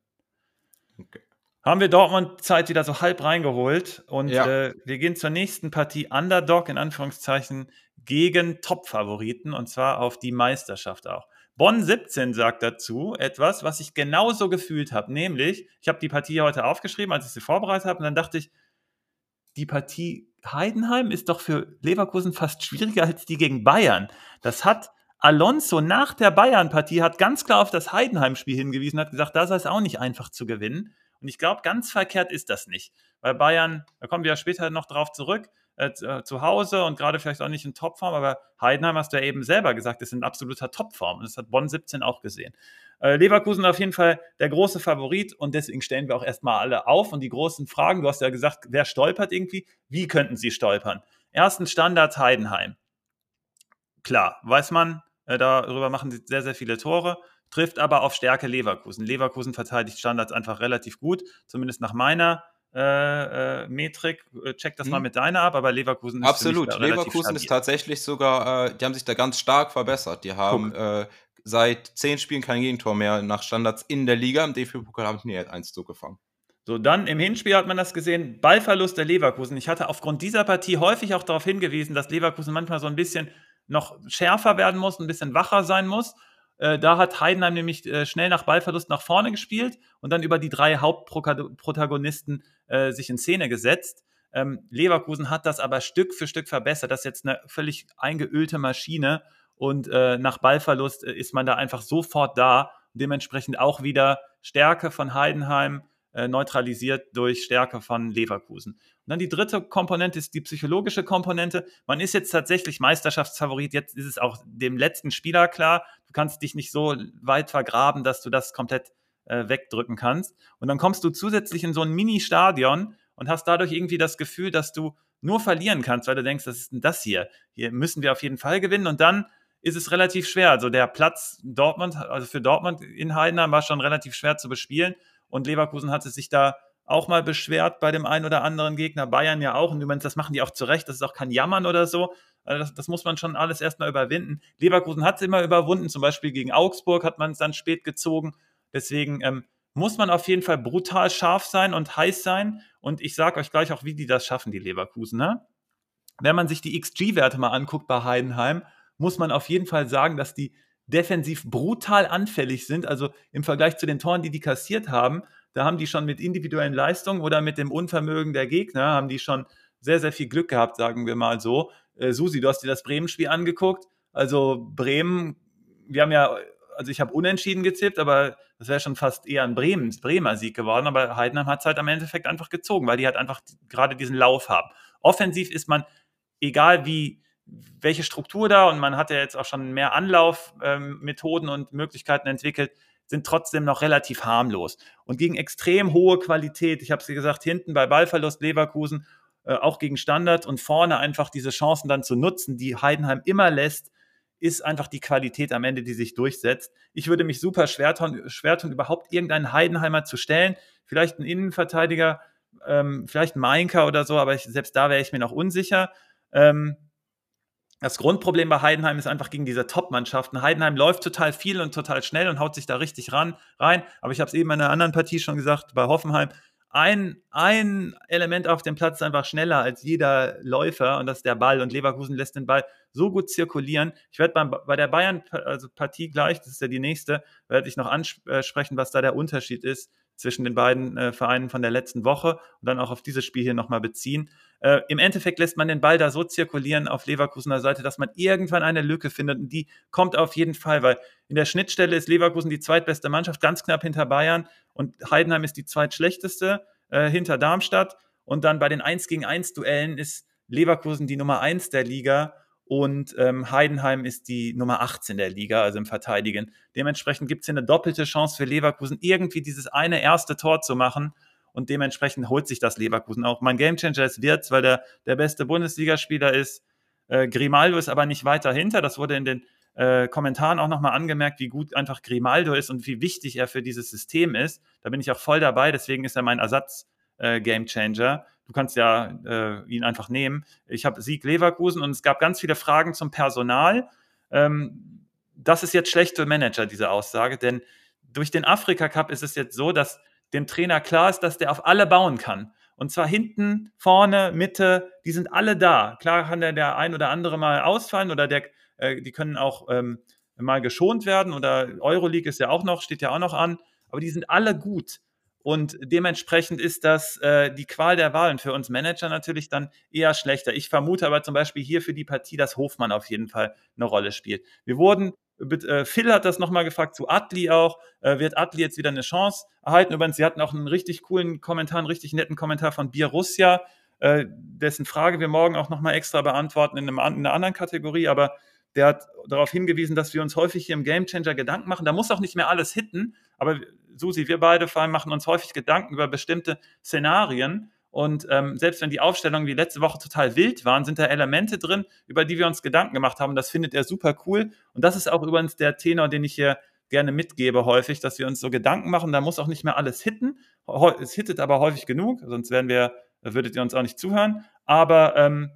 A: Okay. Haben wir Dortmund Zeit wieder so halb reingeholt und ja. äh, wir gehen zur nächsten Partie Underdog in Anführungszeichen gegen Top-Favoriten und zwar auf die Meisterschaft auch. Bonn 17 sagt dazu etwas, was ich genauso gefühlt habe, nämlich, ich habe die Partie heute aufgeschrieben, als ich sie vorbereitet habe, und dann dachte ich, die Partie Heidenheim ist doch für Leverkusen fast schwieriger als die gegen Bayern. Das hat Alonso nach der Bayern-Partie hat ganz klar auf das Heidenheim-Spiel hingewiesen, hat gesagt, da sei es auch nicht einfach zu gewinnen. Und ich glaube, ganz verkehrt ist das nicht. Weil Bayern, da kommen wir ja später noch drauf zurück, äh, äh, zu Hause und gerade vielleicht auch nicht in Topform, aber Heidenheim hast du ja eben selber gesagt, ist in absoluter Topform. Und das hat Bonn 17 auch gesehen. Äh, Leverkusen auf jeden Fall der große Favorit und deswegen stellen wir auch erstmal alle auf. Und die großen Fragen, du hast ja gesagt, wer stolpert irgendwie? Wie könnten sie stolpern? Ersten Standard Heidenheim. Klar, weiß man, äh, darüber machen sie sehr, sehr viele Tore trifft aber auf Stärke Leverkusen. Leverkusen verteidigt Standards einfach relativ gut, zumindest nach meiner äh, äh, Metrik. Äh, check das mhm. mal mit deiner ab, aber Leverkusen
B: ist Absolut. Leverkusen ist tatsächlich sogar, äh, die haben sich da ganz stark verbessert. Die haben äh, seit zehn Spielen kein Gegentor mehr nach Standards in der Liga. Im DFB-Pokal haben die eins zugefangen.
A: So, dann im Hinspiel hat man das gesehen, Ballverlust der Leverkusen. Ich hatte aufgrund dieser Partie häufig auch darauf hingewiesen, dass Leverkusen manchmal so ein bisschen noch schärfer werden muss, ein bisschen wacher sein muss. Äh, da hat Heidenheim nämlich äh, schnell nach Ballverlust nach vorne gespielt und dann über die drei Hauptprotagonisten äh, sich in Szene gesetzt. Ähm, Leverkusen hat das aber Stück für Stück verbessert. Das ist jetzt eine völlig eingeölte Maschine und äh, nach Ballverlust äh, ist man da einfach sofort da. Dementsprechend auch wieder Stärke von Heidenheim neutralisiert durch Stärke von Leverkusen. Und dann die dritte Komponente ist die psychologische Komponente. Man ist jetzt tatsächlich Meisterschaftsfavorit. Jetzt ist es auch dem letzten Spieler klar. Du kannst dich nicht so weit vergraben, dass du das komplett äh, wegdrücken kannst. Und dann kommst du zusätzlich in so ein Mini-Stadion und hast dadurch irgendwie das Gefühl, dass du nur verlieren kannst, weil du denkst, was ist denn das hier? Hier müssen wir auf jeden Fall gewinnen. Und dann ist es relativ schwer. Also der Platz Dortmund, also für Dortmund in Heidenheim war schon relativ schwer zu bespielen. Und Leverkusen hatte sich da auch mal beschwert bei dem einen oder anderen Gegner. Bayern ja auch. Und übrigens, das machen die auch zurecht. Das ist auch kein Jammern oder so. Also das, das muss man schon alles erstmal überwinden. Leverkusen hat es immer überwunden. Zum Beispiel gegen Augsburg hat man es dann spät gezogen. Deswegen ähm, muss man auf jeden Fall brutal scharf sein und heiß sein. Und ich sage euch gleich auch, wie die das schaffen, die Leverkusen. Ne? Wenn man sich die XG-Werte mal anguckt bei Heidenheim, muss man auf jeden Fall sagen, dass die defensiv brutal anfällig sind. Also im Vergleich zu den Toren, die die kassiert haben, da haben die schon mit individuellen Leistungen oder mit dem Unvermögen der Gegner, haben die schon sehr, sehr viel Glück gehabt, sagen wir mal so. Äh, Susi, du hast dir das Bremen-Spiel angeguckt. Also Bremen, wir haben ja, also ich habe unentschieden gezippt, aber das wäre schon fast eher ein Bremen, Bremer Sieg geworden. Aber Heidenheim hat es halt am Endeffekt einfach gezogen, weil die halt einfach gerade diesen Lauf haben. Offensiv ist man, egal wie, welche Struktur da und man hat ja jetzt auch schon mehr Anlaufmethoden ähm, und Möglichkeiten entwickelt, sind trotzdem noch relativ harmlos. Und gegen extrem hohe Qualität, ich habe es gesagt, hinten bei Ballverlust Leverkusen, äh, auch gegen Standard und vorne einfach diese Chancen dann zu nutzen, die Heidenheim immer lässt, ist einfach die Qualität am Ende, die sich durchsetzt. Ich würde mich super schwer tun, schwer tun überhaupt irgendeinen Heidenheimer zu stellen. Vielleicht ein Innenverteidiger, ähm, vielleicht ein Mainker oder so, aber ich, selbst da wäre ich mir noch unsicher. Ähm, das Grundproblem bei Heidenheim ist einfach gegen diese Top-Mannschaften. Heidenheim läuft total viel und total schnell und haut sich da richtig ran, rein. Aber ich habe es eben in einer anderen Partie schon gesagt, bei Hoffenheim, ein, ein Element auf dem Platz ist einfach schneller als jeder Läufer und das ist der Ball. Und Leverkusen lässt den Ball so gut zirkulieren. Ich werde bei der Bayern-Partie also gleich, das ist ja die nächste, werde ich noch ansprechen, was da der Unterschied ist zwischen den beiden äh, Vereinen von der letzten Woche und dann auch auf dieses Spiel hier nochmal beziehen. Äh, Im Endeffekt lässt man den Ball da so zirkulieren auf Leverkusener Seite, dass man irgendwann eine Lücke findet und die kommt auf jeden Fall, weil in der Schnittstelle ist Leverkusen die zweitbeste Mannschaft, ganz knapp hinter Bayern und Heidenheim ist die zweitschlechteste äh, hinter Darmstadt und dann bei den 1 gegen 1 Duellen ist Leverkusen die Nummer 1 der Liga und ähm, Heidenheim ist die Nummer 18 der Liga, also im Verteidigen. Dementsprechend gibt es hier eine doppelte Chance für Leverkusen, irgendwie dieses eine erste Tor zu machen. Und dementsprechend holt sich das Leverkusen auch. Mein Gamechanger ist Wirtz, weil der der beste Bundesligaspieler ist. Äh, Grimaldo ist aber nicht weiter hinter. Das wurde in den äh, Kommentaren auch nochmal angemerkt, wie gut einfach Grimaldo ist und wie wichtig er für dieses System ist. Da bin ich auch voll dabei. Deswegen ist er mein Ersatz-Gamechanger. Äh, Du kannst ja äh, ihn einfach nehmen. Ich habe Sieg Leverkusen und es gab ganz viele Fragen zum Personal. Ähm, das ist jetzt schlecht für Manager, diese Aussage, denn durch den Afrika Cup ist es jetzt so, dass dem Trainer klar ist, dass der auf alle bauen kann. Und zwar hinten, vorne, Mitte, die sind alle da. Klar kann der, der ein oder andere mal ausfallen oder der, äh, die können auch ähm, mal geschont werden oder Euroleague ist ja auch noch, steht ja auch noch an. Aber die sind alle gut. Und dementsprechend ist das äh, die Qual der Wahlen für uns Manager natürlich dann eher schlechter. Ich vermute aber zum Beispiel hier für die Partie, dass Hofmann auf jeden Fall eine Rolle spielt. Wir wurden, äh, Phil hat das nochmal gefragt, zu Adli auch, äh, wird Adli jetzt wieder eine Chance erhalten? Übrigens, sie hatten auch einen richtig coolen Kommentar, einen richtig netten Kommentar von Bierussia, äh, dessen Frage wir morgen auch nochmal extra beantworten in, einem, in einer anderen Kategorie, aber der hat darauf hingewiesen, dass wir uns häufig hier im Gamechanger Gedanken machen. Da muss auch nicht mehr alles hitten, aber Susi, wir beide vor allem machen uns häufig Gedanken über bestimmte Szenarien. Und ähm, selbst wenn die Aufstellungen wie letzte Woche total wild waren, sind da Elemente drin, über die wir uns Gedanken gemacht haben. Das findet er super cool. Und das ist auch übrigens der Tenor, den ich hier gerne mitgebe häufig, dass wir uns so Gedanken machen. Da muss auch nicht mehr alles hitten. Es hittet aber häufig genug, sonst wären wir, würdet ihr uns auch nicht zuhören. Aber ähm,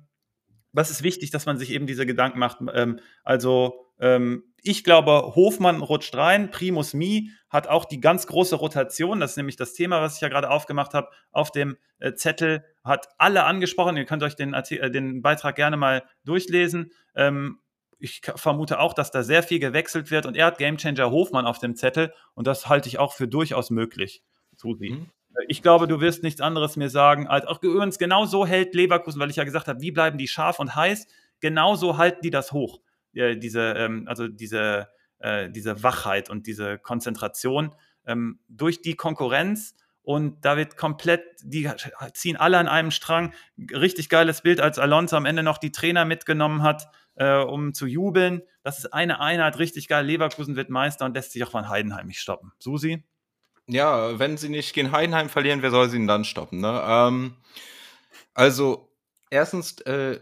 A: was ist wichtig, dass man sich eben diese Gedanken macht? Ähm, also ähm, ich glaube, Hofmann rutscht rein. Primus Mi hat auch die ganz große Rotation. Das ist nämlich das Thema, was ich ja gerade aufgemacht habe. Auf dem äh, Zettel hat alle angesprochen. Ihr könnt euch den, äh, den Beitrag gerne mal durchlesen. Ähm, ich vermute auch, dass da sehr viel gewechselt wird und er hat Gamechanger Hofmann auf dem Zettel und das halte ich auch für durchaus möglich. Susi. Mhm. Ich glaube, du wirst nichts anderes mir sagen, als auch übrigens genau so hält Leverkusen, weil ich ja gesagt habe, wie bleiben die scharf und heiß, genauso halten die das hoch. Äh, diese, ähm, also diese, äh, diese Wachheit und diese Konzentration ähm, durch die Konkurrenz und da wird komplett, die ziehen alle an einem Strang. Richtig geiles Bild, als Alonso am Ende noch die Trainer mitgenommen hat, äh, um zu jubeln. Das ist eine Einheit, richtig geil. Leverkusen wird Meister und lässt sich auch von Heidenheim nicht stoppen. Susi?
B: Ja, wenn sie nicht gegen Heidenheim verlieren, wer soll sie denn dann stoppen? Ne? Ähm, also, erstens, äh,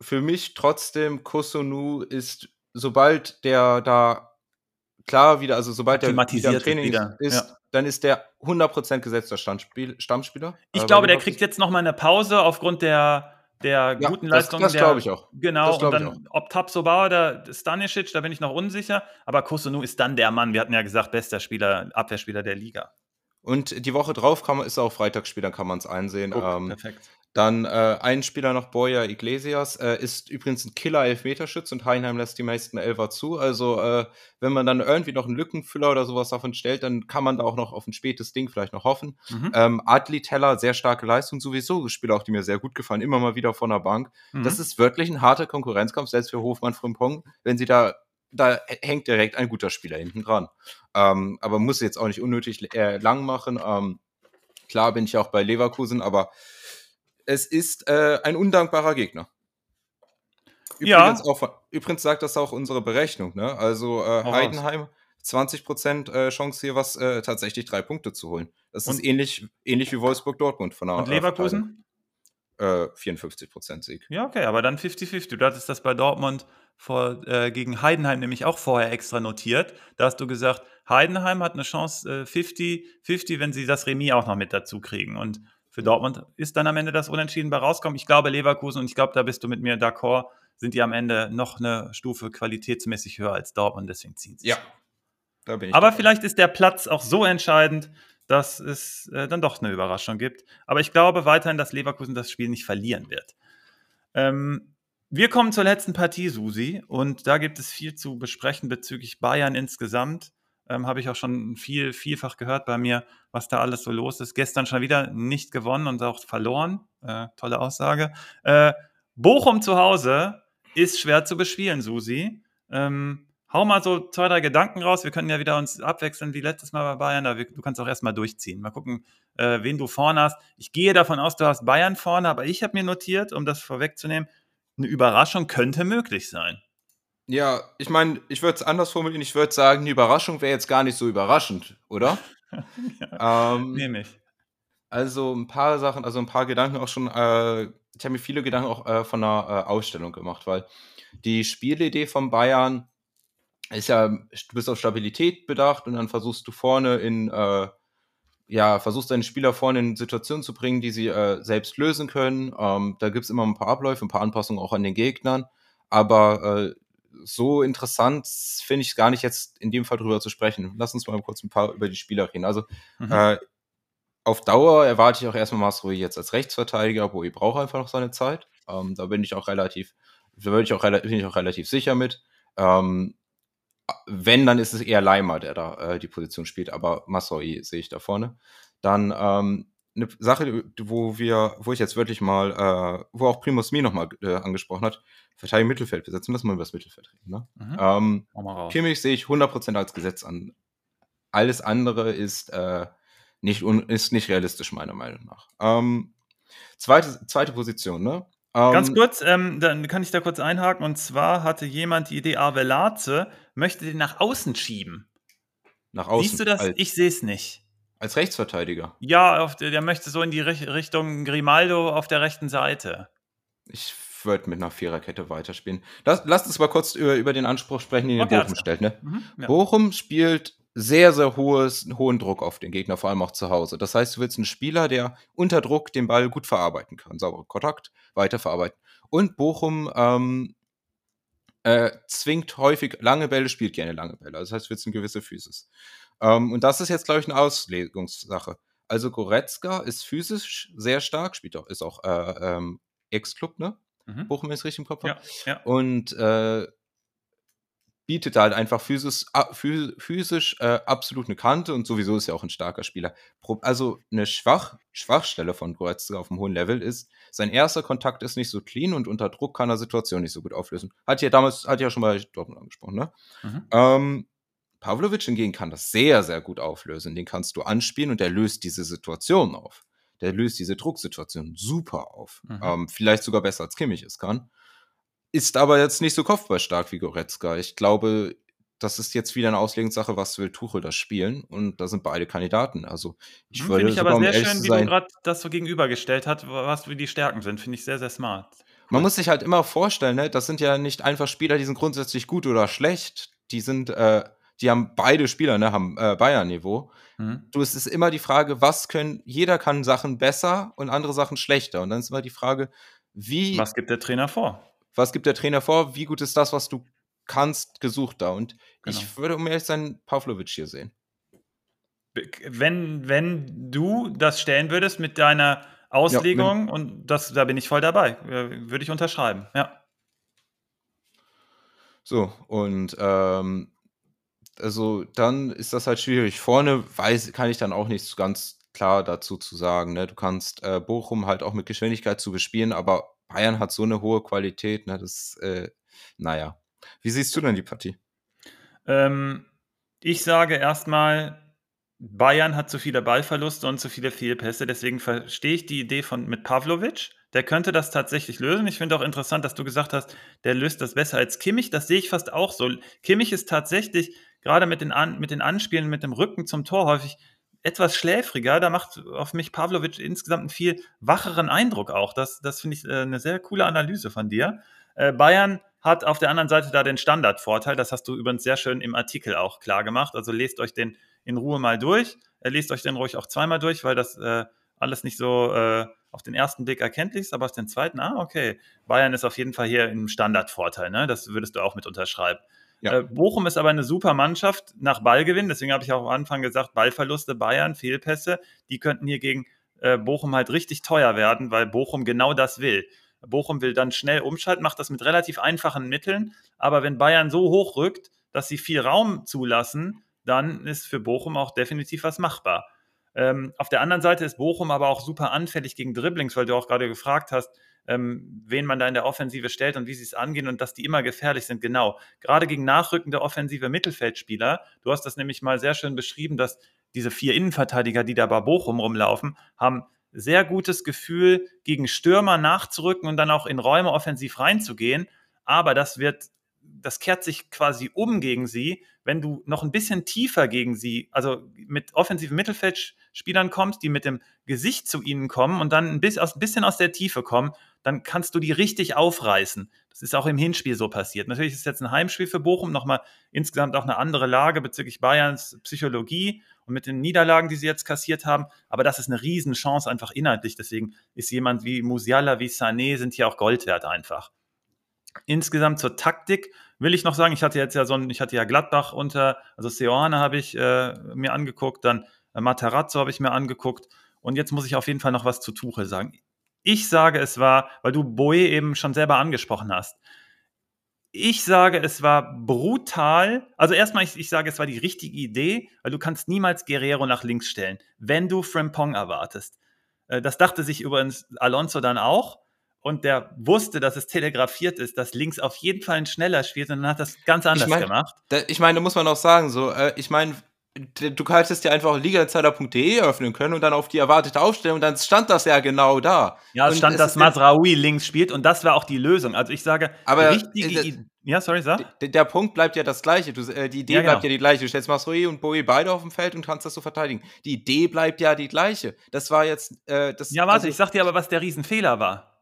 B: für mich trotzdem, Kosunu ist, sobald der da klar wieder, also sobald der wieder im Training wieder. ist, ja. dann ist der 100% gesetzter Stammspiel, Stammspieler.
A: Ich äh, glaube, der kriegt jetzt noch mal eine Pause aufgrund der, der ja, guten Leistung.
B: Das, das glaube ich auch.
A: Genau, und dann, ob Tapsoba oder Stanisic, da bin ich noch unsicher. Aber Kosunu ist dann der Mann, wir hatten ja gesagt, bester Spieler, Abwehrspieler der Liga.
B: Und die Woche drauf kann man, ist auch Freitagsspiel, dann kann man es einsehen. Guck, ähm, perfekt. Dann äh, ein Spieler noch, Boya Iglesias, äh, ist übrigens ein Killer-Elfmeterschütz und Heinheim lässt die meisten Elfer zu. Also, äh, wenn man dann irgendwie noch einen Lückenfüller oder sowas davon stellt, dann kann man da auch noch auf ein spätes Ding vielleicht noch hoffen. Mhm. Ähm, Adli Teller, sehr starke Leistung, sowieso Spieler, auch die mir sehr gut gefallen, immer mal wieder von der Bank. Mhm. Das ist wirklich ein harter Konkurrenzkampf, selbst für Hofmann Frimpong, wenn sie da da hängt direkt ein guter Spieler hinten dran. Ähm, aber muss jetzt auch nicht unnötig äh, lang machen. Ähm, klar bin ich auch bei Leverkusen, aber es ist äh, ein undankbarer Gegner. Übrigens, ja. auch, übrigens sagt das auch unsere Berechnung. Ne? Also äh, Heidenheim 20% äh, Chance hier was äh, tatsächlich drei Punkte zu holen. Das und? ist ähnlich, ähnlich wie Wolfsburg-Dortmund von der
A: Und Leverkusen?
B: Äh, 54% Sieg.
A: Ja, okay, aber dann 50-50. Du hattest das bei Dortmund vor, äh, gegen Heidenheim nämlich auch vorher extra notiert. Da hast du gesagt, Heidenheim hat eine Chance 50-50, äh, wenn sie das Remis auch noch mit dazu kriegen. Und für Dortmund ist dann am Ende das Unentschieden bei rauskommen. Ich glaube, Leverkusen, und ich glaube, da bist du mit mir d'accord, sind die am Ende noch eine Stufe qualitätsmäßig höher als Dortmund, deswegen ziehen sie
B: Ja,
A: da bin ich. Aber dabei. vielleicht ist der Platz auch so entscheidend, dass es äh, dann doch eine Überraschung gibt. Aber ich glaube weiterhin, dass Leverkusen das Spiel nicht verlieren wird. Ähm, wir kommen zur letzten Partie, Susi, und da gibt es viel zu besprechen bezüglich Bayern insgesamt ähm, habe ich auch schon viel, vielfach gehört bei mir, was da alles so los ist. Gestern schon wieder nicht gewonnen und auch verloren. Äh, tolle Aussage. Äh, Bochum zu Hause ist schwer zu bespielen, Susi. Ähm, hau mal so zwei, drei Gedanken raus. Wir können ja wieder uns abwechseln wie letztes Mal bei Bayern. Aber du kannst auch erstmal durchziehen. Mal gucken, äh, wen du vorne hast. Ich gehe davon aus, du hast Bayern vorne, aber ich habe mir notiert, um das vorwegzunehmen, eine Überraschung könnte möglich sein.
B: Ja, ich meine, ich würde es anders formulieren. Ich würde sagen, die Überraschung wäre jetzt gar nicht so überraschend, oder?
A: ja, ähm, Nehme ich.
B: Also ein paar Sachen, also ein paar Gedanken auch schon. Äh, ich habe mir viele Gedanken auch äh, von einer äh, Ausstellung gemacht, weil die Spielidee von Bayern ist ja, du bist auf Stabilität bedacht und dann versuchst du vorne in, äh, ja, versuchst deine Spieler vorne in Situationen zu bringen, die sie äh, selbst lösen können. Ähm, da gibt es immer ein paar Abläufe, ein paar Anpassungen auch an den Gegnern. Aber äh, so interessant finde ich es gar nicht jetzt in dem Fall drüber zu sprechen. Lass uns mal kurz ein paar über die Spieler reden. Also mhm. äh, auf Dauer erwarte ich auch erstmal Masrui jetzt als Rechtsverteidiger, wo ich brauche einfach noch seine Zeit. Ähm, da bin ich auch relativ, da bin ich auch, bin ich auch relativ sicher mit. Ähm, wenn, dann ist es eher Leimer, der da äh, die Position spielt, aber Masrui sehe ich da vorne. Dann ähm, eine Sache, wo wir, wo ich jetzt wirklich mal, äh, wo auch Primus Mi nochmal äh, angesprochen hat, Verteidigung Mittelfeld besetzen, lass mal über das Mittelfeld reden. Ne? Mhm. Ähm, Kimmich sehe ich 100% als Gesetz an. Alles andere ist, äh, nicht, ist nicht realistisch, meiner Meinung nach. Ähm, zweite, zweite Position, ne?
A: Ähm, Ganz kurz, ähm, dann kann ich da kurz einhaken. Und zwar hatte jemand die Idee, Avelaze möchte den nach außen schieben.
B: Nach außen?
A: Siehst du das? ich sehe es nicht.
B: Als Rechtsverteidiger?
A: Ja, der, der, möchte so in die Richtung Grimaldo auf der rechten Seite.
B: Ich würde mit einer Viererkette weiterspielen. Lass, lasst uns mal kurz über, über den Anspruch sprechen, den okay, Bochum stellt. Ne? Mhm, ja. Bochum spielt sehr, sehr hohes, hohen Druck auf den Gegner, vor allem auch zu Hause. Das heißt, du willst einen Spieler, der unter Druck den Ball gut verarbeiten kann. Sauberer Kontakt, weiterverarbeiten. Und Bochum ähm, äh, zwingt häufig lange Bälle, spielt gerne lange Bälle. Also das heißt, du willst eine gewisse Physis. Ähm, und das ist jetzt, glaube ich, eine Auslegungssache. Also Goretzka ist physisch sehr stark, spielt auch, ist auch äh, ähm, Ex-Club, ne? Mhm. Bochum ist richtig im Kopf.
A: Ja, ja.
B: Und äh, bietet halt einfach physisch, physisch äh, absolut eine Kante und sowieso ist er auch ein starker Spieler. Also eine Schwach, Schwachstelle von Goretzka auf einem hohen Level ist, sein erster Kontakt ist nicht so clean und unter Druck kann er Situationen nicht so gut auflösen. Hat ja damals, hat ja schon mal Dortmund angesprochen, ne? Mhm. Ähm, Pavlovic hingegen kann das sehr, sehr gut auflösen. Den kannst du anspielen und der löst diese Situation auf. Der löst diese Drucksituation super auf. Mhm. Ähm, vielleicht sogar besser als Kimmich es kann. Ist aber jetzt nicht so kopfballstark wie Goretzka. Ich glaube, das ist jetzt wieder eine Auslegungssache, was will Tuchel das spielen? Und da sind beide Kandidaten. Also ich hm, würde
A: Finde ich aber sehr schön, wie du gerade das so gegenübergestellt hast, was wie die Stärken sind. Finde ich sehr, sehr smart.
B: Man muss sich halt immer vorstellen, ne, das sind ja nicht einfach Spieler, die sind grundsätzlich gut oder schlecht. Die sind, äh, die haben beide Spieler, ne, haben äh, Bayern-Niveau. Mhm. Du, es ist immer die Frage, was können, jeder kann Sachen besser und andere Sachen schlechter. Und dann ist immer die Frage, wie.
A: Was gibt der Trainer vor?
B: Was gibt der Trainer vor? Wie gut ist das, was du kannst, gesucht da? Und genau. ich würde, um ehrlich sein, Pavlovic hier sehen.
A: Wenn, wenn du das stellen würdest mit deiner Auslegung, ja, und das, da bin ich voll dabei, äh, würde ich unterschreiben, ja.
B: So, und ähm, also dann ist das halt schwierig. Vorne weiß, kann ich dann auch nichts ganz klar dazu zu sagen. Ne? Du kannst äh, Bochum halt auch mit Geschwindigkeit zu bespielen, aber Bayern hat so eine hohe Qualität, ne? das, äh, naja. Wie siehst du denn die Partie?
A: Ähm, ich sage erstmal, Bayern hat zu viele Ballverluste und zu viele Fehlpässe. Deswegen verstehe ich die Idee von mit Pavlovic. Der könnte das tatsächlich lösen. Ich finde auch interessant, dass du gesagt hast, der löst das besser als Kimmich. Das sehe ich fast auch so. Kimmich ist tatsächlich gerade mit den, An mit den Anspielen mit dem Rücken zum Tor häufig etwas schläfriger. Da macht auf mich Pavlovic insgesamt einen viel wacheren Eindruck auch. Das, das finde ich äh, eine sehr coole Analyse von dir. Äh, Bayern hat auf der anderen Seite da den Standardvorteil. Das hast du übrigens sehr schön im Artikel auch klar gemacht. Also lest euch den in Ruhe mal durch. Äh, lest euch den ruhig auch zweimal durch, weil das äh, alles nicht so äh, auf den ersten Blick erkenntlich ist, aber auf den zweiten, ah, okay. Bayern ist auf jeden Fall hier im Standardvorteil, ne? Das würdest du auch mit unterschreiben. Ja. Äh, Bochum ist aber eine super Mannschaft nach Ballgewinn, deswegen habe ich auch am Anfang gesagt, Ballverluste Bayern, Fehlpässe, die könnten hier gegen äh, Bochum halt richtig teuer werden, weil Bochum genau das will. Bochum will dann schnell umschalten, macht das mit relativ einfachen Mitteln. Aber wenn Bayern so hoch rückt, dass sie viel Raum zulassen, dann ist für Bochum auch definitiv was machbar. Ähm, auf der anderen Seite ist Bochum aber auch super anfällig gegen Dribblings, weil du auch gerade gefragt hast, ähm, wen man da in der Offensive stellt und wie sie es angehen und dass die immer gefährlich sind. Genau. Gerade gegen nachrückende offensive Mittelfeldspieler. Du hast das nämlich mal sehr schön beschrieben, dass diese vier Innenverteidiger, die da bei Bochum rumlaufen, haben sehr gutes Gefühl, gegen Stürmer nachzurücken und dann auch in Räume offensiv reinzugehen. Aber das wird, das kehrt sich quasi um gegen sie, wenn du noch ein bisschen tiefer gegen sie, also mit offensiven Mittelfeldspielern kommst, die mit dem Gesicht zu ihnen kommen und dann ein bisschen aus der Tiefe kommen, dann kannst du die richtig aufreißen. Das ist auch im Hinspiel so passiert. Natürlich ist jetzt ein Heimspiel für Bochum, nochmal insgesamt auch eine andere Lage bezüglich Bayerns Psychologie und mit den Niederlagen, die sie jetzt kassiert haben. Aber das ist eine Riesenchance einfach inhaltlich. Deswegen ist jemand wie Musiala, wie Sané, sind hier auch Gold wert einfach. Insgesamt zur Taktik will ich noch sagen, ich hatte jetzt ja so ein, ich hatte ja Gladbach unter, also Seoane habe ich äh, mir angeguckt, dann äh, Materazzo habe ich mir angeguckt und jetzt muss ich auf jeden Fall noch was zu Tuchel sagen. Ich sage, es war, weil du Boe eben schon selber angesprochen hast. Ich sage, es war brutal. Also erstmal, ich, ich sage, es war die richtige Idee, weil du kannst niemals Guerrero nach links stellen, wenn du Frimpong erwartest. Äh, das dachte sich übrigens Alonso dann auch. Und der wusste, dass es telegrafiert ist, dass links auf jeden Fall ein schneller spielt und dann hat das ganz anders
B: ich mein,
A: gemacht.
B: Da, ich meine, da muss man auch sagen, so, äh, ich meine, du hättest ja einfach ligainsider.de öffnen können und dann auf die erwartete Aufstellung, und dann stand das ja genau da.
A: Ja, es stand, es dass Masraoui links spielt und das war auch die Lösung. Also ich sage,
B: aber richtige äh, ja, sorry, sag. Der, der, Punkt bleibt ja das gleiche. Du, äh, die Idee ja, genau. bleibt ja die gleiche. Du stellst Masraoui und Bowie beide auf dem Feld und kannst das so verteidigen. Die Idee bleibt ja die gleiche. Das war jetzt äh, das.
A: Ja, warte, also, ich sag dir aber, was der Riesenfehler war.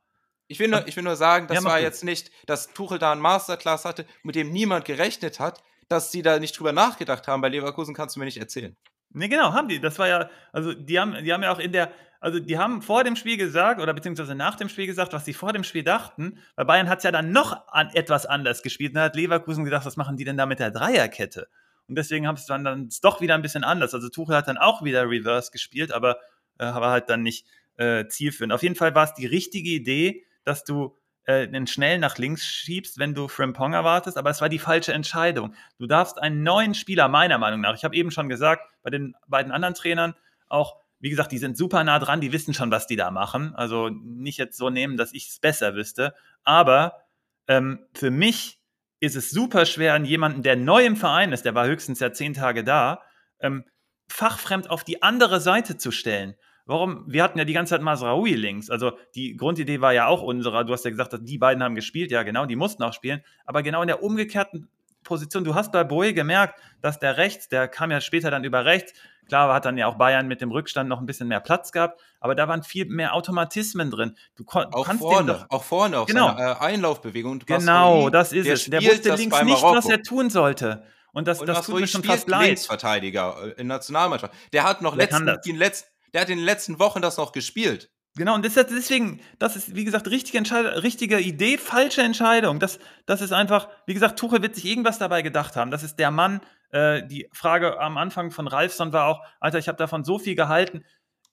B: Ich will, nur, ich will nur sagen, das ja, war jetzt nicht, dass Tuchel da ein Masterclass hatte, mit dem niemand gerechnet hat dass sie da nicht drüber nachgedacht haben. Bei Leverkusen kannst du mir nicht erzählen.
A: Nee, genau, haben die. Das war ja, also die haben, die haben ja auch in der, also die haben vor dem Spiel gesagt oder beziehungsweise nach dem Spiel gesagt, was sie vor dem Spiel dachten, weil Bayern hat es ja dann noch an, etwas anders gespielt. Und dann hat Leverkusen gedacht, was machen die denn da mit der Dreierkette? Und deswegen haben es dann, dann doch wieder ein bisschen anders. Also Tuchel hat dann auch wieder Reverse gespielt, aber äh, war halt dann nicht äh, zielführend. Auf jeden Fall war es die richtige Idee, dass du äh, den schnell nach links schiebst, wenn du Frimpong erwartest, aber es war die falsche Entscheidung. Du darfst einen neuen Spieler, meiner Meinung nach, ich habe eben schon gesagt, bei den beiden anderen Trainern auch, wie gesagt, die sind super nah dran, die wissen schon, was die da machen. Also nicht jetzt so nehmen, dass ich es besser wüsste. Aber ähm, für mich ist es super schwer, an jemanden, der neu im Verein ist, der war höchstens ja zehn Tage da, ähm, fachfremd auf die andere Seite zu stellen. Warum? Wir hatten ja die ganze Zeit Masraoui links. Also die Grundidee war ja auch unserer. Du hast ja gesagt, dass die beiden haben gespielt. Ja, genau, die mussten auch spielen. Aber genau in der umgekehrten Position. Du hast bei Boe gemerkt, dass der rechts, der kam ja später dann über rechts. Klar, hat dann ja auch Bayern mit dem Rückstand noch ein bisschen mehr Platz gehabt, aber da waren viel mehr Automatismen drin. Du
B: auch kannst vorne, doch, auch vorne, auch
A: genau.
B: seine äh, Einlaufbewegung.
A: Genau, das ist der es. Der wusste links nicht, was er tun sollte. Und das,
B: und
A: das tut mir schon fast leid.
B: Linksverteidiger äh, in Nationalmannschaft. Der hat noch letzten, den letzten, der hat in den letzten Wochen das noch gespielt.
A: Genau, und deswegen, das ist, wie gesagt, richtige, richtige Idee, falsche Entscheidung. Das, das ist einfach, wie gesagt, Tuchel wird sich irgendwas dabei gedacht haben. Das ist der Mann. Äh, die Frage am Anfang von Ralfson war auch, Alter, ich habe davon so viel gehalten.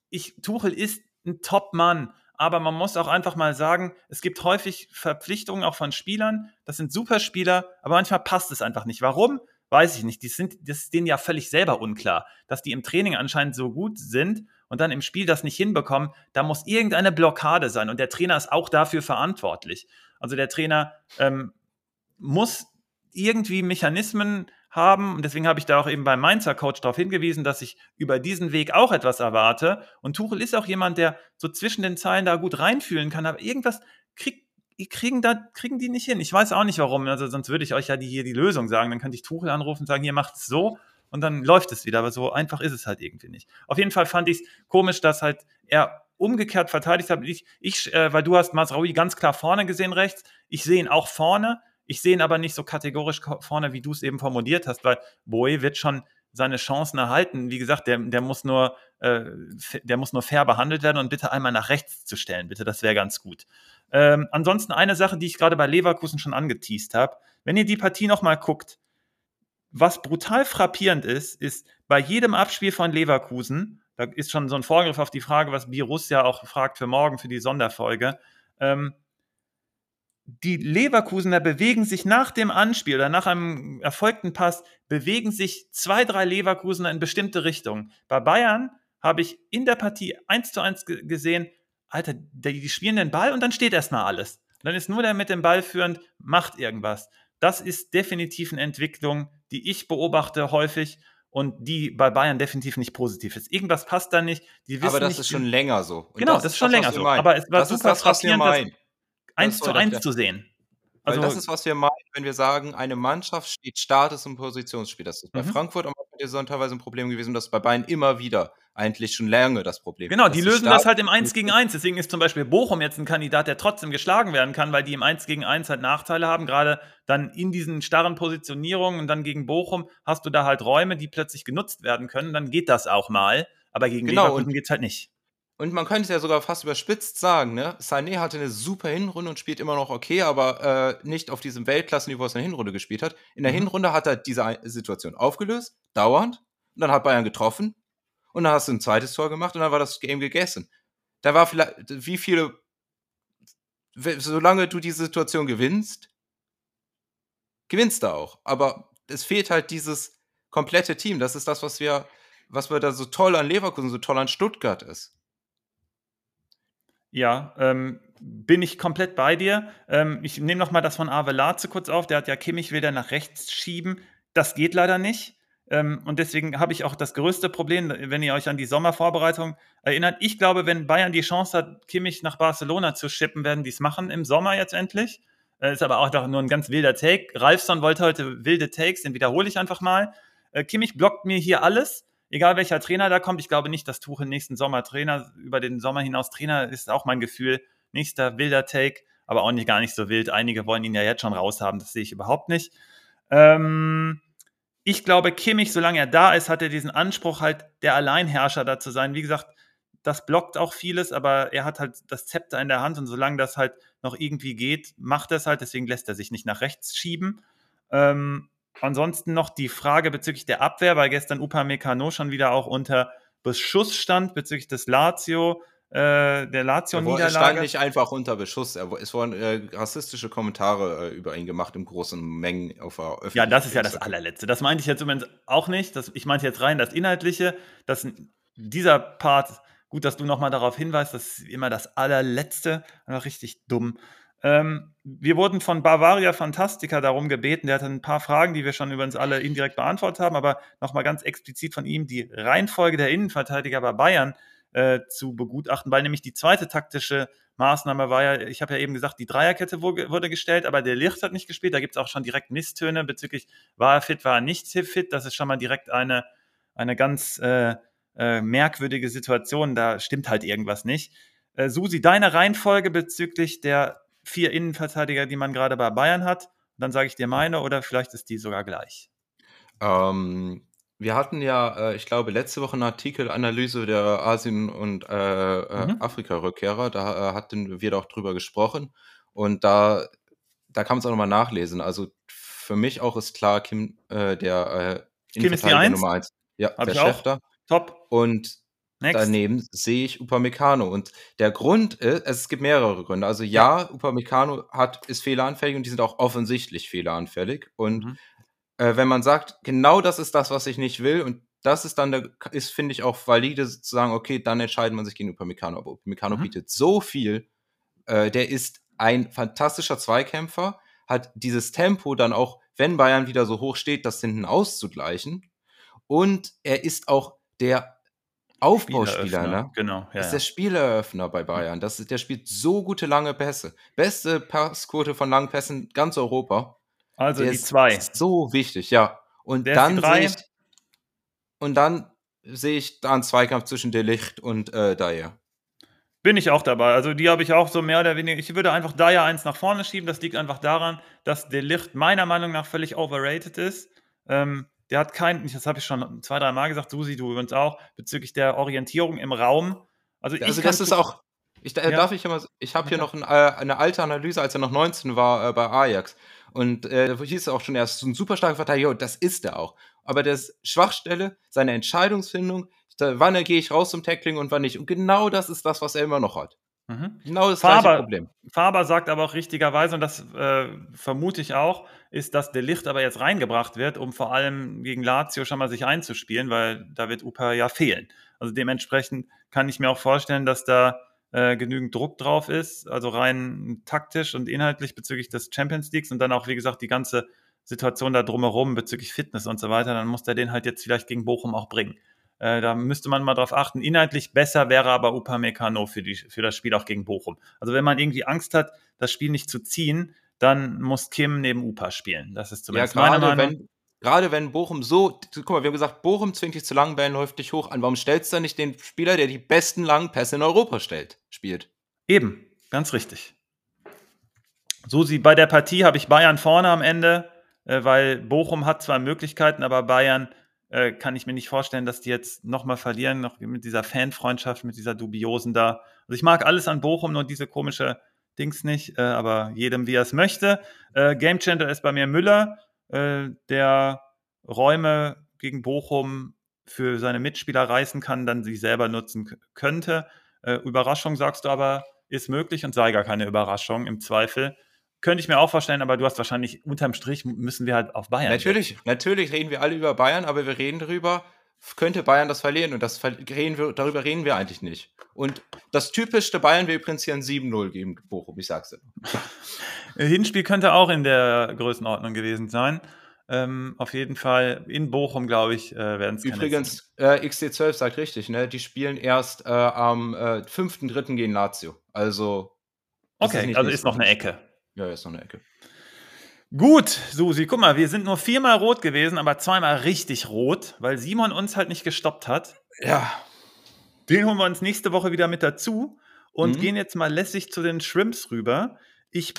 A: Ich, Tuchel ist ein Top-Mann. Aber man muss auch einfach mal sagen, es gibt häufig Verpflichtungen auch von Spielern. Das sind super Spieler, aber manchmal passt es einfach nicht. Warum? Weiß ich nicht. Die sind, das ist denen ja völlig selber unklar, dass die im Training anscheinend so gut sind und dann im Spiel das nicht hinbekommen, da muss irgendeine Blockade sein. Und der Trainer ist auch dafür verantwortlich. Also der Trainer ähm, muss irgendwie Mechanismen haben. Und deswegen habe ich da auch eben beim Mainzer Coach darauf hingewiesen, dass ich über diesen Weg auch etwas erwarte. Und Tuchel ist auch jemand, der so zwischen den Zeilen da gut reinfühlen kann. Aber irgendwas kriegt, kriegen, da, kriegen die nicht hin. Ich weiß auch nicht warum. Also sonst würde ich euch ja die, hier die Lösung sagen. Dann könnte ich Tuchel anrufen und sagen, hier macht es so und dann läuft es wieder. Aber so einfach ist es halt irgendwie nicht. Auf jeden Fall fand ich es komisch, dass halt er umgekehrt verteidigt hat. Ich, ich äh, weil du hast Masraoui ganz klar vorne gesehen rechts. Ich sehe ihn auch vorne. Ich sehe ihn aber nicht so kategorisch vorne, wie du es eben formuliert hast, weil Boe wird schon seine Chancen erhalten. Wie gesagt, der, der, muss nur, äh, der muss nur fair behandelt werden und bitte einmal nach rechts zu stellen, bitte, das wäre ganz gut. Ähm, ansonsten eine Sache, die ich gerade bei Leverkusen schon angeteased habe. Wenn ihr die Partie nochmal guckt, was brutal frappierend ist, ist bei jedem Abspiel von Leverkusen, da ist schon so ein Vorgriff auf die Frage, was Birus ja auch fragt für morgen, für die Sonderfolge, ähm, die Leverkusener bewegen sich nach dem Anspiel oder nach einem erfolgten Pass, bewegen sich zwei, drei Leverkusener in bestimmte Richtungen. Bei Bayern habe ich in der Partie eins zu eins gesehen, Alter, die, spielen den Ball und dann steht erstmal alles. dann ist nur der mit dem Ball führend, macht irgendwas. Das ist definitiv eine Entwicklung, die ich beobachte häufig und die bei Bayern definitiv nicht positiv ist. Irgendwas passt da nicht.
B: aber das nicht, ist schon länger so.
A: Und genau, das, das ist schon das, länger so. Aber es war das super ist das, was wir meinen. eins zu eins zu sehen.
B: Also, Weil das ist, was wir meinen, wenn wir sagen, eine Mannschaft steht Status im Positionsspiel. Das ist bei mhm. Frankfurt am Anfang teilweise ein Problem gewesen, das ist bei Bayern immer wieder eigentlich schon lange das Problem.
A: Genau, die lösen das halt im 1 gegen 1. Deswegen ist zum Beispiel Bochum jetzt ein Kandidat, der trotzdem geschlagen werden kann, weil die im 1 gegen 1 halt Nachteile haben. Gerade dann in diesen starren Positionierungen und dann gegen Bochum hast du da halt Räume, die plötzlich genutzt werden können. Dann geht das auch mal. Aber gegen genau, Leverkusen geht es halt nicht.
B: Und man könnte es ja sogar fast überspitzt sagen, ne? Sané hatte eine super Hinrunde und spielt immer noch okay, aber äh, nicht auf diesem Weltklassenniveau, was er in der Hinrunde gespielt hat. In der mhm. Hinrunde hat er diese Situation aufgelöst, dauernd, und dann hat Bayern getroffen und dann hast du ein zweites Tor gemacht und dann war das Game gegessen. Da war vielleicht, wie viele, solange du die Situation gewinnst, gewinnst du auch. Aber es fehlt halt dieses komplette Team. Das ist das, was wir, was wir da so toll an Leverkusen, so toll an Stuttgart ist.
A: Ja, ähm, bin ich komplett bei dir. Ähm, ich nehme noch mal das von Avelatze kurz auf. Der hat ja Kimmich wieder nach rechts schieben. Das geht leider nicht. Ähm, und deswegen habe ich auch das größte Problem, wenn ihr euch an die Sommervorbereitung erinnert. Ich glaube, wenn Bayern die Chance hat, Kimmich nach Barcelona zu schippen, werden die es machen im Sommer jetzt endlich. Äh, ist aber auch nur ein ganz wilder Take. Ralfson wollte heute wilde Takes, den wiederhole ich einfach mal. Äh, Kimmich blockt mir hier alles, egal welcher Trainer da kommt. Ich glaube nicht, dass Tuchel nächsten Sommer Trainer, über den Sommer hinaus Trainer ist, auch mein Gefühl. Nächster wilder Take, aber auch nicht gar nicht so wild. Einige wollen ihn ja jetzt schon raushaben, das sehe ich überhaupt nicht. Ähm, ich glaube, Kimmich, solange er da ist, hat er diesen Anspruch, halt der Alleinherrscher da zu sein. Wie gesagt, das blockt auch vieles, aber er hat halt das Zepter in der Hand und solange das halt noch irgendwie geht, macht er es halt. Deswegen lässt er sich nicht nach rechts schieben. Ähm, ansonsten noch die Frage bezüglich der Abwehr, weil gestern Upamecano schon wieder auch unter Beschuss stand bezüglich des Lazio äh, der Lazio-Niederlage. Er
B: stand nicht einfach unter Beschuss. Er, es wurden äh, rassistische Kommentare äh, über ihn gemacht in großen Mengen auf der
A: Öffentlichkeit. Ja, das ist ja das allerletzte. Das meinte ich jetzt übrigens auch nicht. Das, ich meinte jetzt rein das Inhaltliche, dass dieser Part, gut, dass du nochmal darauf hinweist, das ist immer das allerletzte, einfach richtig dumm. Ähm, wir wurden von Bavaria Fantastica darum gebeten. Der hatte ein paar Fragen, die wir schon übrigens alle indirekt beantwortet haben, aber nochmal ganz explizit von ihm die Reihenfolge der Innenverteidiger bei Bayern äh, zu begutachten, weil nämlich die zweite taktische Maßnahme war ja, ich habe ja eben gesagt, die Dreierkette wurde gestellt, aber der Licht hat nicht gespielt. Da gibt es auch schon direkt Misstöne bezüglich, war er fit, war er nicht fit. Das ist schon mal direkt eine, eine ganz äh, äh, merkwürdige Situation. Da stimmt halt irgendwas nicht. Äh, Susi, deine Reihenfolge bezüglich der vier Innenverteidiger, die man gerade bei Bayern hat. Dann sage ich dir meine oder vielleicht ist die sogar gleich.
B: Ähm, wir hatten ja, äh, ich glaube, letzte Woche eine Artikelanalyse der Asien- und äh, äh, mhm. Afrika-Rückkehrer. Da äh, hatten wir doch drüber gesprochen. Und da, da kann man es auch nochmal nachlesen. Also für mich auch ist klar, Kim, äh, der
A: äh, Kim ist die Eins?
B: Nummer 1. Ja,
A: Hab der Chef da. Top.
B: Und Next. Daneben sehe ich Upamecano. Und der Grund ist, es gibt mehrere Gründe. Also ja, ja. Upamecano hat, ist fehleranfällig und die sind auch offensichtlich fehleranfällig. Und mhm. äh, wenn man sagt, genau das ist das, was ich nicht will, und das ist dann der, ist, finde ich, auch valide zu sagen, okay, dann entscheidet man sich gegen Upamecano. Aber Upamecano mhm. bietet so viel. Äh, der ist ein fantastischer Zweikämpfer, hat dieses Tempo dann auch, wenn Bayern wieder so hoch steht, das hinten auszugleichen. Und er ist auch der Aufbauspieler, ne?
A: Genau.
B: Ja, ist der Spieleröffner bei Bayern. Das ist, der spielt so gute lange Pässe. Beste Passquote von langen Pässen ganz Europa.
A: Also der die zwei.
B: So wichtig, ja. Und der dann sehe ich und dann sehe ich da einen Zweikampf zwischen Delicht und äh, Dyer.
A: Bin ich auch dabei. Also die habe ich auch so mehr oder weniger. Ich würde einfach Dyer eins nach vorne schieben. Das liegt einfach daran, dass Delicht meiner Meinung nach völlig overrated ist. Ähm, der hat kein, das habe ich schon zwei, drei Mal gesagt, Susi, du übrigens auch, bezüglich der Orientierung im Raum.
B: Also, also das ist auch, ich, äh, ja. darf ich immer, ich habe hier noch ein, äh, eine alte Analyse, als er noch 19 war äh, bei Ajax. Und äh, da hieß es auch schon, er ist ein super starker Verteidiger, das ist er auch. Aber das Schwachstelle, seine Entscheidungsfindung, wann gehe ich raus zum Tackling und wann nicht. Und genau das ist das, was er immer noch hat.
A: Mhm. Genau das Faber, Problem. Faber sagt aber auch richtigerweise, und das äh, vermute ich auch, ist, dass der Licht aber jetzt reingebracht wird, um vor allem gegen Lazio schon mal sich einzuspielen, weil da wird Upa ja fehlen. Also dementsprechend kann ich mir auch vorstellen, dass da äh, genügend Druck drauf ist, also rein taktisch und inhaltlich bezüglich des Champions Leagues und dann auch, wie gesagt, die ganze Situation da drumherum bezüglich Fitness und so weiter, dann muss der den halt jetzt vielleicht gegen Bochum auch bringen. Äh, da müsste man mal drauf achten. Inhaltlich besser wäre aber Upamecano für, die, für das Spiel auch gegen Bochum. Also wenn man irgendwie Angst hat, das Spiel nicht zu ziehen, dann muss Kim neben Upa spielen. Das ist zumindest
B: ja, meine Meinung. Wenn, gerade wenn Bochum so, guck mal, wir haben gesagt, Bochum zwingt dich zu langen Bällen, läuft dich hoch an. Warum stellst du nicht den Spieler, der die besten langen Pässe in Europa stellt, spielt?
A: Eben, ganz richtig. So sie bei der Partie habe ich Bayern vorne am Ende, äh, weil Bochum hat zwar Möglichkeiten, aber Bayern äh, kann ich mir nicht vorstellen, dass die jetzt nochmal verlieren, noch mit dieser Fanfreundschaft, mit dieser dubiosen da. Also ich mag alles an Bochum, nur diese komische Dings nicht, äh, aber jedem wie er es möchte. Äh, Gamechanger ist bei mir Müller, äh, der Räume gegen Bochum für seine Mitspieler reißen kann, dann sie selber nutzen könnte. Äh, Überraschung sagst du aber, ist möglich und sei gar keine Überraschung im Zweifel. Könnte ich mir auch vorstellen, aber du hast wahrscheinlich unterm Strich müssen wir halt auf Bayern.
B: Natürlich, gehen. natürlich reden wir alle über Bayern, aber wir reden darüber, könnte Bayern das verlieren und das reden wir, darüber reden wir eigentlich nicht. Und das typischste Bayern will übrigens hier ein 7-0 gegen Bochum, ich sag's dir.
A: Hinspiel könnte auch in der Größenordnung gewesen sein. Ähm, auf jeden Fall in Bochum, glaube ich, äh, werden es
B: Übrigens, äh, XD12 sagt richtig, ne? Die spielen erst äh, am äh, 5.3. gegen Lazio. Also.
A: Okay, ist also ist noch eine Ecke.
B: Ja, ist noch eine Ecke.
A: Gut, Susi, guck mal, wir sind nur viermal rot gewesen, aber zweimal richtig rot, weil Simon uns halt nicht gestoppt hat.
B: Ja.
A: Den holen wir uns nächste Woche wieder mit dazu und mhm. gehen jetzt mal lässig zu den Shrimps rüber. Ich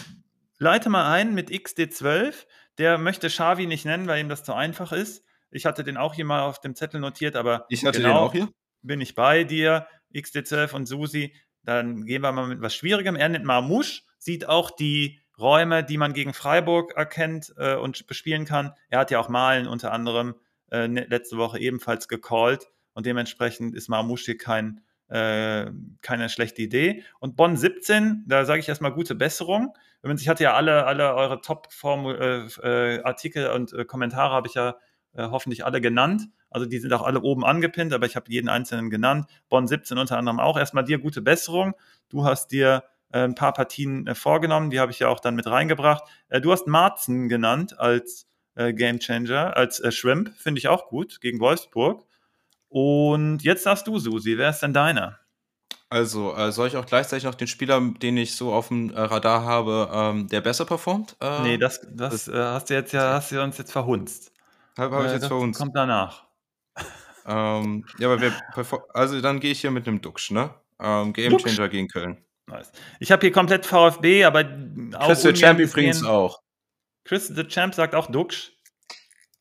A: leite mal ein mit XD12. Der möchte Xavi nicht nennen, weil ihm das zu einfach ist. Ich hatte den auch hier mal auf dem Zettel notiert, aber
B: ich hatte genau den auch hier.
A: Bin ich bei dir, XD12 und Susi. Dann gehen wir mal mit was Schwierigem. Er nennt Marmouche, sieht auch die Räume, die man gegen Freiburg erkennt äh, und bespielen kann. Er hat ja auch Malen unter anderem äh, ne, letzte Woche ebenfalls gecallt und dementsprechend ist Marmushi kein, äh, keine schlechte Idee. Und Bonn 17, da sage ich erstmal gute Besserung. Ich hatte ja alle, alle eure Top-Artikel äh, äh, und äh, Kommentare habe ich ja hoffentlich alle genannt. Also die sind auch alle oben angepinnt, aber ich habe jeden einzelnen genannt. Bonn 17 unter anderem auch. Erstmal dir gute Besserung. Du hast dir ein paar Partien äh, vorgenommen, die habe ich ja auch dann mit reingebracht. Äh, du hast Marzen genannt als äh, Game Changer, als Shrimp, finde ich auch gut, gegen Wolfsburg. Und jetzt darfst du, Susi, wer ist denn deiner?
B: Also, äh, soll ich auch gleichzeitig noch den Spieler, den ich so auf dem äh, Radar habe, ähm, der besser performt?
A: Äh, nee, das, das, das hast du jetzt ja, hast du uns jetzt verhunzt.
B: Habe hab ich jetzt verhunzt.
A: Kommt danach.
B: ähm, ja, aber wer, also dann gehe ich hier mit einem Duxch, ne? Ähm, Game Changer gegen Köln.
A: Nice. Ich habe hier komplett VfB, aber
B: auch Chris the Champ übrigens auch.
A: Chris the Champ sagt auch Duxch.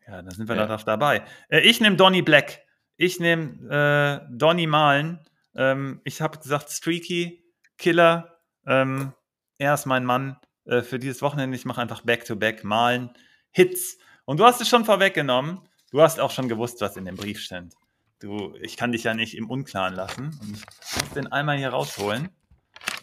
A: Ja, da sind wir ja. darauf dabei. Äh, ich nehme Donny Black. Ich nehme äh, Donny Malen. Ähm, ich habe gesagt Streaky, Killer. Ähm, er ist mein Mann äh, für dieses Wochenende. Ich mache einfach Back-to-Back, -back, Malen, Hits. Und du hast es schon vorweggenommen. Du hast auch schon gewusst, was in dem Brief stand. Du, ich kann dich ja nicht im Unklaren lassen. Und ich muss den einmal hier rausholen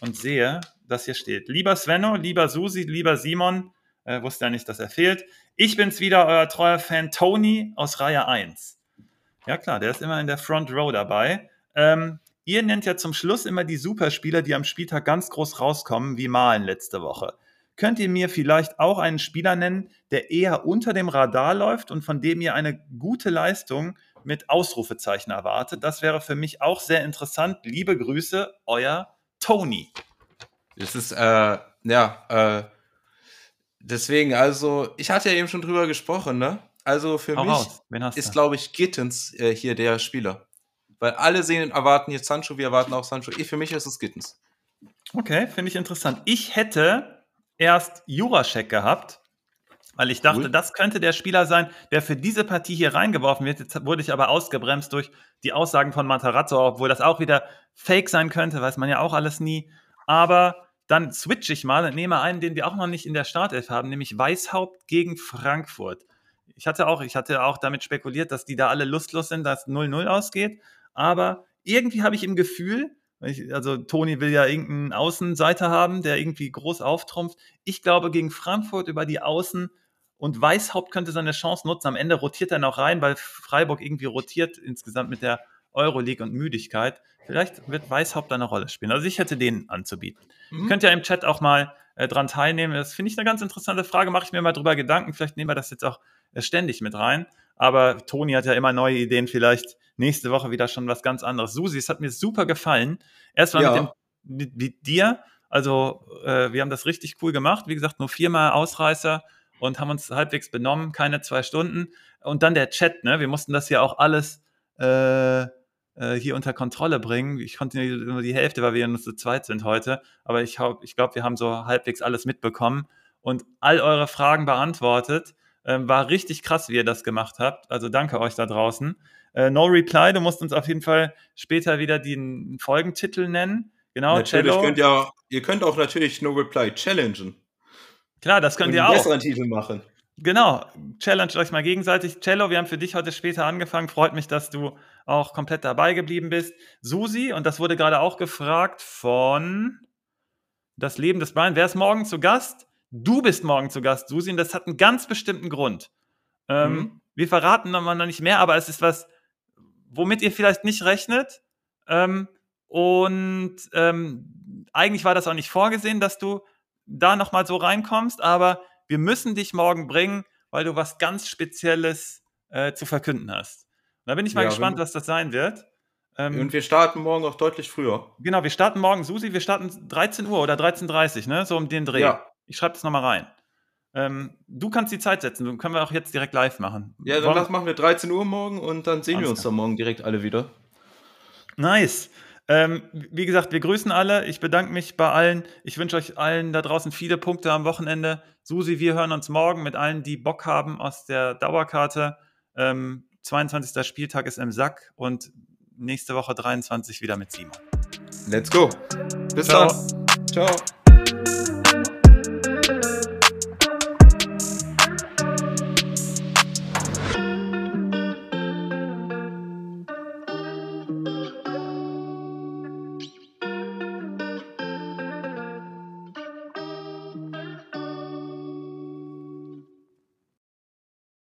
A: und sehe, dass hier steht. Lieber Svenno, lieber Susi, lieber Simon, äh, wusste ja nicht, dass er fehlt. Ich bin's wieder, euer treuer Fan Tony aus Reihe 1. Ja klar, der ist immer in der Front Row dabei. Ähm, ihr nennt ja zum Schluss immer die Superspieler, die am Spieltag ganz groß rauskommen, wie Malen letzte Woche. Könnt ihr mir vielleicht auch einen Spieler nennen, der eher unter dem Radar läuft und von dem ihr eine gute Leistung mit Ausrufezeichen erwartet? Das wäre für mich auch sehr interessant. Liebe Grüße, euer Tony.
B: Das ist, äh, ja, äh, deswegen, also, ich hatte ja eben schon drüber gesprochen, ne? Also für Hau mich ist, glaube ich, Gittens äh, hier der Spieler. Weil alle sehen, erwarten jetzt Sancho, wir erwarten auch Sancho. Ich, für mich ist es Gittens.
A: Okay, finde ich interessant. Ich hätte erst Juraschek gehabt, weil ich dachte, cool. das könnte der Spieler sein, der für diese Partie hier reingeworfen wird. Jetzt wurde ich aber ausgebremst durch die Aussagen von Matarazzo, obwohl das auch wieder Fake sein könnte, weiß man ja auch alles nie. Aber dann switch ich mal und nehme einen, den wir auch noch nicht in der Startelf haben, nämlich Weißhaupt gegen Frankfurt. Ich hatte auch, ich hatte auch damit spekuliert, dass die da alle lustlos sind, dass 0-0 ausgeht. Aber irgendwie habe ich im Gefühl, also Toni will ja irgendeinen Außenseiter haben, der irgendwie groß auftrumpft. Ich glaube, gegen Frankfurt über die Außen und Weißhaupt könnte seine Chance nutzen. Am Ende rotiert er noch rein, weil Freiburg irgendwie rotiert insgesamt mit der Euroleague und Müdigkeit. Vielleicht wird Weißhaupt eine Rolle spielen. Also ich hätte den anzubieten. Mhm. Könnt ihr im Chat auch mal äh, dran teilnehmen. Das finde ich eine ganz interessante Frage. Mache ich mir mal drüber Gedanken. Vielleicht nehmen wir das jetzt auch äh, ständig mit rein. Aber Toni hat ja immer neue Ideen. Vielleicht nächste Woche wieder schon was ganz anderes. Susi, es hat mir super gefallen. Erstmal ja. mit, dem, mit, mit dir. Also äh, wir haben das richtig cool gemacht. Wie gesagt, nur viermal Ausreißer und haben uns halbwegs benommen, keine zwei Stunden. Und dann der Chat, ne? Wir mussten das ja auch alles äh, äh, hier unter Kontrolle bringen. Ich konnte nur die Hälfte, weil wir nur zu zweit sind heute. Aber ich, ich glaube, wir haben so halbwegs alles mitbekommen und all eure Fragen beantwortet. Ähm, war richtig krass, wie ihr das gemacht habt. Also danke euch da draußen. Äh, no Reply, du musst uns auf jeden Fall später wieder den Folgentitel nennen. Genau,
B: natürlich Cello. könnt ihr, ihr könnt auch natürlich No Reply challengen.
A: Klar, das könnt ihr auch.
B: besseren Titel machen.
A: Genau, challenge euch mal gegenseitig. Cello, wir haben für dich heute später angefangen. Freut mich, dass du auch komplett dabei geblieben bist. Susi, und das wurde gerade auch gefragt von Das Leben des Brian. Wer ist morgen zu Gast? Du bist morgen zu Gast, Susi, und das hat einen ganz bestimmten Grund. Ähm, mhm. Wir verraten nochmal noch nicht mehr, aber es ist was, womit ihr vielleicht nicht rechnet. Ähm, und ähm, eigentlich war das auch nicht vorgesehen, dass du da nochmal so reinkommst, aber wir müssen dich morgen bringen, weil du was ganz Spezielles äh, zu verkünden hast. Da bin ich mal ja, gespannt, was das sein wird.
B: Ähm, und wir starten morgen auch deutlich früher.
A: Genau, wir starten morgen, Susi, wir starten 13 Uhr oder 13.30 Uhr, ne? So um den Dreh. Ja. Ich schreibe das nochmal rein. Ähm, du kannst die Zeit setzen, dann können wir auch jetzt direkt live machen.
B: Ja, dann Wollen machen wir 13 Uhr morgen und dann sehen wir uns dann morgen direkt alle wieder.
A: Nice. Ähm, wie gesagt, wir grüßen alle. Ich bedanke mich bei allen. Ich wünsche euch allen da draußen viele Punkte am Wochenende. Susi, wir hören uns morgen mit allen, die Bock haben aus der Dauerkarte. Ähm, 22. Spieltag ist im Sack und nächste Woche 23 wieder mit Simon.
B: Let's go. Bis Ciao. dann. Ciao.